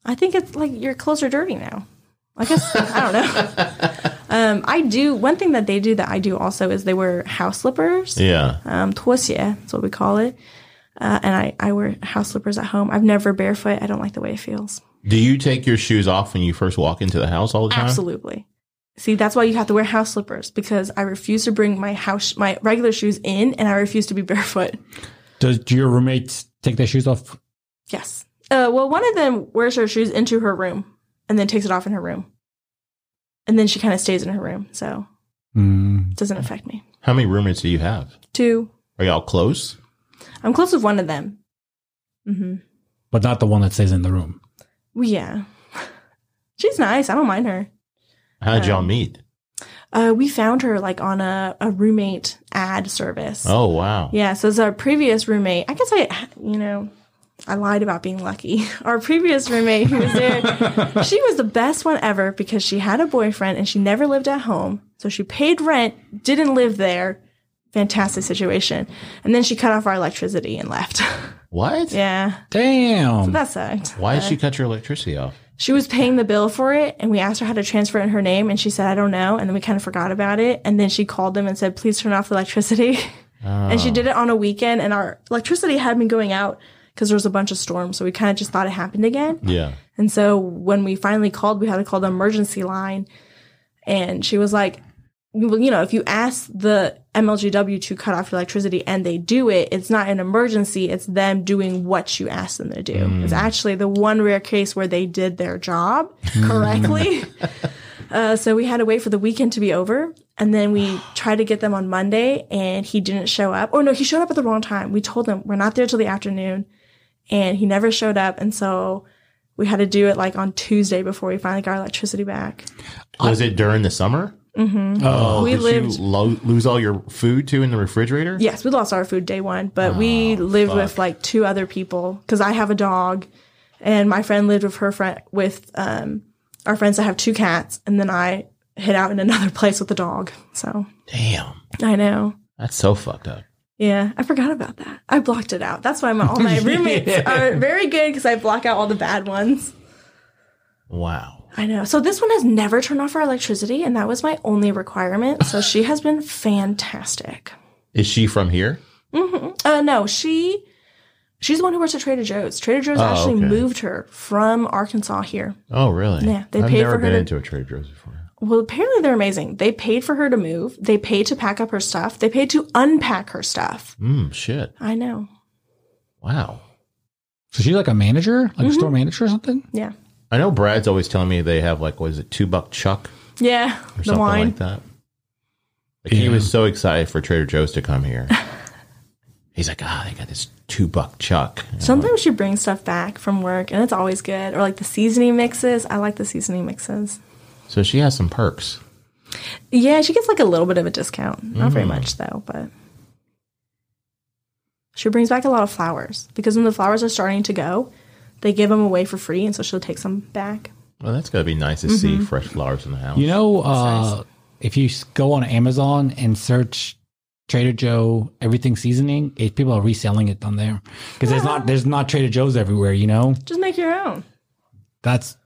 I think it's like your clothes are dirty now. I guess I don't know. Um, I do one thing that they do that I do also is they wear house slippers. Yeah. Um, 拖鞋, that's what we call it. Uh, and I, I wear house slippers at home. I've never barefoot. I don't like the way it feels. Do you take your shoes off when you first walk into the house all the time? Absolutely. See, that's why you have to wear house slippers because I refuse to bring my house, my regular shoes in, and I refuse to be barefoot. Does do your roommates take their shoes off? Yes. Uh, well, one of them wears her shoes into her room and then takes it off in her room, and then she kind of stays in her room, so Mm. it doesn't affect me. How many roommates do you have? Two. Are y'all close? I'm close with one of them. Mm-hmm. But not the one that stays in the room. Well, yeah. She's nice. I don't mind her. How did y'all meet? Uh, we found her like on a, a roommate ad service. Oh wow. Yeah, so it's our previous roommate. I guess I, you know, I lied about being lucky. Our previous roommate who was there, she was the best one ever because she had a boyfriend and she never lived at home. So she paid rent, didn't live there. Fantastic situation. And then she cut off our electricity and left. What? yeah, Damn. that sucked. Why did she cut your electricity off? She was paying the bill for it and we asked her how to transfer it in her name and she said, I don't know. And then we kind of forgot about it. And then she called them and said, please turn off the electricity. And she oh. did it on a weekend and our electricity had been going out because there was a bunch of storms. So we kind of just thought it happened again. Yeah. And so when we finally called, we had to call the emergency line. And she was like, you know, if you ask the MLGW to cut off your electricity and they do it, it's not an emergency. It's them doing what you asked them to do. It's actually the one rare case where they did their job correctly. uh, so we had to wait for the weekend to be over. And then we tried to get them on Monday and he didn't show up. Oh no, he showed up at the wrong time. We told him we're not there till the afternoon and he never showed up. And so we had to do it like on Tuesday before we finally got our electricity back. Was it during the summer? Oh, we Did lived, you lo- lose all your food too in the refrigerator? yes, we lost our food day one, but we lived with like two other people because I have a dog and my friend lived with her friend, with, um, our friends that have two cats. And then I hid out in another place with the dog. So Damn. I know. That's so fucked up. Yeah, I forgot about that. I blocked it out. That's why my, all my roommates are very good because I block out all the bad ones. Wow. I know. So this one has never turned off our electricity, and that was my only requirement. So she has been fantastic. Is she from here? Uh, no, she she's the one who works at Trader Joe's. Trader Joe's actually okay. moved her from Arkansas here. Oh, really? Yeah, they I've paid never for her been to- into a Trader Joe's before. Well, apparently they're amazing. They paid for her to move. They paid to pack up her stuff. They paid to unpack her stuff. Mm, shit. I know. Wow. so she's like a manager, like a store manager or something. Yeah. I know Brad's always telling me they have like, what is it, two buck chuck Yeah. or the something wine. like that. Like he was so excited for Trader Joe's to come here. He's like, ah, they got this two buck chuck. Sometimes she brings stuff back from work, and it's always good. Or like the seasoning mixes. I like the seasoning mixes. So she has some perks. Yeah, she gets like a little bit of a discount. Not very much though, but she brings back a lot of flowers because when the flowers are starting to go, they give them away for free, and so she'll take some back. Well, that's gotta be nice to see fresh flowers in the house. You know, uh, if you go on Amazon and search Trader Joe everything seasoning, it, people are reselling it on there because there's not there's not Trader Joe's everywhere. You know, Just make your own. that's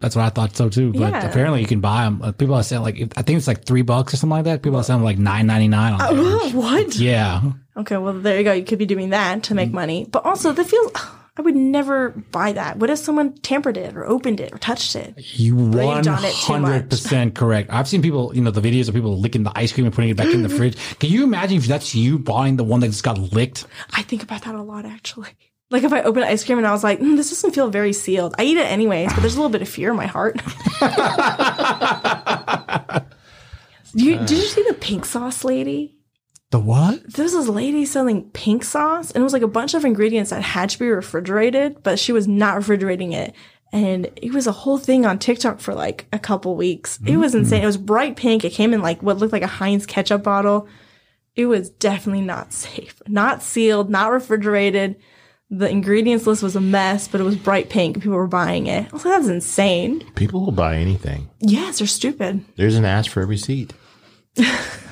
that's what I thought so too. But Yeah. apparently, you can buy them. Uh, people are selling like I think it's like three bucks or something like that. People are selling like nine ninety nine on there. what? Yeah, Okay, well there you go. You could be doing that to make money, but also the feels. I would never buy that. What if someone tampered it or opened it or touched it? you one Braved on it too much. hundred percent correct. I've seen people, you know, the videos of people licking the ice cream and putting it back in the fridge. Can you imagine if that's you buying the one that just got licked? I think about that a lot actually. Like if I open ice cream and I was like, mm, this doesn't feel very sealed. I eat it anyways, but there's a little bit of fear in my heart. you, did you see the pink sauce lady? The what? This was a lady selling pink sauce, and it was like a bunch of ingredients that had to be refrigerated, but she was not refrigerating it. And it was a whole thing on TikTok for like a couple weeks. It was mm-hmm. insane. It was bright pink. It came in like what looked like a Heinz ketchup bottle. It was definitely not safe, not sealed, not refrigerated. The ingredients list was a mess, but it was bright pink. People were buying it. I was like, that's insane. People will buy anything. Yes, they're stupid. There's an ass for every seed.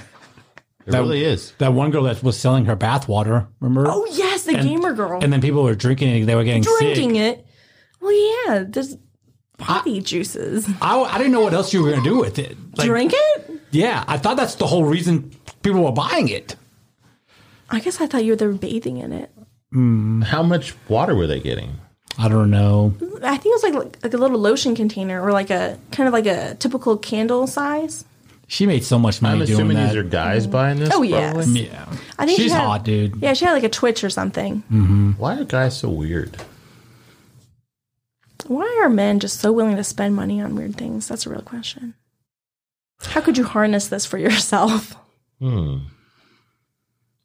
It really is. That one girl that was selling her bath water, remember? Oh yes, the gamer girl And then people were drinking it. They were getting drinking sick. it. Well, yeah, there's body juices. I, I didn't know what else you were going to do with it. Like, Drink it? Yeah, I thought that's the whole reason people were buying it. I guess I thought you were there bathing in it. Mm, how much water were they getting? I don't know. I think it was like, like like a little lotion container or like a kind of like a typical candle size. She made so much money I'm doing assuming that. these are guys mm. buying this. Oh, probably? yes. yeah, I think she's she had- hot, dude. Yeah, she had like a twitch or something. Mm-hmm. Why are guys so weird? Why are men just so willing to spend money on weird things? That's a real question. How could you harness this for yourself? Hmm.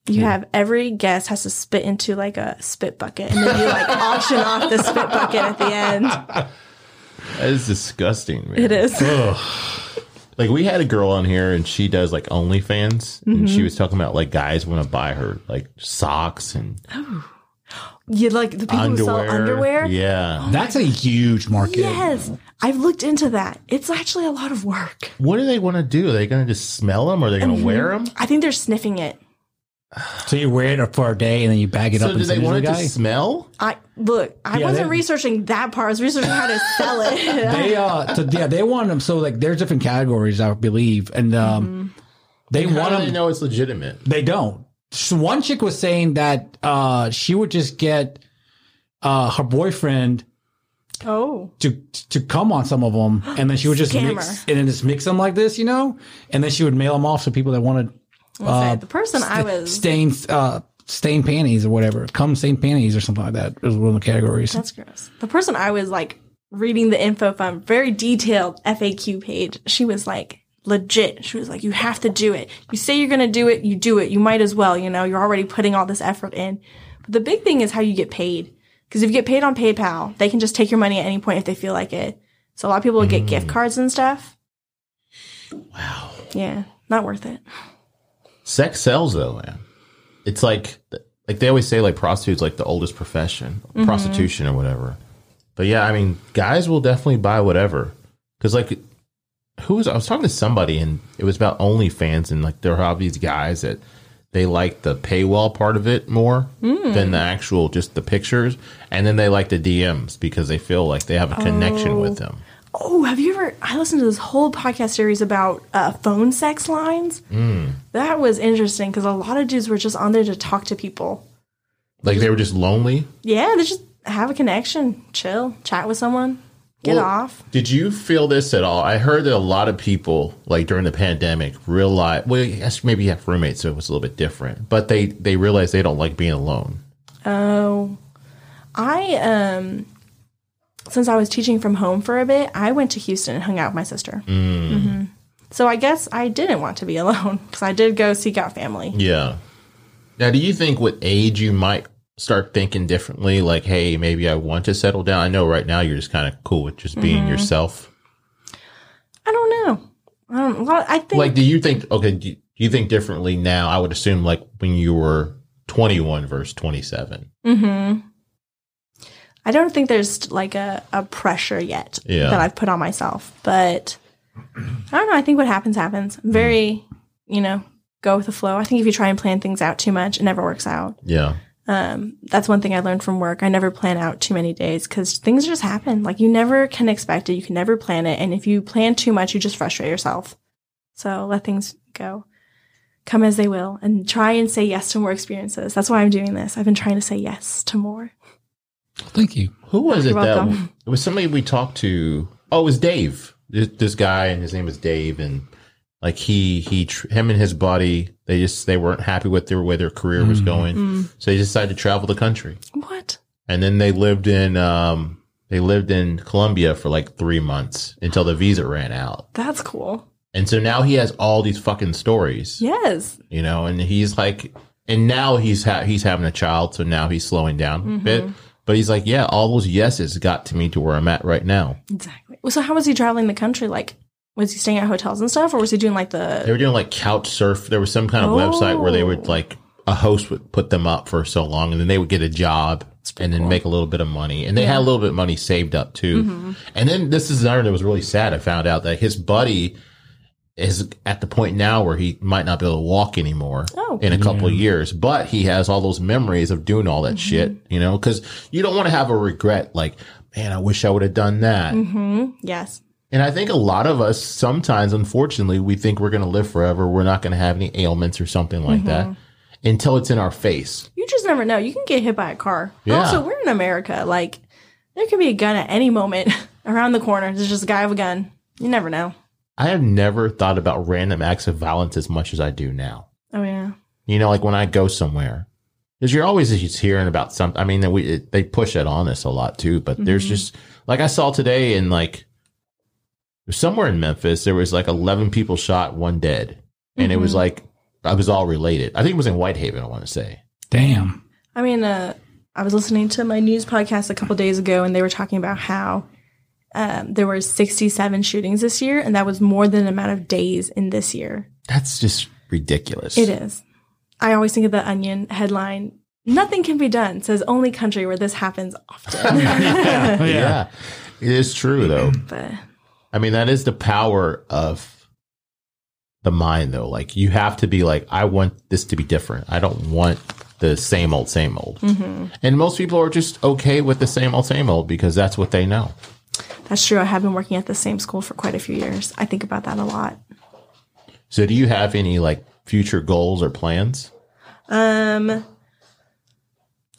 You hmm. have every guest has to spit into like a spit bucket, and then you like auction off the spit bucket at the end. That is disgusting, man. It is. Like we had a girl on here and she does like OnlyFans and Mm-hmm. she was talking about like guys want to buy her like socks and You like the people who sell underwear. underwear? Yeah. That's a huge market. Yes, I've looked into that. It's actually a lot of work. What do they want to do? Are they going to just smell them or are they going to wear them? I think they're sniffing it. So you wear it for a day and then you bag it So up do and they send it to want the it to smell? I look. I Yeah, wasn't they- researching that part. I was researching how to sell it. they uh, so, yeah, they want them. So like, there's different categories, I believe, and um, they How want do them. they know it's legitimate? They don't. So one chick was saying that uh, she would just get uh, her boyfriend oh, to to come on some of them, and then she would just mix and then just mix them like this, you know, and then she would mail them off to people that wanted Let's say the person I was. stained uh, stained panties or whatever, come stained panties or something like that. Was one of the categories. That's gross. The person I was like reading the info from, very detailed FAQ page. She was like legit. She was like, "You have to do it. You say you're gonna do it, you do it. You might as well. You know, you're already putting all this effort in." But the big thing is how you get paid. Because if you get paid on PayPal, they can just take your money at any point if they feel like it. So a lot of people would get gift cards and stuff. Wow. Yeah, not worth it. Sex sells though, man. It's like like they always say like prostitutes like the oldest profession, mm-hmm. prostitution or whatever. But yeah, I mean, guys will definitely buy whatever. Cuz like who was I was talking to somebody and it was about OnlyFans and like there are all these guys that they like the paywall part of it more mm. than the actual just the pictures and then they like the DMs because they feel like they have a connection with oh. them. Oh, have you ever? I listened to this whole podcast series about uh, phone sex lines. That was interesting because a lot of dudes were just on there to talk to people. Like they were just lonely. Yeah, they just have a connection, chill, chat with someone, get Well, off. Did you feel this at all? I heard that a lot of people, like during the pandemic, realize. Well, yes, maybe you have roommates, so it was a little bit different. But they they realized they don't like being alone. Oh, I um, since I was teaching from home for a bit, I went to Houston and hung out with my sister. hmm So I guess I didn't want to be alone because I did go seek out family. Yeah. Now, do you think with age you might start thinking differently? Like, hey, maybe I want to settle down. I know right now you're just kind of cool with just being mm-hmm. yourself. I don't know. I don't. lot- I think Like, do you think? Okay, do you think differently now? I would assume like when you were 21 versus 27. Mm-hmm. I don't think there's like a, a pressure yet Yeah. that I've put on myself. But I don't know. I think what happens, happens. I'm very, you know, go with the flow. I think if you try and plan things out too much, it never works out. Yeah. Um, that's one thing I learned from work. I never plan out too many days because things just happen. Like you never can expect it. You can never plan it. And if you plan too much, you just frustrate yourself. So let things go. Come as they will and try and say yes to more experiences. That's why I'm doing this. I've been trying to say yes to more. Thank you. Who was it You're that welcome. it was somebody we talked to? Oh, it was Dave. This, this guy, and his name is Dave, and like he he him and his buddy, they just they weren't happy with their way their career was mm. going, mm. so they decided to travel the country, What? and then they lived in um they lived in Colombia for like three months until the visa ran out, That's cool. And so now he has all these fucking stories, Yes. you know, and he's like, and now he's ha- he's having a child, so now he's slowing down a mm-hmm. bit. But he's like, yeah, all those yeses got to me to where I'm at right now. Exactly. Well, So how was he traveling the country? Like, was he staying at hotels and stuff, or was he doing like the? They were doing like couch surf. There was some kind of website where they would Oh. like a host would put them up for so long, and then they would get a job and then make a little bit of money, and they had a little bit of money saved up too. Mm-hmm. And then this is another that was really sad. I found out that his buddy is at the point now where he might not be able to walk anymore Oh. in a couple of years, but he has all those memories of doing all that Mm-hmm. shit, you know, because you don't want to have a regret like, man, I wish I would have done that. Mm-hmm. Yes. And I think a lot of us sometimes, unfortunately, we think we're going to live forever. We're not going to have any ailments or something like that until it's in our face. You just never know. You can get hit by a car. Yeah. Also, we're in America. Like, there could be a gun at any moment around the corner. There's just a guy with a gun. You never know. I have never thought about random acts of violence as much as I do now. Oh yeah. You know, like when I go somewhere, because you're always just hearing about something. I mean, we it, they push it on us a lot too. But there's just like I saw today in like somewhere in Memphis, there was like 11 people shot, one dead, and it was like I was all related. I think it was in Whitehaven. I want to say. Damn. I mean, uh, I was listening to my news podcast a couple days ago, and they were talking about how um, there were 67 shootings this year, and that was more than the amount of days in this year. That's just ridiculous. It is. I always think of the Onion headline. Nothing can be done. Says only country where this happens often. yeah. It is true though. but I mean, that is the power of the mind though. Like you have to be like, I want this to be different. I don't want the same old, same old. And most people are just okay with the same old, same old because that's what they know. That's true. I have been working at the same school for quite a few years. I think about that a lot. So do you have any like future goals or plans? Um,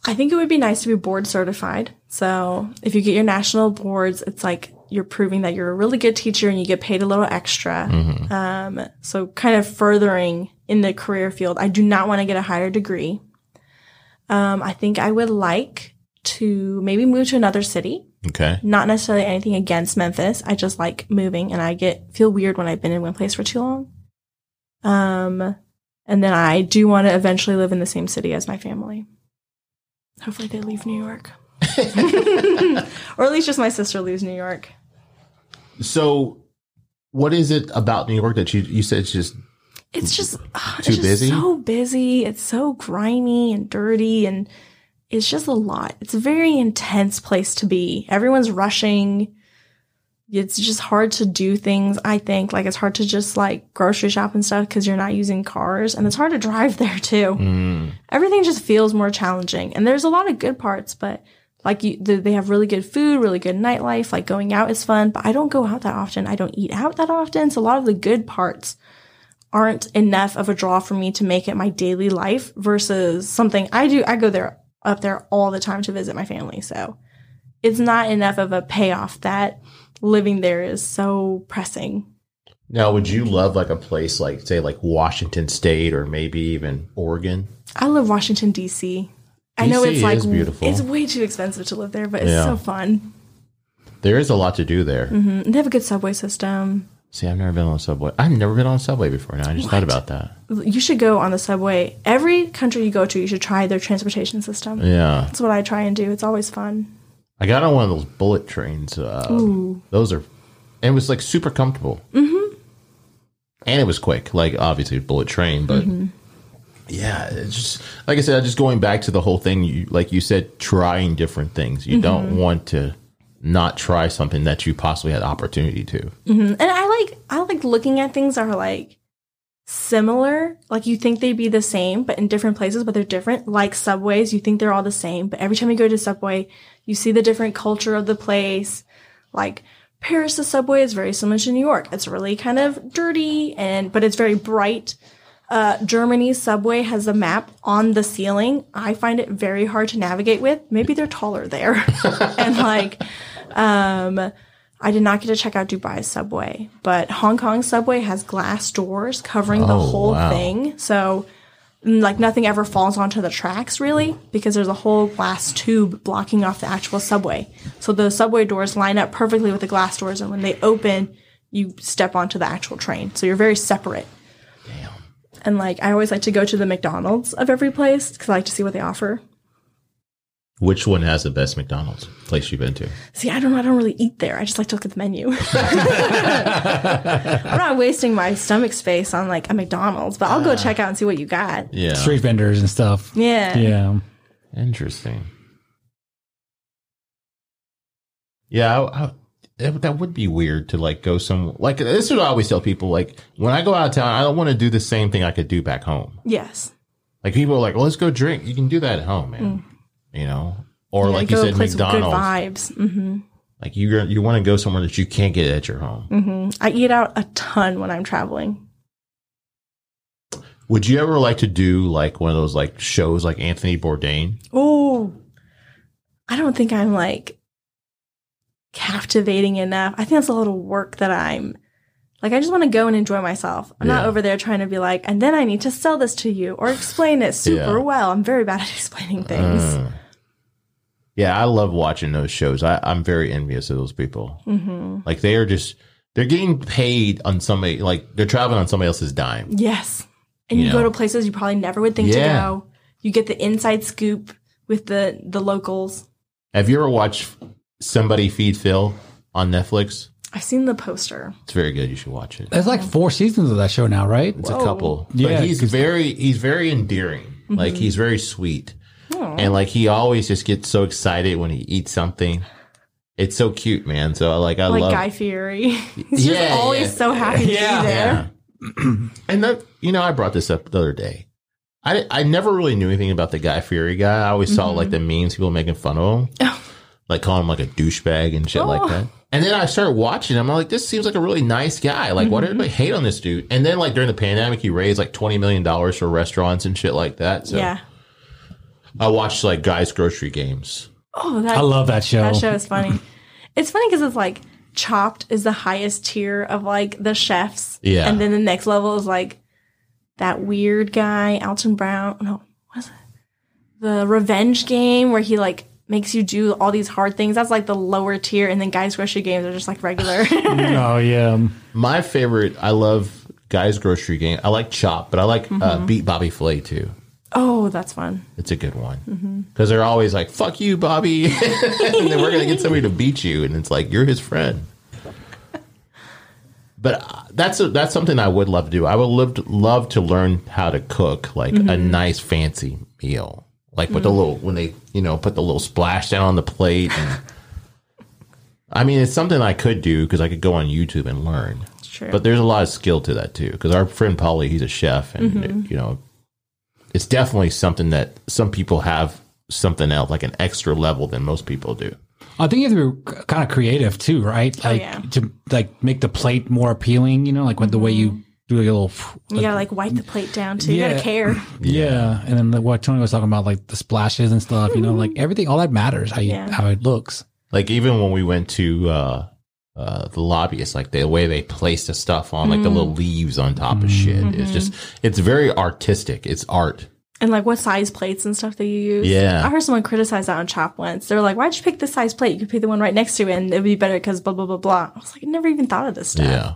I think it would be nice to be board certified. So if you get your national boards, it's like you're proving that you're a really good teacher and you get paid a little extra. Um, so kind of furthering in the career field. I do not want to get a higher degree. Um, I think I would like to maybe move to another city. Okay. Not necessarily anything against Memphis. I just like moving and I get feel weird when I've been in one place for too long. Um, and then I do want to eventually live in the same city as my family. Hopefully they leave New York. or at least just my sister leaves New York. So what is it about New York that you, you said it's just, It's just ah, it's Too just busy? so busy. It's so grimy and dirty and it's just a lot. It's a very intense place to be. Everyone's rushing. It's just hard to do things, I think. Like it's hard to just like grocery shop and stuff because you're not using cars and it's hard to drive there too. mm, Everything just feels more challenging. And there's a lot of good parts, but like you, the, they have really good food, really good nightlife. Like going out is fun, but I don't go out that often. I don't eat out that often. So a lot of the good parts aren't enough of a draw for me to make it my daily life versus something I do. I go there up there all the time to visit my family. So it's not enough of a payoff that living there is so pressing. now would you love like a place like say like Washington state or maybe even Oregon? I love Washington D.C. I know it's like beautiful. it's way too expensive to live there, but it's Yeah. so fun. There is a lot to do there. Mhm. They have a good subway system. See, I've never been on a subway. I've never been on a subway before. Now I just thought about that. You should go on the subway. Every country you go to, you should try their transportation system. Yeah, That's what I try and do. It's always fun. I got on one of those bullet trains. Uh, those are, and it was like super comfortable. Mm-hmm. And it was quick. Like obviously, bullet train, but yeah, it's just like I said. Just going back to the whole thing. You like you said, trying different things. You don't want to not try something that you possibly had opportunity to. Mhm. And I like I like looking at things that are like similar. Like you think they'd be the same, but in different places, but they're different. Like subways, you think they're all the same, but every time you go to subway, you see the different culture of the place. Like Paris, the subway is very similar to New York. It's really kind of dirty and but it's very bright. Uh, Germany's subway has a map on the ceiling. I find it very hard to navigate with. Maybe they're taller there, and like um, I did not get to check out Dubai's subway, but Hong Kong's subway has glass doors covering the Oh, whole wow. thing. So, mm, like, nothing ever falls onto the tracks really because there's a whole glass tube blocking off the actual subway. So, the subway doors line up perfectly with the glass doors, and when they open, you step onto the actual train. So you're very separate. Damn. And like I always like to go to the McDonald's of every place because I like to see what they offer. Which one has the best McDonald's place you've been to? See, I don't know. I don't really eat there. I just like to look at the menu. I'm not wasting my stomach space on like a McDonald's, but I'll go ah. check out and see what you got. Yeah. Street vendors and stuff. Yeah. Yeah. Interesting. Yeah, I, I, that, that would be weird to like go some like this is what I always tell people. Like when I go out of town, I don't want to do the same thing I could do back home. Yes. Like people are like, well, let's go drink. You can do that at home, man. Mm. You know, or Yeah, like you go to a said, McDonald's. vibes. hmm Like you you want to go somewhere that you can't get at your home. I eat out a ton when I'm traveling. Would you ever like to do like one of those like shows like Anthony Bourdain? Oh, I don't think I'm like captivating enough. I think that's a lot of work that I'm like, I just want to go and enjoy myself. I'm not over there trying to be like, and then I need to sell this to you or explain it super Yeah. well. I'm very bad at explaining things. Uh, yeah, I love watching those shows. I, I'm very envious of those people. hmm Like they are just they're getting paid on somebody like they're traveling on somebody else's dime. Yes. And You you, know. go to places you probably never would think Yeah. to go. You get the inside scoop with the the locals. Have you ever watched Somebody Feed Phil on Netflix? I've seen the poster. It's very good. You should watch it. There's like four seasons of that show now, right? It's a couple. Yeah, but he's 'cause- very he's very endearing. Like he's very sweet. And like he always just gets so excited when he eats something. It's so cute, man. So like I Like love Guy Fieri. He's Yeah, just always yeah. so happy to Yeah. be there. Yeah. and that, you know, I brought this up the other day. I, I never really knew anything about the Guy Fieri guy. I always saw like mm-hmm. the memes, people making fun of him, oh. like calling him like a douchebag and shit like Oh. that. And then I started watching him. I'm like, this seems like a really nice guy. Like, why did mm-hmm. everybody hate on this dude? And then like during the pandemic, he raised like twenty million dollars for restaurants and shit like that. So Yeah. I watched like Guy's grocery games. Oh, that I love that show. that show is funny. it's funny because it's like Chopped is the highest tier of like the chefs. Yeah. And then the next level is like that weird guy, Alton Brown. No, what is it? The Revenge Game where he like makes you do all these hard things. That's like the lower tier, and then Guys Grocery Games are just like regular. oh yeah. My favorite, I love Guy's grocery game. I like Chop, but I like uh, Mm-hmm. Beat Bobby Flay too. Oh, that's fun. It's a good one Mm-hmm. because they're always like "fuck you, Bobby," and then we're gonna get somebody to beat you, and it's like you're his friend. But uh, that's a, that's something I would love to do. I would love to, love to learn how to cook like a Mm-hmm. nice fancy meal, like with the little when they you know put the little splash down on the plate. And, I mean, it's something I could do because I could go on YouTube and learn. True. But there's a lot of skill to that too. Because our friend Polly, he's a chef, and Mm-hmm. you know, it's definitely something that some people have something else, like an extra level than most people do. I think you have to be kind of creative too, right? Like yeah. to like make the plate more appealing. You know, like with the way you do a little. you gotta like wipe the plate down too. You Yeah. gotta care. Yeah, and then the, what Tony was talking about, like the splashes and stuff. You know, like everything, all that matters how you Yeah. how it looks. Like even when we went to uh, uh, the lobbyists, like the way they place the stuff on, like the little leaves on top of shit. It's just, it's very artistic. It's art. And like what size plates and stuff that you use. Yeah. I heard someone criticize that on Chop once. They were like, why'd you pick this size plate? You could pick the one right next to it and it would be better because blah, blah, blah, blah. I was like, I never even thought of this stuff. Yeah.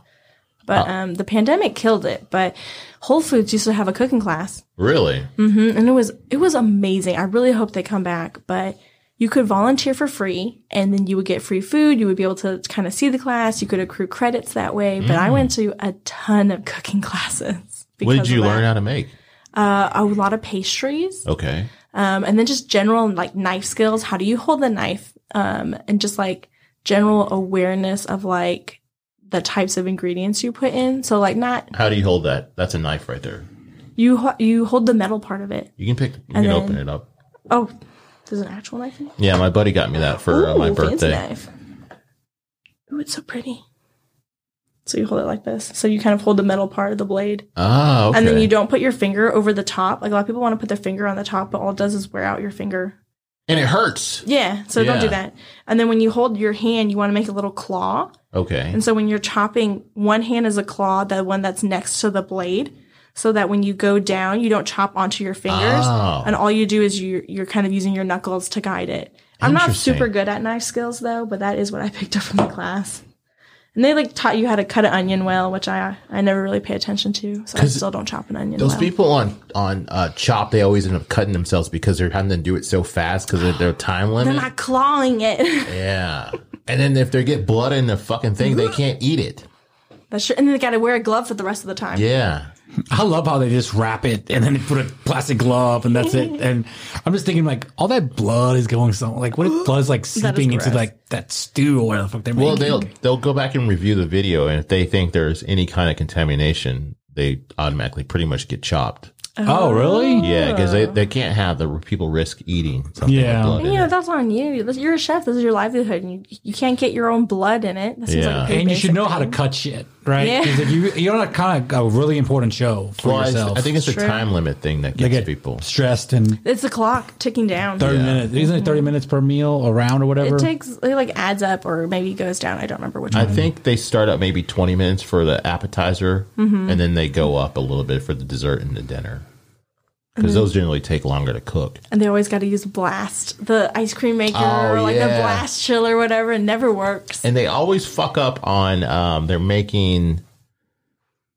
But um, the pandemic killed it. But Whole Foods used to have a cooking class. Really? Mm-hmm. And it was, it was amazing. I really hope they come back. But you could volunteer for free and then you would get free food. You would be able to kind of see the class. You could accrue credits that way. But I went to a ton of cooking classes. What did you learn how to make? Uh, a lot of pastries. Okay. um, and then just general like knife skills. How do you hold the knife? Um, and just like general awareness of like the types of ingredients you put in. So like not How do you hold that? That's a knife right there. you you hold the metal part of it. You can pick, you And can then- open it up. Oh, there's an actual knife in it. Yeah, my buddy got me that for uh, my Ooh, fancy birthday. knife. Ooh, it's so pretty. So you hold it like this. So you kind of hold the metal part of the blade, Ah, okay. and then you don't put your finger over the top. Like a lot of people want to put their finger on the top, but all it does is wear out your finger. and it hurts. Yeah, so don't do that. And then when you hold your hand, you want to make a little claw. Okay. And so when you're chopping, one hand is a claw, the one that's next to the blade, so that when you go down, you don't chop onto your fingers, Oh. and all you do is you you're kind of using your knuckles to guide it. I'm not super good at knife skills though, but that is what I picked up from the class. And they like taught you how to cut an onion well, which I I never really pay attention to, so I still don't chop an onion. Those well. people on on uh, Chop, they always end up cutting themselves because they're having to do it so fast because of their time limit. they're not clawing it. yeah, and then if they get blood in the fucking thing, they can't eat it. That's true. And then they got to wear a glove for the rest of the time. Yeah, I love how they just wrap it and then they put a plastic glove and that's it. And I'm just thinking like all that blood is going somewhere. Like what if blood's like seeping into gross. like that stew or whatever the fuck they're well, making? they'll they'll go back and review the video, and if they think there's any kind of contamination, they automatically pretty much get chopped. oh really? Yeah, because they, they can't have the people risk eating something Yeah. with blood And, in you know, it. that's on you. That's- You're a chef. This is your livelihood. And you, you can't get your own blood in it. That seems Yeah. like a pretty And you should basic know how to thing. cut shit, right? Yeah. 'Cause if you you're on a kind of a really important show for Well, yourself. I think it's a True. time limit thing that gets get people. stressed and It's the clock ticking down. 30 Yeah. minutes. Isn't it 30 minutes per meal or round or whatever? It takes, it like adds up or maybe goes down. I don't remember which I one. think they start at maybe 20 minutes for the appetizer, Mm-hmm. and then they go up a little bit for the dessert and the dinner. Because those generally take longer to cook. And they always got to use blast, the ice cream maker Oh, or like the blast chill or whatever. It never works. And they always fuck up on, um, they're making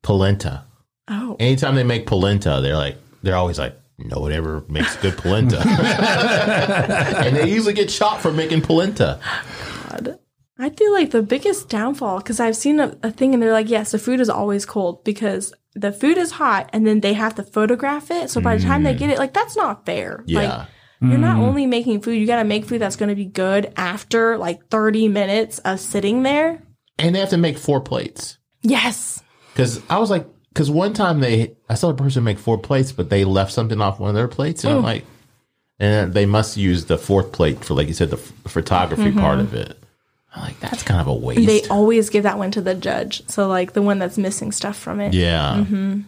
polenta. oh, Anytime they make polenta, they're like, they're always like, no one ever makes good polenta. and they usually get shot for making polenta. God. I feel like the biggest downfall because I've seen a, a thing and they're like, yes, the food is always cold because the food is hot and then they have to photograph it. So by the time they mm. get it, like that's not fair. Yeah. Like you're not mm. only making food, you got to make food that's going to be good after like 30 minutes of sitting there. And they have to make four plates. Yes. Because I was like, because one time they, I saw a person make four plates, but they left something off one of their plates, and I'm mm. like, and they must use the fourth plate for, like you said, the f- photography part mm-hmm. of it. I'm like, that's kind of a waste. They always give that one to the judge. So like the one that's missing stuff from it. yeah, And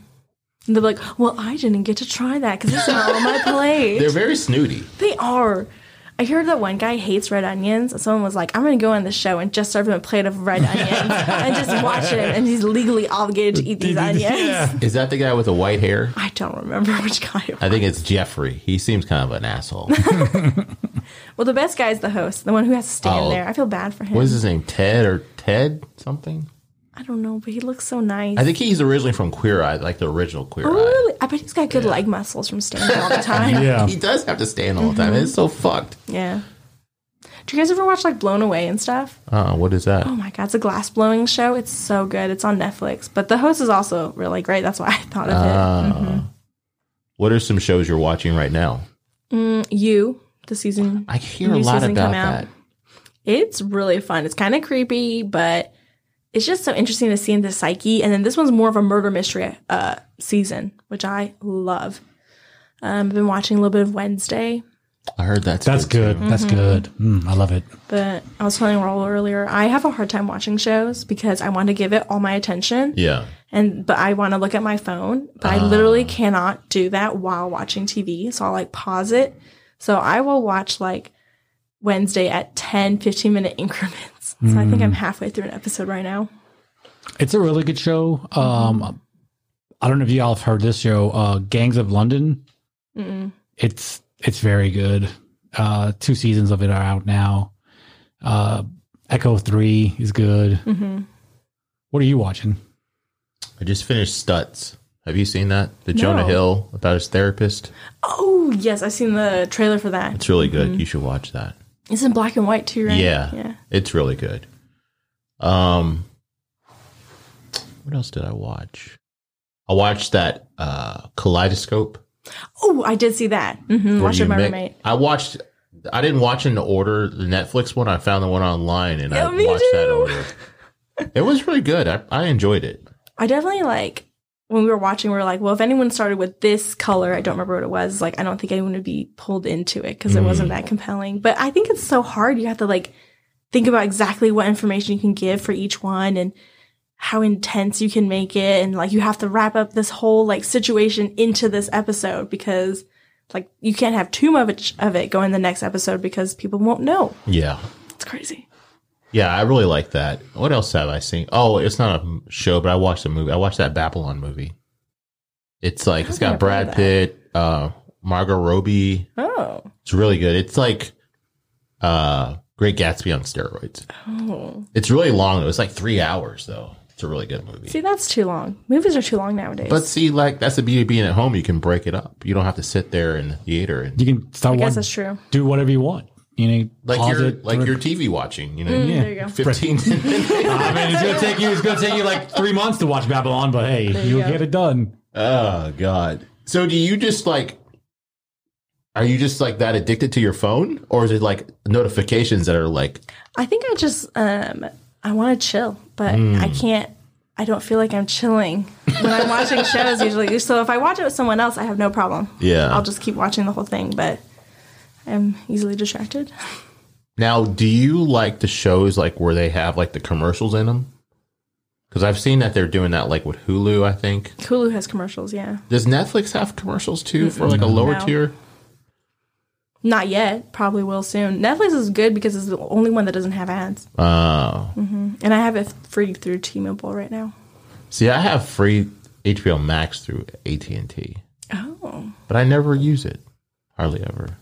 they're like, well, I didn't get to try that because it's not on my plate. they're very snooty. They are. I heard that one guy hates red onions. Someone was like, I'm going to go on the show and just serve him a plate of red onions and just watch him. And he's legally obligated to eat these onions. Yeah. Is that the guy with the white hair? I don't remember which guy. it was. I think it's Jeffrey. He seems kind of an asshole. Well, the best guy is the host, the one who has to stand Oh. there. I feel bad for him. what is his name? Ted or Ted something? I don't know, but he looks so nice. I think he's originally from Queer Eye, like the original Queer Oh, Eye. really? I bet he's got good leg muscles from standing all the time. Yeah. He does have to stand all the time. It's so fucked. yeah. Do you guys ever watch like Blown Away and stuff? Uh, what is that? Oh my god, it's a glass blowing show. It's so good. It's on Netflix. But the host is also really great. That's why I thought of it. Uh, What are some shows you're watching right now? it. You, the season. I hear a lot about come out. that. It's really fun. It's kind of creepy, but it's just so interesting to see in the psyche. And then this one's more of a murder mystery uh, season, which I love. Um, I've been watching a little bit of Wednesday, I heard that's That's good. too. That's good. Mm, I love it. but I was telling Raul earlier, I have a hard time watching shows because I want to give it all my attention. Yeah. and but I want to look at my phone, but I literally cannot do that while watching TV. So I'll like pause it. So I will watch like Wednesday at 10, 15 minute increments. So I think I'm halfway through an episode right now. It's a really good show. Um, I don't know if y'all have heard this show, uh, Gangs of London. Mm-mm. It's it's very good. Uh, two seasons of it are out now. Uh, Echo Three is good. hmm What are you watching? I just finished Stutz. Have you seen that? The Jonah Hill about his therapist. Oh yes, I've seen the trailer for that. It's really good. You should watch that. It's in black and white too, right? Yeah. Yeah. It's really good. Um what else did I watch? I watched that uh Kaleidoscope. Oh, I did see that. Mm-hmm. where Watch it with my mi- roommate. I watched I didn't watch in the order the Netflix one. I found the one online and Yeah, I watched that order. It was really good. I, I enjoyed it. I definitely like when we were watching. We were like, well, if anyone started with this color, I don't remember what it was. Like, I don't think anyone would be pulled into it because it wasn't that mm. compelling. But I think it's so hard. You have to like think about exactly what information you can give for each one and how intense you can make it, and like you have to wrap up this whole like situation into this episode because like you can't have too much of it go in the next episode because people won't know. Yeah. It's crazy. Yeah, I really like that. What else have I seen? Oh, it's not a show, but I watched a movie. I watched that Babylon movie. It's like it's think got I've Brad. Pitt, uh, Margot Robbie. Oh, It's really good. It's like uh Great Gatsby on steroids. Oh. It's really long though. It's like three hours though. It's a really good movie. See, that's too long. Movies are too long nowadays. But see, like that's the beauty of being at home. You can break it up. You don't have to sit there in the theater and You can start I guess watching, that's true. do whatever you want. You know, like your like or- you're TV watching. You know, Mm, There you go. fifteen. I mean, it's gonna take you. It's gonna take you like three months to watch Babylon, but hey, you you'll go. get it done. oh God. So do you just like? Are you just like that addicted to your phone, or is it like notifications that are like? I think I just um I want to chill, but Hmm. I can't. I don't feel like I'm chilling when I'm watching shows usually. So if I watch it with someone else, I have no problem. Yeah. I'll just keep watching the whole thing, but I'm easily distracted. Now, do you like the shows like where they have like the commercials in them? Because I've seen that they're doing that like with Hulu. I think Hulu has commercials, yeah. does Netflix have commercials too for like a lower No. tier? Not yet. Probably will soon. Netflix is good because it's the only one that doesn't have ads, Oh, mm-hmm. and I have it free through T-Mobile right now. see, I have free HBO Max through AT and T, Oh, but I never use it, hardly ever.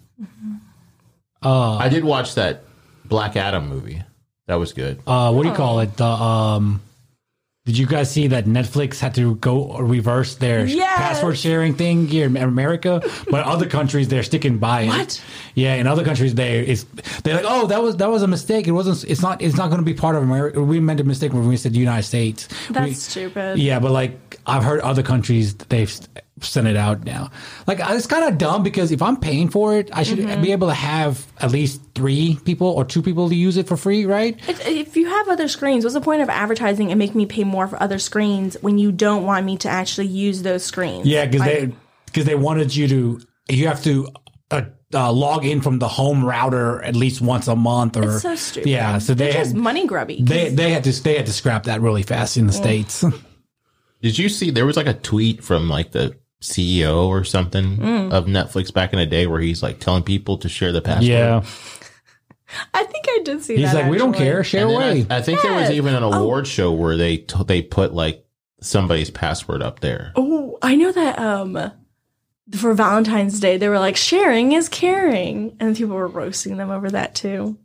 Uh, I did watch that Black Adam movie. That was good. uh, what do you call it? The um, did you guys see that Netflix had to go reverse their Yes! password sharing thing here in America? But other countries they're sticking by it. What? Yeah, in other countries they it's they're like, oh, that was that was a mistake. It wasn't. It's not. It's not going to be part of America. We meant a mistake when we said United States. that's We- stupid. Yeah, but like I've heard other countries they've sent it out now. Like it's kind of dumb because if I'm paying for it, I should Mm-hmm. be able to have at least three people or two people to use it for free, right? If, if you have other screens, what's the point of advertising and making me pay more for other screens when you don't want me to actually use those screens? Yeah, because Like, they because they wanted you to you have to. Uh, uh, log in from the home router at least once a month, or It's so stupid. yeah. So they They're just had, money grubby. they they had to they had to scrap that really fast in the states. Did you see there was like a tweet from like the CEO or something Mm. of Netflix back in the day where he's like telling people to share the password? yeah, I think I did see he's that. like, we don't care, share And away. I, I think there was even an Oh. award show where they t- they put like somebody's password up there. Oh, I know that um for Valentine's Day they were like sharing is caring and people were roasting them over that too.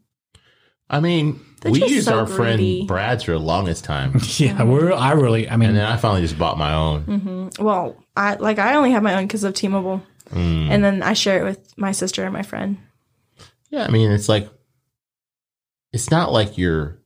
I mean, They're we used so our greedy. friend Brad's for the longest time, yeah, we're I really I mean and then I finally just bought my own. Mm-hmm. Well, I like I only have my own because of T-Mobile, Mm. and then I share it with my sister and my friend. Yeah, I mean, it's like it's not like you're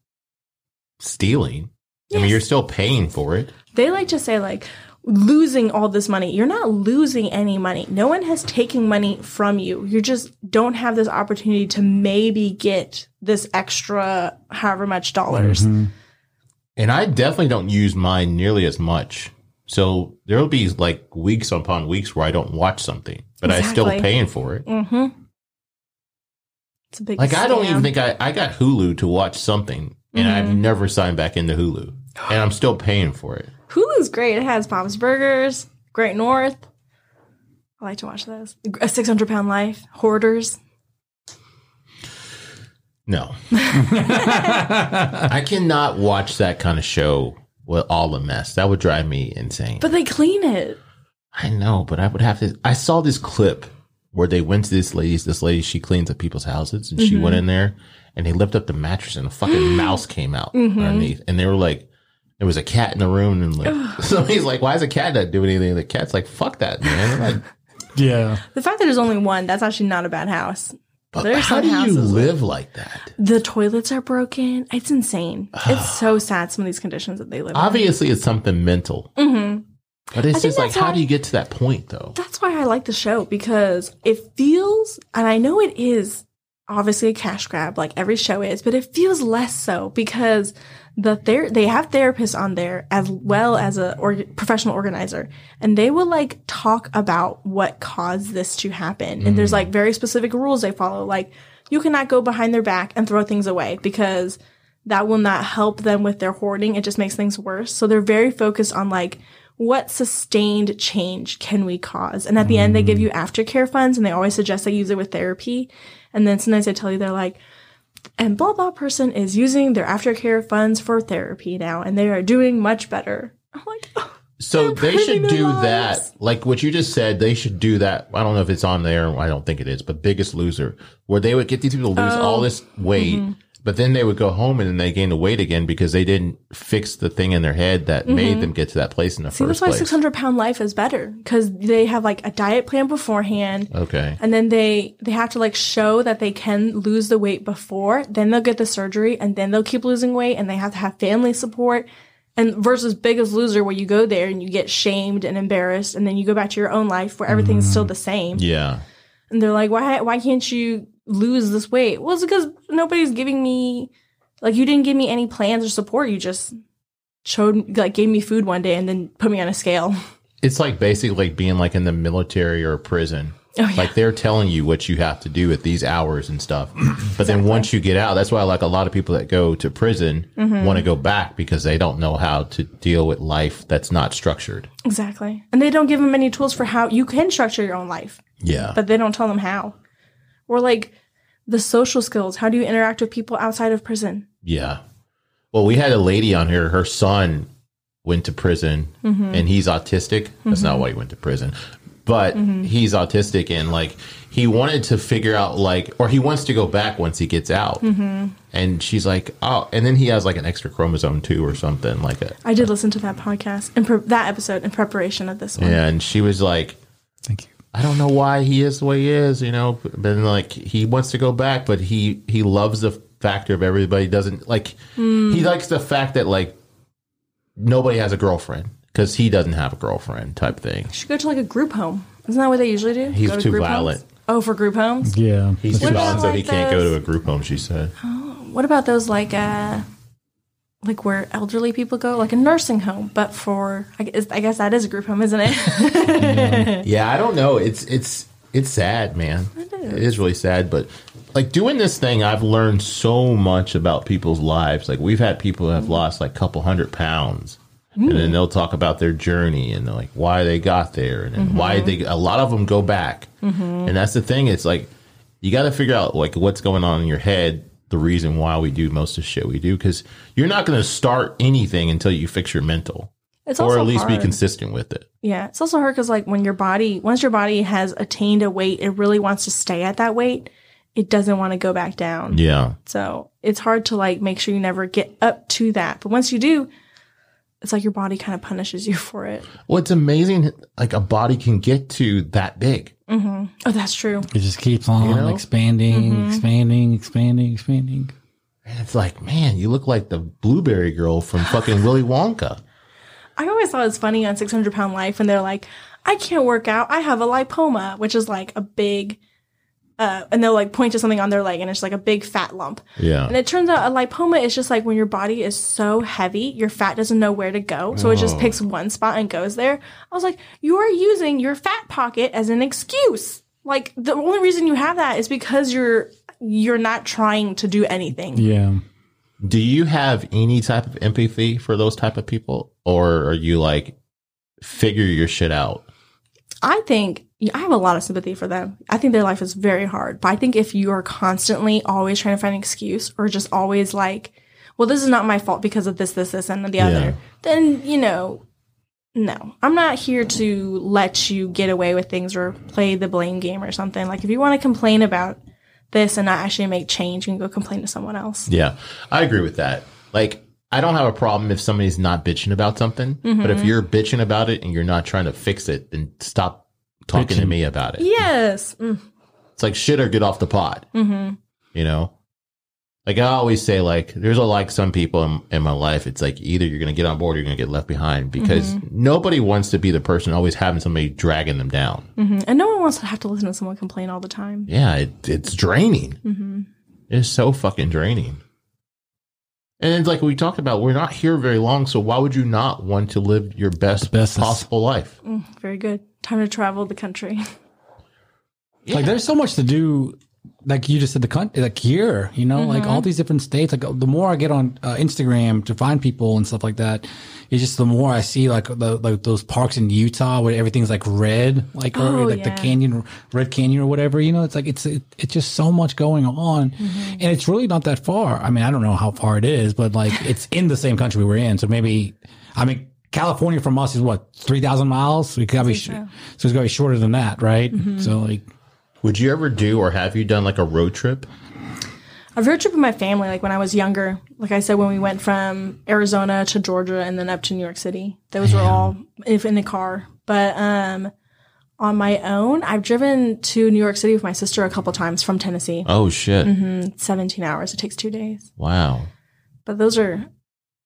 stealing. I mean, you're still paying for it. They like to say like losing all this money. You're not losing any money. No one has taken money from you. You just don't have this opportunity to maybe get this extra however much dollars. And I definitely don't use mine nearly as much. So there'll be like weeks upon weeks where I don't watch something, but I'm still paying for it. Mm-hmm. It's a big Like I don't even think I I got Hulu to watch something, and I've Mm-hmm. never signed back into Hulu, and I'm still paying for it. Hulu's great. It has Bob's Burgers, Great North. I like to watch those. A 600 Pound Life, Hoarders. No, I cannot watch that kind of show with all the mess. That would drive me insane. But they clean it. I know, but I would have to. I saw this clip where they went to this lady's. This lady, she cleans up people's houses, and she mm-hmm. went in there and they lifted up the mattress, and a fucking mouse came out mm-hmm. underneath, and they were like, there was a cat in the room, and like somebody's like, why is a cat not doing anything? The cat's like, fuck that, man. Like, yeah. The fact that there's only one, that's actually not a bad house. but There's how do you houses with- live like that? The toilets are broken. It's insane. it's so sad, some of these conditions that they live in. Obviously, it's something mental, hmm but it's just like, that's how why- do you get to that point though? That's why I like the show because it feels, and I know it is obviously a cash grab, like every show is, but it feels less so because the ther- they have therapists on there as well as a or- professional organizer, and they will like talk about what caused this to happen. And there's mm. like very specific rules they follow, like you cannot go behind their back and throw things away because that will not help them with their hoarding. It just makes things worse. So they're very focused on like what sustained change can we cause? And at the end, they give mm. you aftercare funds and they always suggest they use it with therapy. And then sometimes they tell you they're like, and blah blah person is using their aftercare funds for therapy now and they are doing much better. I'm like, oh, So They're should do lives. that, like what you just said. They should do that. I don't know if it's on there. I don't think it is, but Biggest Loser, where they would get these people to lose Oh. all this weight, Mm-hmm. But then they would go home and then they gain the weight again because they didn't fix the thing in their head that mm-hmm. made them get to that place in the See, that's why 600 pound life is better because they have like a diet plan beforehand. okay. And then they they have to like show that they can lose the weight before, then they'll get the surgery, and then they'll keep losing weight, and they have to have family support. And versus Biggest Loser, where you go there and you get shamed and embarrassed, and then you go back to your own life where everything's still mm. the same. Yeah. And they're like, why why can't you lose this weight? Well, it's because nobody's giving me like you didn't give me any plans or support. You just showed like gave me food one day and then put me on a scale. It's like basically like being like in the military or prison. Oh, yeah. Like they're telling you what you have to do at these hours and stuff. But then once you get out, that's why like a lot of people that go to prison Mm-hmm. want to go back because they don't know how to deal with life that's not structured. Exactly. And they don't give them any tools for how you can structure your own life, Yeah. but they don't tell them how. Or like the social skills. How do you interact with people outside of prison? Yeah. Well, we had a lady on here. Her son went to prison Mm-hmm. and he's autistic. That's not why he went to prison, but Mm-hmm. he's autistic and like he wanted to figure out like, or he wants to go back once he gets out. Mm-hmm. And she's like, oh, and then he has like an extra chromosome too or something like a, I did listen to that podcast and pre- that episode in preparation of this one. and she was like, Thank you. I don't know why he is the way he is, you know, but then like he wants to go back, but he he loves the factor of everybody doesn't like he likes the fact that like nobody has a girlfriend because he doesn't have a girlfriend type thing. You should go to like a group home. Isn't that what they usually do? He's Go to too group violent. homes? Oh, for group homes? Yeah. He's What too violent, so he like, can't go to a group home. She said, Oh, What about those like uh like where elderly people go, like a nursing home, but for I guess, I guess that is a group home, isn't it? "Yeah, I don't know. It's it's it's sad, man. It is really sad, but." Like doing this thing, I've learned so much about people's lives. Like we've had people who have mm-hmm. lost like a couple hundred pounds, and mm. then they'll talk about their journey and like why they got there and then why mm-hmm. they a lot of them go back mm-hmm. and that's the thing it's like you got to figure out like what's going on in your head the reason why we do most of the shit we do because you're not going to start anything until you fix your mental It's or at least be consistent with it Yeah, it's also hard because like when your body, once your body has attained a weight, it really wants to stay at that weight. It doesn't want to go back down. yeah So it's hard to like make sure you never get up to that. But once you do, it's like your body kind of punishes you for it. well it's amazing like a body can get to that big mm-hmm. Oh, that's true. It just keeps on know? expanding, mm-hmm. expanding, expanding, expanding. and it's like man you look like the blueberry girl from fucking willy wonka I always thought it was funny on 600 pound life, when they're like, I can't work out. I have a lipoma, which is like a big, uh, and they'll like point to something on their leg, and it's like a big fat lump. yeah And it turns out a lipoma is just like when your body is so heavy, your fat doesn't know where to go. So it just picks one spot and goes there. I was like, you are using your fat pocket as an excuse. Like the only reason you have that is because you're you're not trying to do anything. Yeah. Do you have any type of empathy for those type of people, or are you like figure your shit out? I think yeah, I have a lot of sympathy for them. I think their life is very hard. But I think if you are constantly always trying to find an excuse or just always like, well, this is not my fault because of this, this, this, and the Yeah. other, then, you know, no. I'm not here to let you get away with things or play the blame game or something. Like, if you want to complain about this and not actually make change, you can go complain to someone else. Yeah, I agree with that. Like, I don't have a problem if somebody's not bitching about something, but Mm-hmm. if you're bitching about it and you're not trying to fix it, then stop talking to me about it. Yes. Mm. It's like shit or get off the pod. Mm-hmm. You know, like I always say, like there's a like some people in, in my life. It's like either you're gonna get on board or you're gonna get left behind because nobody wants to be the person always having somebody dragging them down. Mhm. And no one wants to have to listen to someone complain all the time. Yeah, it, it's draining. It's so fucking draining. And it's like we talked about, we're not here very long, so why would you not want to live your best best possible life? Mm, very good. Time to travel the country. Like there's so much to do. Like you just said, the country, like here, you know, like all mm-hmm. these different states. Like the more I get on uh, Instagram to find people and stuff like that, it's just the more I see like the like those parks in Utah where everything's like red, like or Oh, like the canyon, Red Canyon or whatever. You know, it's like it's it, it's just so much going on, mm-hmm. and it's really not that far. I mean, I don't know how far it is, but like it's in the same country we're in, so maybe I mean. California from us is what three thousand miles. We gotta be sh- so. it's gotta be shorter than that, right? Mm-hmm. So like, Would you ever do or have you done like a road trip? I've road trip with my family, like when I was younger. Like I said, when we went from Arizona to Georgia and then up to New York City, those were all if in the car. But um, on my own, I've driven to New York City with my sister a couple times from Tennessee. Oh shit! Mm-hmm. 17 hours. It takes two days. Wow. But those are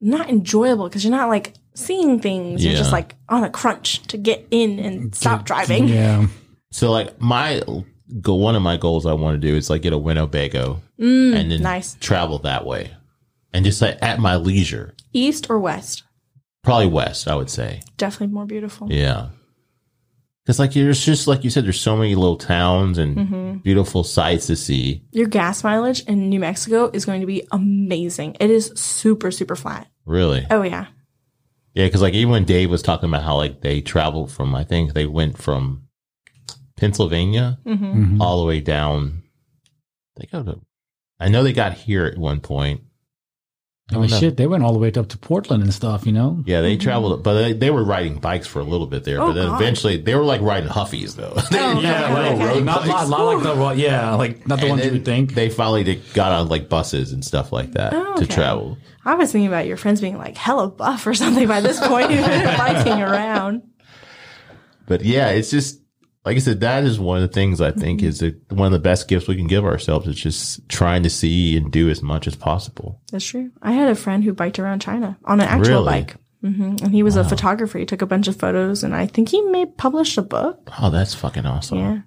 not enjoyable because you're not like seeing things. You're just like on a crunch to get in and stop driving. Yeah. So like my go one of my goals I want to do is like get a Winnebago and then nice. travel that way, and just like at my leisure. East or west? Probably west, I would say. Definitely more beautiful. Yeah. Because like there's just like you said, there's so many little towns and Mm-hmm. beautiful sights to see. Your gas mileage in New Mexico is going to be amazing. It is super, super flat. Really. Oh, yeah. Yeah, because like even when Dave was talking about how like they traveled from, I think they went from Pennsylvania hmm all the way down. They got to. I know they got here at one point. I I mean, know. shit, they went all the way up to Portland and stuff, you know? Yeah, they traveled, but they, they were riding bikes for a little bit there. Oh, but then God. eventually, they were like riding Huffies though. They Oh, didn't okay, road Not, not, not like the, well, yeah, like not the And ones you would think. They finally did, got on like buses and stuff like that Oh, to travel. I was thinking about your friends being like hella buff or something by this point, biking around. But yeah, it's just like I said, that is one of the things I think Mm-hmm. is the, one of the best gifts we can give ourselves. Is just trying to see and do as much as possible. That's true. I had a friend who biked around China on an actual Really? bike. hmm And he was a photographer. He took a bunch of photos and I think he may publish a book. Oh, that's fucking awesome. Yeah.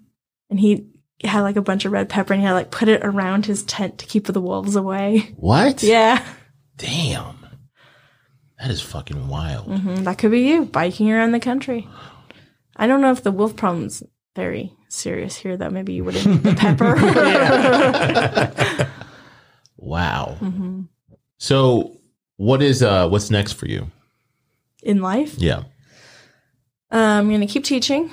And he had like a bunch of red pepper and he had like put it around his tent to keep the wolves away. What? Yeah. Damn. That is fucking wild. hmm That could be you biking around the country. I don't know if the wolf problem's very serious here, though. Maybe you wouldn't need the pepper. Wow. Mm-hmm. So, what is uh what's next for you? In life, Yeah. uh, I'm going to keep teaching,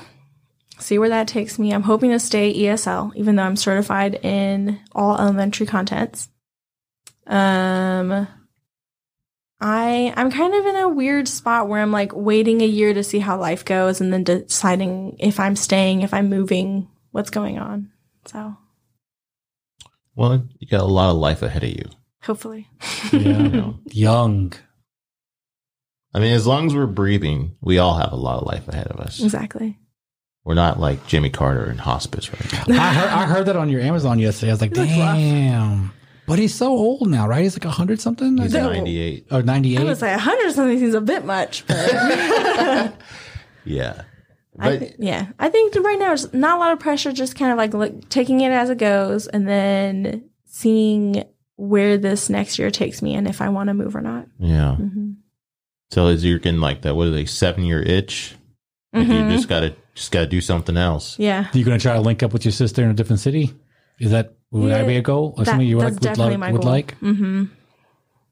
see where that takes me. I'm hoping to stay ESL, even though I'm certified in all elementary contents. Um, I I'm kind of in a weird spot where I'm like waiting a year to see how life goes, and then deciding if I'm staying, if I'm moving, what's going on. So Well, you got a lot of life ahead of you. hopefully, You Yeah. know? Young. I mean, as long as we're breathing, we all have a lot of life ahead of us. exactly. We're not like Jimmy Carter in hospice right now. I heard, I heard that on your Amazon yesterday. I was like, He looks rough. Damn. But he's so old now, right? He's like 100 something? He's 98. Or I 98? would say 100 something seems a bit much, but Yeah. I But thi- yeah, I think right now it's not a lot of pressure. Just kind of like look, taking it as it goes, and then seeing where this next year takes me, and if I want to move or not. yeah. hmm So is you're getting like that? What are they? Seven year itch? Like Mm-hmm. You just gotta just gotta do something else. Yeah, Are you going to try to link up with your sister in a different city? Is that, would that be a goal? Or that- something you that's like, would, definitely like, my would goal. like? hmm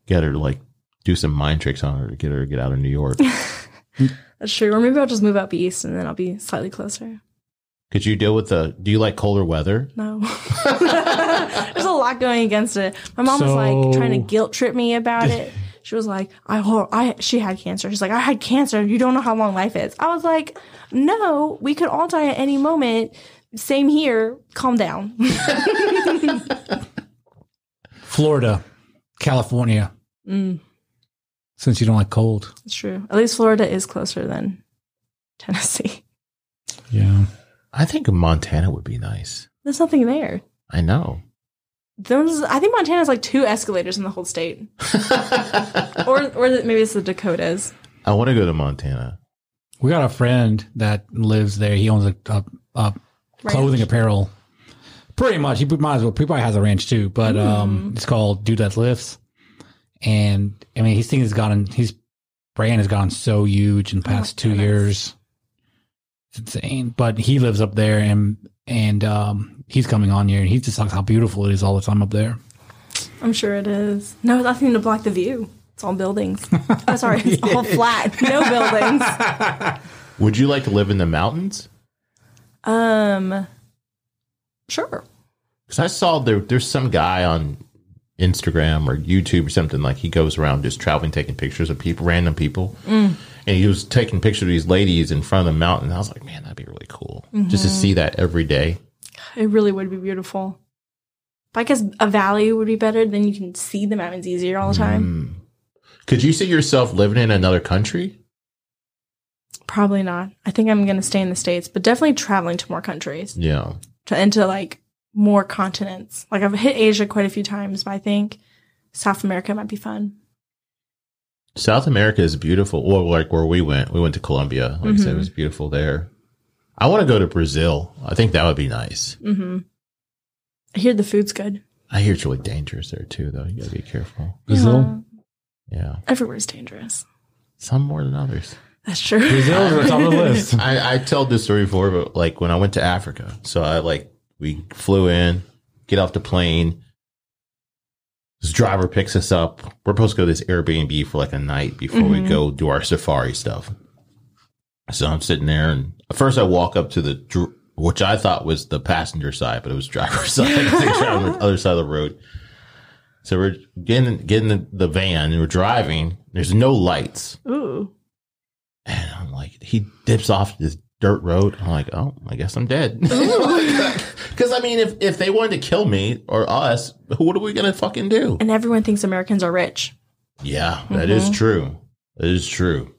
Get her to like do some mind tricks on her to get her to get out of New York. That's true. Or maybe I'll just move up east, and then I'll be slightly closer. Could you deal with the? Do you like colder weather? No, there's a lot going against it. My mom was like trying to guilt trip me about it. She was like, "I, ho- I, she had cancer." She's like, "I had cancer. You don't know how long life is." I was like, "No, we could all die at any moment. Same here. Calm down." Florida, California, mm, since you don't like cold. it's true. At least Florida is closer than Tennessee. Yeah. I think Montana would be nice. There's nothing there. I know. Those, I think Montana has like two escalators in the whole state, or or maybe it's the Dakotas. I want to go to Montana. We got a friend that lives there. He owns a, a, a clothing apparel. Pretty much. He might as well. He probably has a ranch too, but um, it's called Dude That Lifts. And I mean, his thing has gotten his brand has gone so huge in the Oh past two goodness. years. It's insane. But he lives up there, and and um, he's coming on here, and he just talks how beautiful it is all the time up there. I'm sure it is. No, nothing to block the view. It's all buildings. oh, sorry, it's all flat. No buildings. Would you like to live in the mountains? Um, sure. Because I saw there, there's some guy on Instagram or YouTube or something like he goes around just traveling, taking pictures of people, random people, mm. and he was taking pictures of these ladies in front of the mountain. I was like, man, that'd be really cool just to mm-hmm. see that every day. It really would be beautiful. But I guess a valley would be better. Then you can see the mountains easier all the time. Mm. Could you see yourself living in another country? Probably not. I think I'm going to stay in the States, but definitely traveling to more countries Yeah. to into like more continents. Like I've hit Asia quite a few times, but I think South America might be fun. South America is beautiful. Well, like where we went, we went to Colombia. Like I said, it was beautiful there. I want to go to Brazil. I think that would be nice. hmm I hear the food's good. I hear it's really dangerous there too, though. You gotta be careful. Brazil. Yeah. Everywhere's dangerous. Some more than others. That's true. Brazil is at the top of the list. I, I told this story before, but like when I went to Africa, so I like we flew in, get off the plane. This driver picks us up. We're supposed to go to this Airbnb for like a night before we mm-hmm. go do our safari stuff. So I'm sitting there, and at first I walk up to the dr- which I thought was the passenger side, but it was driver's side. On the other side of the road. So we're getting getting the, the van and we're driving. There's no lights. Ooh. And I'm like, he dips off this dirt road. I'm like, oh, I guess I'm dead. Oh because I mean, if if they wanted to kill me or us, what are we gonna fucking do? And everyone thinks Americans are rich. Yeah, that is mm-hmm. true. That is true.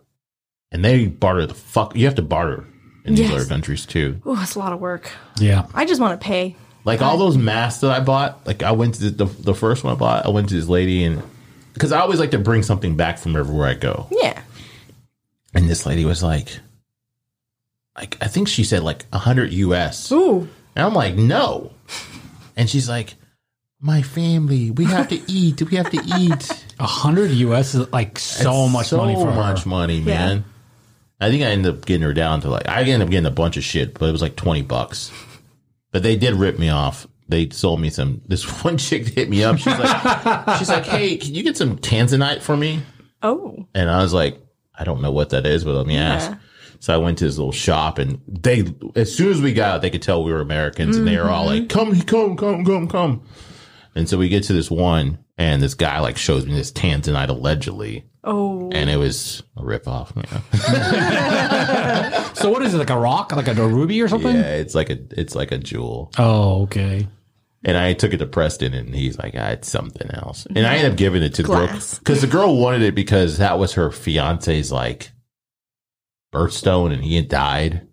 And they barter the fuck. You have to barter in these Yes. other countries too. Oh, that's a lot of work. Yeah. I just want to pay. Like all those masks that I bought. Like I went to the the, the first one I bought. I went to this lady and because I always like to bring something back from everywhere I go. Yeah. And this lady was like, like I think she said like a hundred US. Ooh. And I'm like, no. And she's like, my family, we have to eat. We have to eat. A hundred US is like so It's much so money for much her. money, man. I think I ended up getting her down to like I ended up getting a bunch of shit, but it was like twenty bucks. But they did rip me off. They sold me some. This one chick hit me up. She's like, she's like, hey, can you get some tanzanite for me? Oh. And I was like, I don't know what that is, but let me ask. So I went to this little shop and they, as soon as we got out, they could tell we were Americans and they were all like, come, come, come, come, come. And so we get to this one and this guy like shows me this Tanzanite allegedly. Oh. And it was a ripoff. Yeah. So what is it? Like a rock? Like a, a ruby or something? yeah, it's like a, it's like a jewel. Oh, okay. And I took it to Preston and he's like, ah, it's something else. And I ended up giving it to the girl because the girl wanted it because that was her fiance's like birthstone and he had died.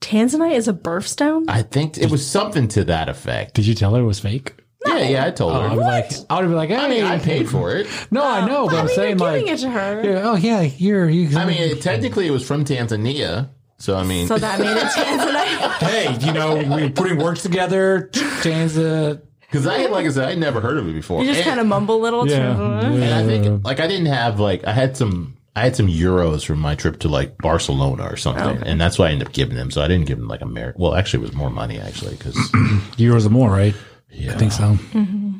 Tanzanite is a birthstone? I think it was something to that effect. Did you tell her it was fake? Yeah, yeah, I told Oh, I her. would like. I would be like, hey, I mean, I paid for it. No, I know, but I I'm mean, saying you're like, giving it to her. yeah, oh yeah, here you. I mean, technically, it was from Tanzania. So I mean, So that made it Tanzanite. hey, you know, we're putting words together. Tanza. because uh, I like I said, I never heard of it before. You just kind of mumble a little. Yeah. And I think like I didn't have like I had some I had some euros from my trip to like Barcelona or something, Okay. and that's why I ended up giving them. So I didn't give them like a American. Well, actually, it was more money actually because Euros are more, right? yeah, I think so. Mm-hmm.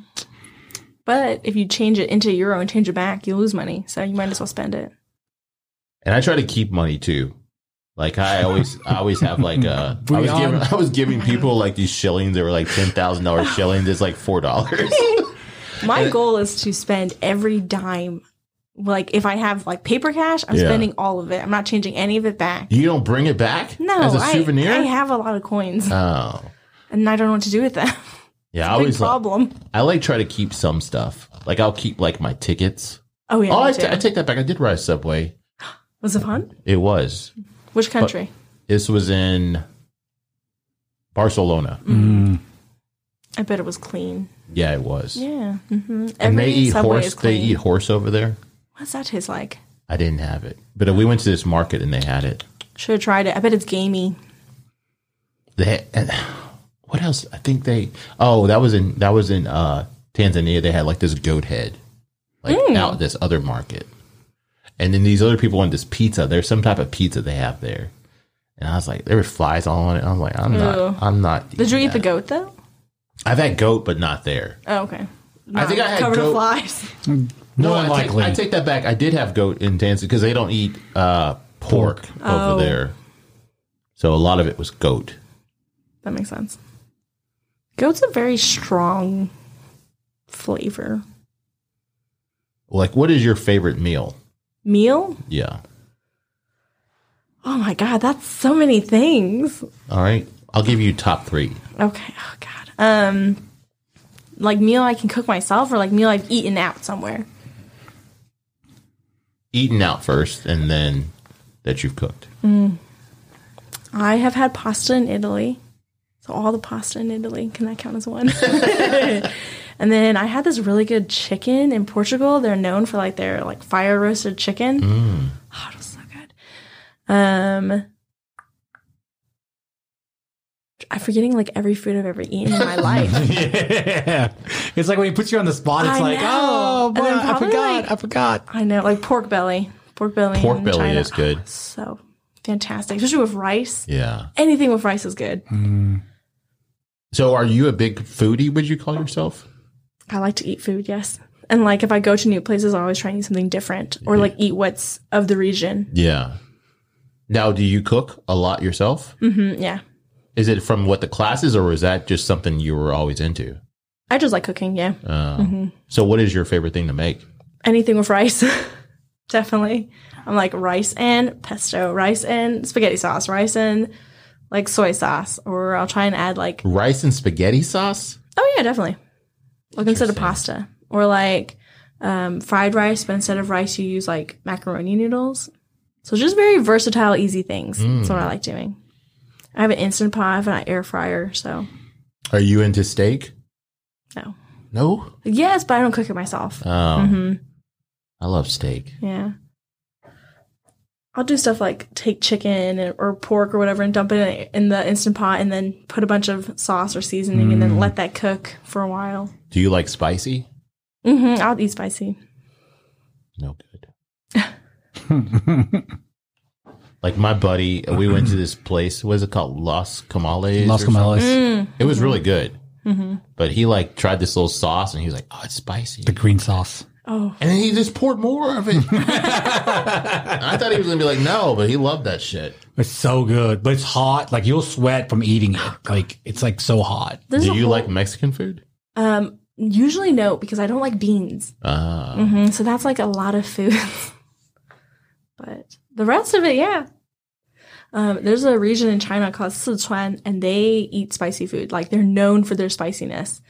But if you change it into euro and change it back, you lose money. So you might as well spend it. And I try to keep money too. Like I always, I always have like uh, I was giving, I was giving people like these shillings. They were like ten thousand dollars shillings. It's like four dollars. My goal is to spend every dime. Like if I have like paper cash, I'm Yeah. spending all of it. I'm not changing any of it back. You don't bring it back No, as a I- souvenir. I, have a lot of coins, oh, and I don't know what to do with them. yeah. I Big always like, problem. I like try to keep some stuff. Like I'll keep like my tickets. Oh yeah, Oh, me I, too. t- I take that back. I did ride a subway. was it fun? It was. Which country? This was in Barcelona. Mm. I bet it was clean. Yeah, it was. Yeah. hmm And they eat horse. They eat horse over there. What's that taste like? I didn't have it, but we went to this market and they had it. Should have tried it. I bet it's gamey. They and what else? I think they. Oh, that was in that was in uh, Tanzania. They had like this goat head, like Mm. out this other market, and then these other people want this pizza. There's some type of pizza they have there, and I was like, there were flies all on it. I was like, I'm Ew. not. I'm not. Did you eating eat the goat though? I've had goat, but not there. Oh, okay. I think I had covered goat- in flies. No, More I take, likely. I take that back. I did have goat in Tanzania because they don't eat uh, pork, Oh. over there. So a lot of it was goat. That makes sense. Goat's a very strong flavor. Like, what is your favorite meal? Meal? Yeah. Oh my god, that's so many things. All right. I'll give you top three. Okay. Oh god. Um like meal I can cook myself or like meal I've eaten out somewhere. Eaten out first, and then that you've cooked. Mm. I have had pasta in Italy. So all the pasta in Italy, can that count as one? and then I had this really good chicken in Portugal. They're known for like their like fire roasted chicken. Oh, it was so good. Um I'm forgetting like every food I've ever eaten in my life. yeah. It's like when he puts you on the spot, it's I like, know. oh, boy, I forgot. like- I forgot. I know, like pork belly. Pork belly. Pork belly China. is good. Oh, so fantastic. Especially with rice. Yeah. Anything with rice is good. So, are you a big foodie? Would you call yourself? I like to eat food, yes. And like if I go to new places, I always try and eat something different or like eat what's of the region. Yeah. Now, do you cook a lot yourself? Mm, yeah. Is it from what the classes, or is that just something you were always into? I just like cooking, yeah. Uh, So, what is your favorite thing to make? Anything with rice. Definitely. I'm like rice and pesto, rice and spaghetti sauce, rice and like soy sauce. Or I'll try and add like Rice and spaghetti sauce? Oh yeah, definitely. Like instead of pasta. Or like um, fried rice, but instead of rice you use like macaroni noodles. So just very versatile, easy things. That's what I like doing. I have an instant pot, I have an air fryer, so Are you into steak? no. No. Yes, but I don't cook it myself. Oh, I love steak. Yeah. I'll do stuff like take chicken or pork or whatever and dump it in the instant pot and then put a bunch of sauce or seasoning and then mm. let that cook for a while. Do you like spicy? hmm I'll eat spicy. No good. like my buddy, we went to this place. What is it called? Los Camales. Los or something? Camales, It was really good. Mm-hmm. But he like tried this little sauce and he was like, "Oh, it's spicy." the green sauce. Oh, And then he just poured more of it. I thought he was gonna be like, "No," but he loved that shit. It's so good, but it's hot. Like you'll sweat from eating it. Like it's like so hot. there's Do a you whole- like Mexican food? Um, usually no, because I don't like beans. Uh, hmm So that's like a lot of food. but the rest of it, yeah. Um, there's a region in China called Sichuan, and they eat spicy food. Like they're known for their spiciness.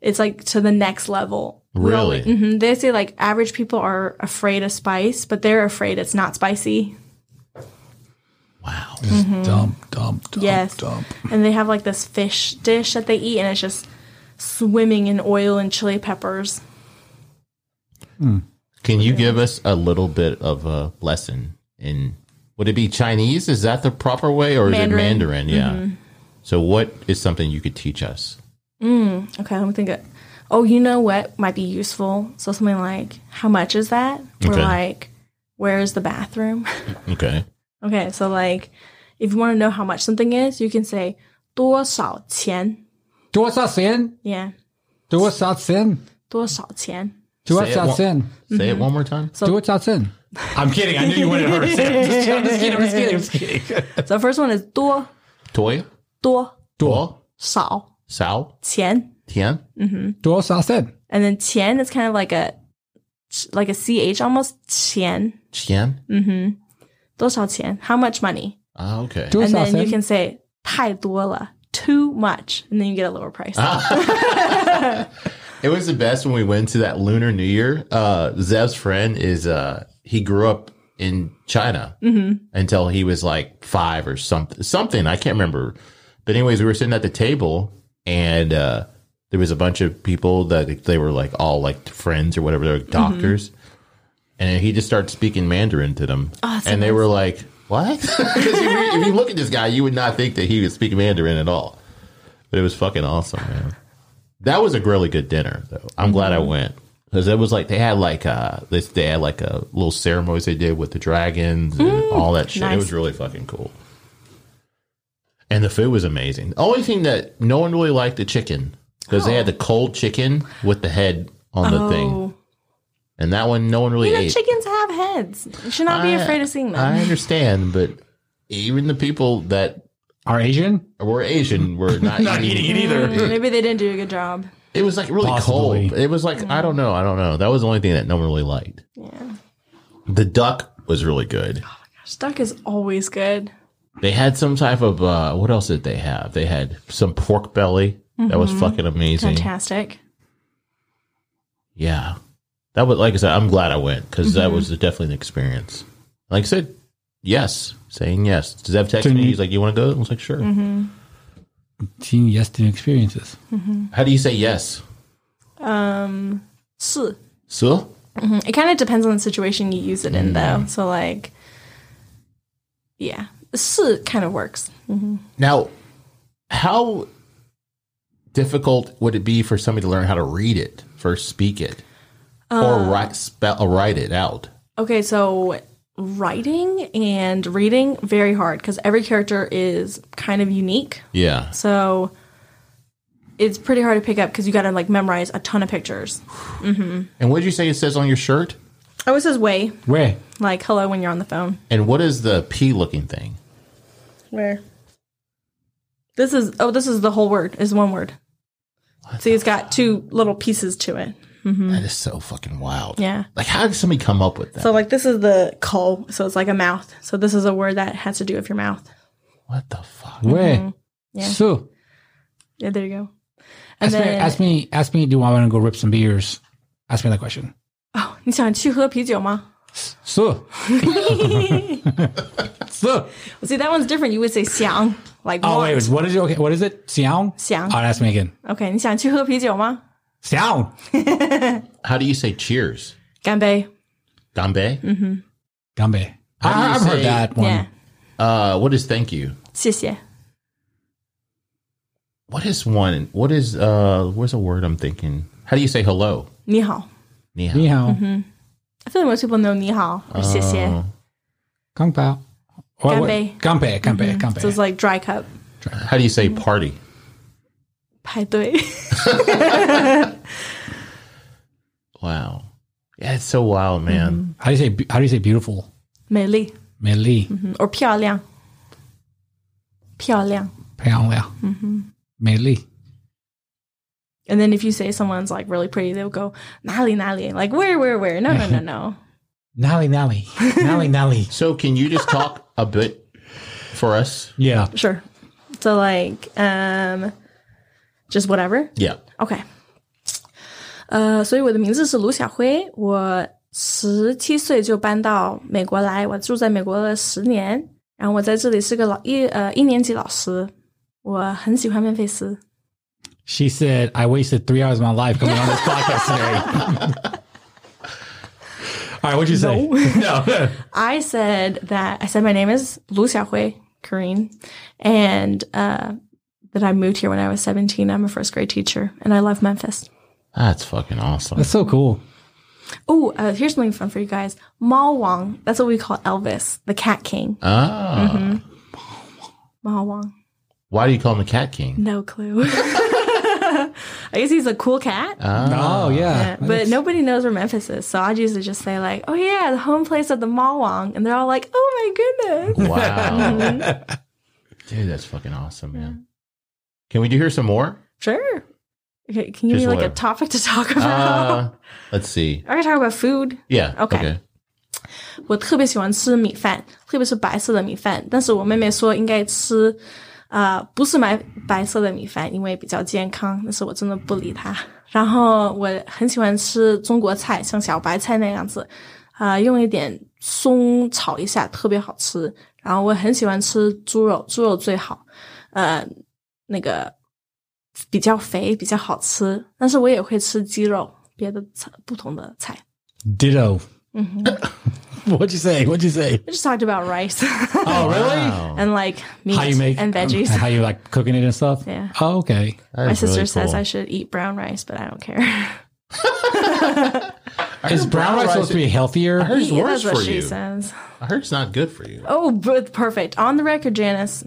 It's like to the next level. Really? hmm They say like average people are afraid of spice, but they're afraid it's not spicy. Wow. Mm-hmm. Dump, dump, dump, Yes. dump. And they have like this fish dish that they eat, and it's just swimming in oil and chili peppers. Hmm. Can you give us a little bit of a lesson in? Would it be Chinese? Is that the proper way, or is it Mandarin? Yeah. Mm-hmm. So, what is something you could teach us? Mm. Okay, let me think. Of, oh, you know what might be useful? So something like, how much is that? Or Okay. like, where's the bathroom? Okay. okay, so like, if you want to know how much something is, you can say 多少钱? 多少钱？ Yeah, 多少钱？多少钱?多 Say it 少 one- 钱？ Say it one more time. So- 多少钱？I'm kidding. I knew you wanted her to say it. I'm just, I'm just kidding. I'm just kidding. I'm just kidding. So the first one is 多 Toy. 多多少 Sao. 钱 ,Tian. 多少钱？ and then 钱 is kind of like a like a ch almost 钱. Tian. 多少钱? How much money? Ah, okay. 多 And 少 then you 钱？ can say 太多了, too much, and then you get a lower price. It was the best when we went to that Lunar New Year. Uh, Zev's friend is, uh, he grew up in China until he was like five or something, something. I can't remember. But anyways, we were sitting at the table and, uh, there was a bunch of people that they were like all like friends or whatever. They're like mm-hmm. doctors. And he just started speaking Mandarin to them. Oh, that's and they were like, what? Because if, you- if you look at this guy, you would not think that he was speak Mandarin at all. But it was fucking awesome, man. That was a really good dinner, though. I'm mm-hmm. glad I went because it was like they had like uh this they had like a little ceremonies they did with the dragons and mm, all that shit. It was really fucking cool. And the food was amazing. The only thing that no one really liked the chicken because they had the cold chicken with the head on the thing, Oh. and that one no one really You know, ate. chickens have heads. You should not be I- afraid of seeing them. I understand, but even the people that Are Asian? Or were Asian were not, Not eating. eating it either. Mm, Maybe they didn't do a good job. It was like really Possibly. cold. It was like I don't know, I don't know. That was the only thing that no one really liked. Yeah. The duck was really good. Oh my gosh. Duck is always good. They had some type of uh what else did they have? They had some pork belly that was mm-hmm. fucking amazing. Fantastic. Yeah. That was, like I said, I'm glad I went because that mm-hmm. was definitely an experience. Like I said, yes, saying yes. Zev texted me. He's like, you want to go? I was like, sure. Mm-hmm. Seeing yes to new experiences. How do you say yes? Um, 是. So? It kind of depends on the situation you use it in, though. Mm. So, like, yeah, 是 kind of works. Now, how difficult would it be for somebody to learn how to read it first, speak it, or um, write spell write it out? Okay, so writing and reading very hard because every character is kind of unique. Yeah. So it's pretty hard to pick up because you got to like memorize a ton of pictures. Mm-hmm. And what did you say it says on your shirt? Oh, it says way way like hello when you're on the phone. And what is the P looking thing? Where? This is oh, this is the whole word. Is one word. See, it's got two little pieces to it. That is so fucking wild. Yeah. Like, how did somebody come up with that? So like this is the ko, so it's like a mouth. So this is a word that has to do with your mouth. what the fuck? Where? Yeah. So Yeah, there you go. And ask me, then ask me, ask me. Do I want to go rip some beers? Ask me that question. 哦，你想去喝啤酒吗 So. so. See, that one's different. You would say 想 like Oh want. wait, what is it? Okay, what is it? Xiao. 想 Oh, ask me again. OK，你想去喝啤酒吗 Xiao. How do you say cheers? 干杯 Gambe? Gambe. How do you I, I've say- heard that one. Yeah. Uh, what is thank you? 谢谢 What is one? What is, uh, where's a word I'm thinking? How do you say hello? 你好 Ni hao. Ni hao. I feel like most people know 你好 or 谢谢 Oh. Kung What, gambe. What? Gambe, mm-hmm. So it's like dry cup. How do you say party? Pai Wow. Yeah, it's so wild, man. Mm-hmm. How do you say how do you say beautiful? Mei mm-hmm. Or piao Piao Piao Mei And then if you say someone's like really pretty, they'll go, Nali Nali, like where, where, where? No, no, no, no. Nally nally. Nally nally. So, can you just talk a bit for us? Yeah. sure so like um just whatever Yeah. OK，呃，所以我的名字是卢小辉，我十七岁就搬到美国来，我住在美国了十年，然后我在这里是个老一呃一年级老师，我很喜欢孟菲斯。 She said, I wasted three hours of my life coming on this podcast today. All right, what'd you say? No. I said that I said my name is Lu Xiaohui, Korean, and uh, that I moved here when I was 17. I'm a first grade teacher, and I love Memphis. That's fucking awesome. That's so cool. Oh, uh, here's something fun for you guys. Mao Wang, that's what we call Elvis, the Cat King. Ah. Mao Wang. Why do you call him the Cat King? No clue. I guess he's a cool cat. Oh, oh yeah. yeah. But nobody knows where Memphis is. So I'd usually just say, like, oh, yeah, the home place of the Mao Wang. And they're all like, oh, my goodness. Wow. Dude, that's fucking awesome, man. Yeah. Can we do hear some more? Sure. Okay, can you give me like whatever. a topic to talk uh, about? Uh, let's see. Are we talking about food? Yeah. Okay. okay. 我特别喜欢吃米饭，特别是白色的米饭。但是我妹妹说应该吃呃，不是买白色的米饭，因为比较健康。但是我真的不理他。然后我很喜欢吃中国菜，像小白菜那样子，啊、用一点松炒一下，特别好吃。然后我很喜欢吃猪肉，猪肉最好，呃，那个比较肥，比较好吃。但是我也会吃鸡肉，别的菜不同的菜。Ditto. What'd you say? What'd you say? We just talked about rice. Oh, really? Wow. and like meat How you make and um, veggies. How you like cooking it and stuff? Yeah. Oh, okay. That My sister really says cool. I should eat brown rice, but I don't care. Is brown rice supposed to be healthier? I heard it's Yeah, worse that's what for she you. says. I heard it's not good for you. Oh, but perfect. On the record, Janice.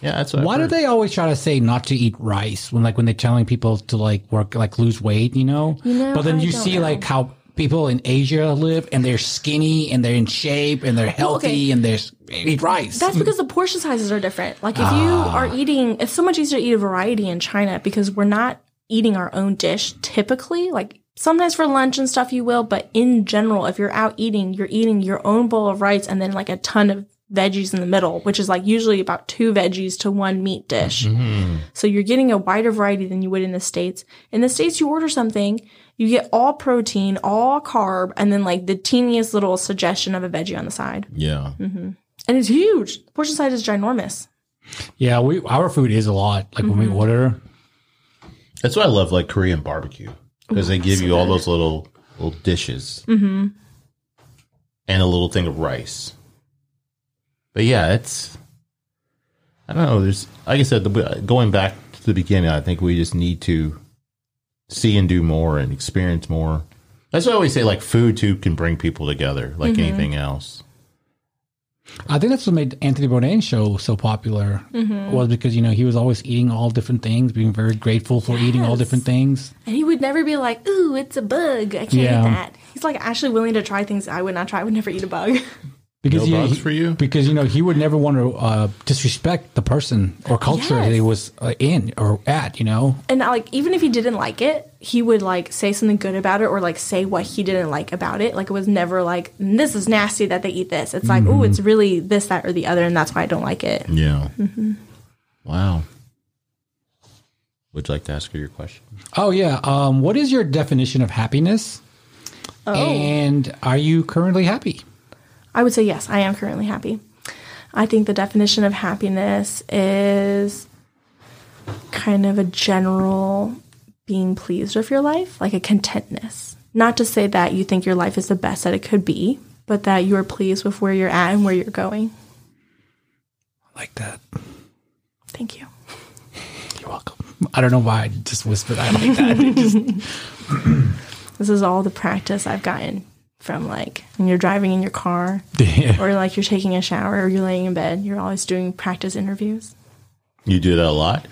Yeah, that's what. Why do they always try to say not to eat rice when like when they're telling people to like work like lose weight, you know? know, but then I you see know. like how people in Asia live and they're skinny and they're in shape and they're healthy okay. and they're eat rice. That's because the portion sizes are different. Like if you ah. are eating, it's so much easier to eat a variety in China because we're not eating our own dish typically. Like sometimes for lunch and stuff you will, but in general, if you're out eating, you're eating your own bowl of rice and then like a ton of veggies in the middle, which is like usually about two veggies to one meat dish. Mm-hmm. So you're getting a wider variety than you would in the States. In the States, you order something, you get all protein, all carb, and then like the teeniest little suggestion of a veggie on the side. Yeah. Mm-hmm. And it's huge. The portion size is ginormous. Yeah, we our food is a lot. Like when we mm-hmm. order, That's why I love like Korean barbecue because they give you all those little little dishes Mm-hmm. and a little thing of rice. But yeah, it's I don't know. There's like I said, the, uh, going back to the beginning, I think we just need to see and do more and experience more. That's why I always say like food too can bring people together, like Mm-hmm. anything else. I think that's what made Anthony Bourdain's show so popular. Mm-hmm. Was because you know he was always eating all different things, being very grateful for eating all different things. And he would never be like, ooh, it's a bug. I can't Yeah. eat that. He's like actually willing to try things I would not try. I would never eat a bug. Because No you bugs he- for you? Because you know he would never want to uh, disrespect the person or culture that he was uh, in or at. You know, and like even if he didn't like it, he would like say something good about it or like say what he didn't like about it. Like it was never like this is nasty that they eat this. It's like, oh, it's really this, that, or the other, and that's why I don't like it. Yeah. Mm-hmm. Wow. Would you like to ask her your question? Oh yeah. Um, what is your definition of happiness? Oh. And are you currently happy? I would say yes, I am currently happy. I think the definition of happiness is kind of a general being pleased with your life, like a contentness. Not to say that you think your life is the best that it could be, but that you are pleased with where you're at and where you're going. I Like that. Thank you. You're welcome. I don't know why I just whispered. I like that. Just- This is all the practice I've gotten from like when you're driving in your car Yeah. or like you're taking a shower or you're laying in bed, you're always doing practice interviews. You do that a lot?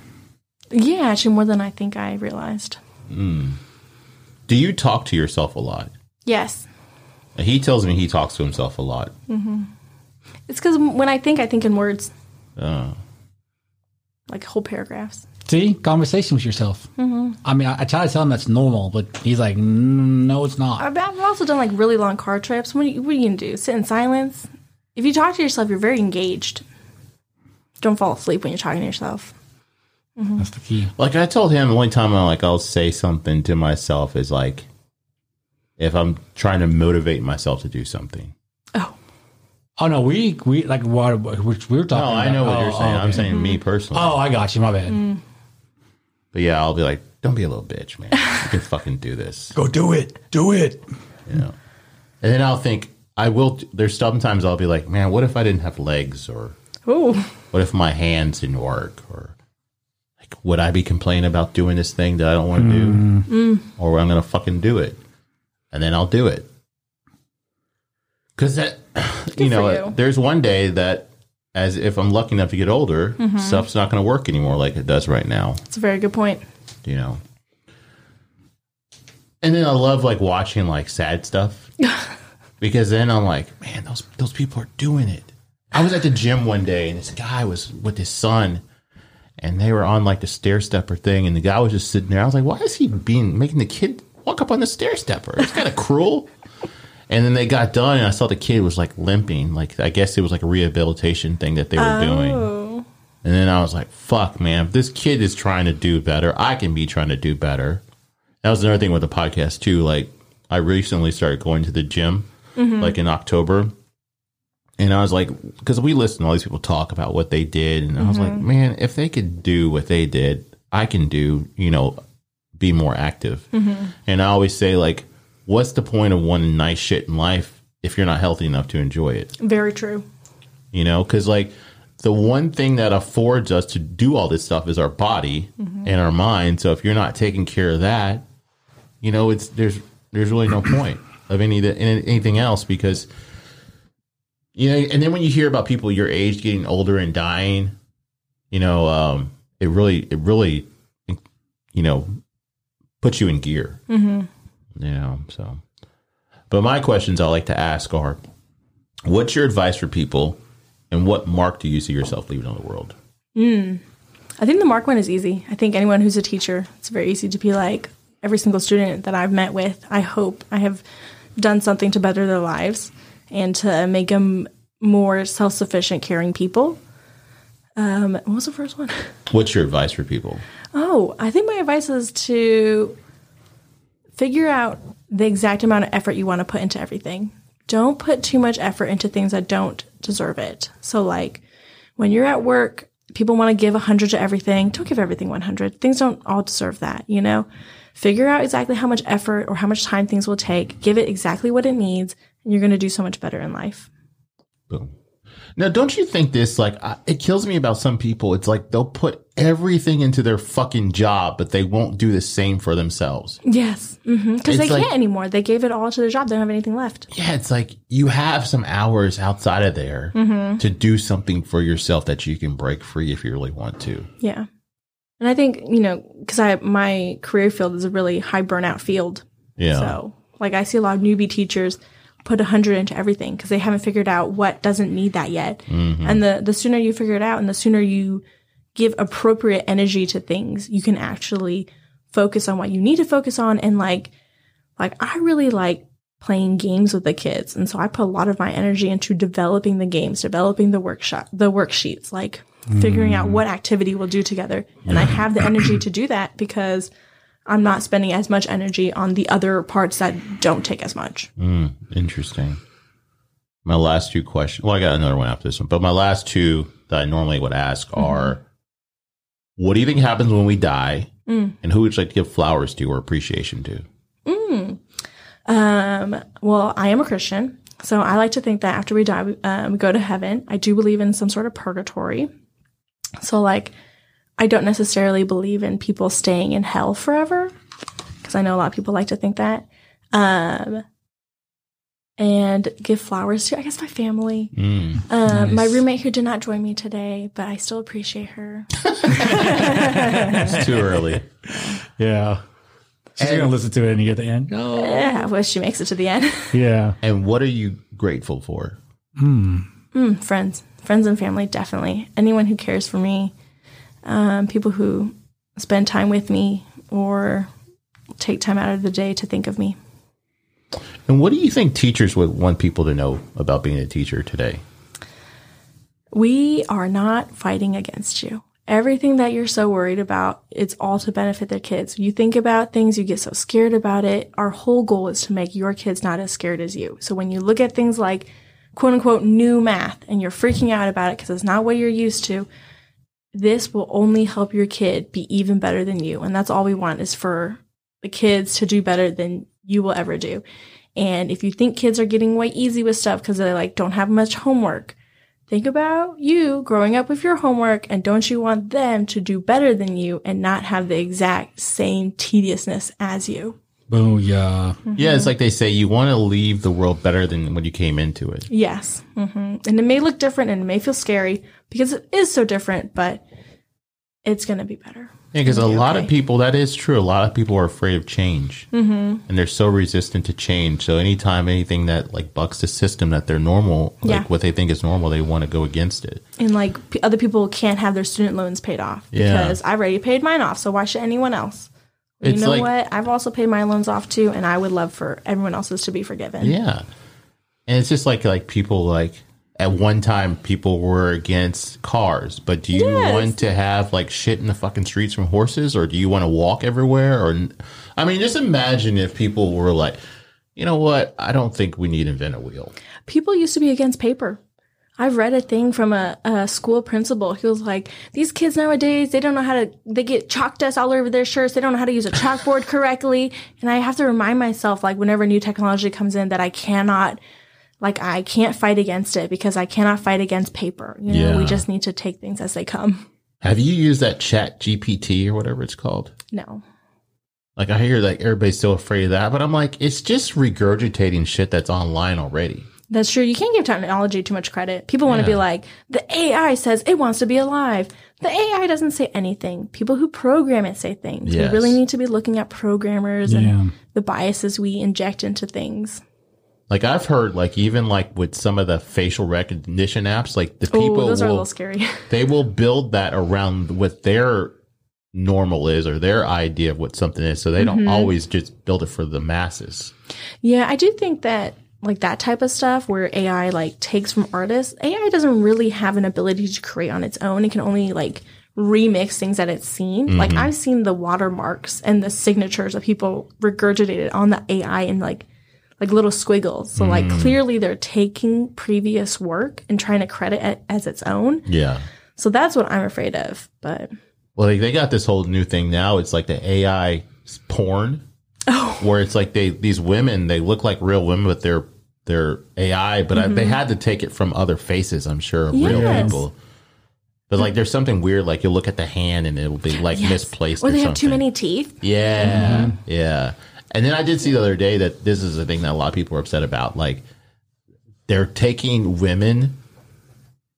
Yeah, actually more than I think I realized. Hmm. Do you talk to yourself a lot? Yes. He tells me he talks to himself a lot. Mm-hmm. It's because when I think, I think in words, Oh. like whole paragraphs. See, conversation with yourself. Mm-hmm. I mean, I, I try to tell him that's normal, but he's like, "Mm, no, it's not. I've I've also done like really long car trips. What are you, what are you gonna do? Sit in silence? If you talk to yourself, you're very engaged. Don't fall asleep when you're talking to yourself. That's the key. Like I told him the only time I like I'll say something to myself is like if I'm trying to motivate myself to do something. Oh, Oh no, we we like what which we were No, talking. I know what Oh, you're saying. oh, I'm okay. saying me personally. Oh, I got you. My bad. But yeah, I'll be like, don't be a little bitch, man. You can fucking do this. Go do it. Do it. You know. And then I'll think I will. There's sometimes I'll be like, man, what if I didn't have legs, or oh, what if my hands didn't work, or like would I be complaining about doing this thing that I don't want to do, mm. or I'm gonna fucking do it, and then I'll do it. Because that, you know, you. there's one day that, as if I'm lucky enough to get older, mm-hmm. stuff's not going to work anymore like it does right now. that's a very good point. you know. And then I love like watching like sad stuff because then I'm like, man, those those people are doing it. I was at the gym one day and this guy was with his son and they were on like the stair stepper thing and the guy was just sitting there. I was like, why is he being making the kid walk up on the stair stepper? It's kind of cruel. And then they got done and I saw the kid was like limping. Like I guess it was like a rehabilitation thing that they were doing. Oh, And then I was like, fuck, man, if this kid is trying to do better, I can be trying to do better. That was another thing with the podcast, too. Like, I recently started going to the gym, mm-hmm. like in October. And I was like, because we listen to all these people talk about what they did. And I was like, mm-hmm. man, if they could do what they did, I can do, you know, be more active. Mm-hmm. And I always say, like, what's the point of wanting nice shit in life if you're not healthy enough to enjoy it? very true. you know because like the one thing that affords us to do all this stuff is our body and our mind so if you're not taking care of that you know it's there's there's really no point of any anything else because you know and then when you hear about people your age getting older and dying you know um it really it really you know puts you in gear mm-hmm. You know so but my questions i like to ask are what's your advice for people and what mark do you see yourself leaving on the world? I think the mark one is easy. I think anyone who's a teacher, it's very easy to be like every single student that I've met with. I hope I have done something to better their lives and to make them more self sufficient, caring people. Um, what was the first one? What's your advice for people? Oh, I think my advice is to figure out the exact amount of effort you want to put into everything. Don't put too much effort into things that don't deserve it. So, like when you're at work, people want to give 100 to everything. Don't give everything 100. Things don't all deserve that, you know? Figure out exactly how much effort or how much time things will take. Give it exactly what it needs, and you're going to do so much better in life. Boom. Now, don't you think this, like, it kills me about some people. It's like they'll put everything into their fucking job, but they won't do the same for themselves. Yes. Because mm-hmm. they like- can't anymore. They gave it all to their job. They don't have anything left. Yeah, it's like you have some hours outside of there to do something for yourself that you can break free if you really want to. Yeah. And I think, you know, because I my career field is a really high burnout field. Yeah. So, like, I see a lot of newbie teachers put 100 into everything because they haven't figured out what doesn't need that yet. Mm-hmm. And the, the sooner you figure it out and the sooner you give appropriate energy to things, you can actually focus on what you need to focus on. And like, like I really like playing games with the kids. And so I put a lot of my energy into developing the games, developing the workshop, the worksheets, like figuring out mm. what activity we'll do together. And I have the energy to do that because I'm not spending as much energy on the other parts that don't take as much. Mm, interesting. My last two questions. Well, I got another one after this one, but my last two that I normally would ask are what do you think happens when we die? And who would you like to give flowers to or appreciation to? Um, well, I am a Christian, so I like to think that after we die, we, um, we go to heaven. I do believe in some sort of purgatory. So, like, I don't necessarily believe in people staying in hell forever, because I know a lot of people like to think that. Um, and give flowers to, I guess, my family. Mm. Um, My roommate who did not join me today, but I still appreciate her. It's too early. Yeah. She's And- going to listen to it and you get the end. No. yeah, I wish she makes it to the end. Yeah. And what are you grateful for? Mm, friends, friends and family, definitely. Anyone who cares for me, um, people who spend time with me or take time out of the day to think of me. And what do you think teachers would want people to know about being a teacher today? We are not fighting against you. Everything that you're so worried about, it's all to benefit their kids. You think about things, you get so scared about it. Our whole goal is to make your kids not as scared as you. So when you look at things like quote unquote new math and you're freaking out about it because it's not what you're used to, this will only help your kid be even better than you. And that's all we want is for the kids to do better than you will ever do. And if you think kids are getting way easy with stuff because they like don't have much homework, think about you growing up with your homework and don't you want them to do better than you and not have the exact same tediousness as you? Booyah. Yeah, Yeah, it's like they say you want to leave the world better than when you came into it. Yes. hmm And it may look different and it may feel scary because it is so different, but it's going to be better. Yeah, because a Okay, lot of people, that is true. A lot of people are afraid of change. Mm-hmm. And they're so resistant to change. So anytime anything that like bucks the system that they're normal, like Yeah. what they think is normal, they want to go against it. And like p- other people can't have their student loans paid off Yeah. because I've already paid mine off. So why should anyone else? You know like- what? I've also paid my loans off too, and I would love for everyone else's to be forgiven. Yeah. And it's just like like people like at one time people were against cars, but do you Yes. want to have like shit in the fucking streets from horses or do you want to walk everywhere or I mean just imagine if people were like, you know what? I don't think we need to invent a wheel. People used to be against paper. I've read a thing from a, a school principal. He was like, "These kids nowadays, they don't know how to. They get chalk dust all over their shirts. They don't know how to use a chalkboard correctly." And I have to remind myself, like, whenever new technology comes in, that I cannot, like, I can't fight against it because I cannot fight against paper. You know, we just need to take things as they come. Have you used that chat GPT or whatever it's called? No, Like I hear like everybody's so afraid of that, but I'm like, it's just regurgitating shit that's online already. That's true. You can't give technology too much credit. People want to be like, the AI says it wants to be alive. The AI doesn't say anything. People who program it say things. Yes. We really need to be looking at programmers Yeah. and the biases we inject into things. Like I've heard like even like with some of the facial recognition apps, like the people Oh, those are a little scary. they will build that around what their normal is or their idea of what something is. So they Mm-hmm. don't always just build it for the masses. yeah, I do think that like that type of stuff where AI like takes from artists, AI doesn't really have an ability to create on its own. It can only like remix things that it's seen. Mm-hmm. Like I've seen the watermarks and the signatures of people regurgitated on the AI and like like little squiggles. So like mm. clearly they're taking previous work and trying to credit it as its own. Yeah. So that's what I'm afraid of. But Well, they, they got this whole new thing now. It's like the AI porn, oh, where it's like they these women they look like real women, but they're they're AI. But I, they mm-hmm. had to take it from other faces. I'm sure of real people. But like, there's something weird. Like you look at the hand and it will be like misplaced, or they have too many teeth. Yeah, mm-hmm. yeah. And then I did see the other day that this is a thing that a lot of people are upset about. Like they're taking women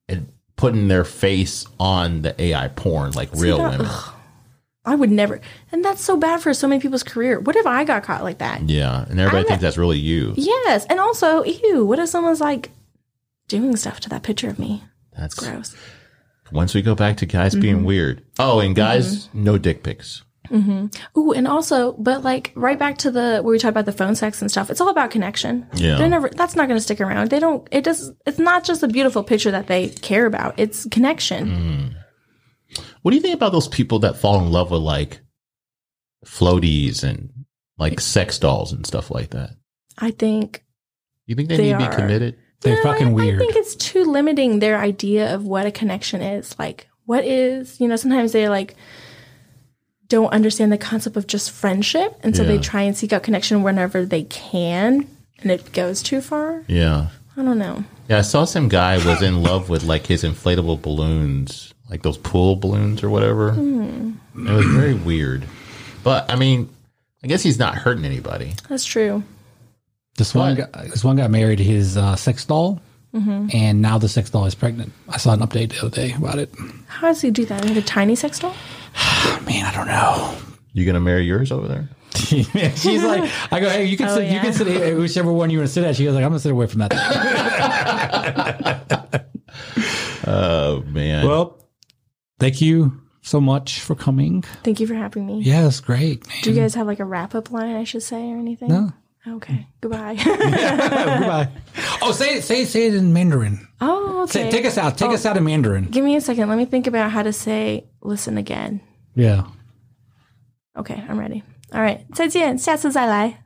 and putting their face on the AI porn, like real that- women. I would never. And that's so bad for so many people's career. What if I got caught like that? Yeah, and everybody I'm thinks that's really you. Yes. And also, ew, what if someone's like doing stuff to that picture of me? That's Gross. once we go back to guys Mm-hmm. being weird. Oh, and guys, no dick pics. Ooh, and also, but like right back to the where we talked about the phone sex and stuff. It's all about connection. Yeah. They're never. That's not going to stick around. They don't. It does. It's not just a beautiful picture that they care about. It's connection. Mm. What do you think about those people that fall in love with like floaties and like sex dolls and stuff like that? I think You think they, They need to be are. committed? They're No, fucking I, weird. I think it's too limiting their idea of what a connection is. Like, what is, you know, sometimes they like don't understand the concept of just friendship. And so they try and seek out connection whenever they can. And it goes too far. Yeah. I don't know. Yeah, I saw some guy was in love with like his inflatable balloons, like those pool balloons or whatever. Hmm. It was very weird. But I mean, I guess he's not hurting anybody. That's true. This one, What? guy, this one guy married his uh, sex doll, Mm-hmm. and now the sex doll is pregnant. I saw an update the other day about it. How does he do that? Like a tiny sex doll? Man, I don't know. You gonna marry yours over there? She's like, I go, hey, you can Oh, sit, you can sit here, whichever one you want to sit at. She goes like, I'm gonna sit away from that. Oh man. well, thank you so much for coming. Thank you for having me. Yeah, it's great. Man. Do you guys have like a wrap up line I should say or anything? No. Okay. Goodbye. Goodbye. Oh, say it, say it, say it in Mandarin. oh, Say, okay. take us out. Take us out in Mandarin. Give me a second. Let me think about how to say listen again. Yeah. Okay, I'm ready. All right. 再见，下次再来。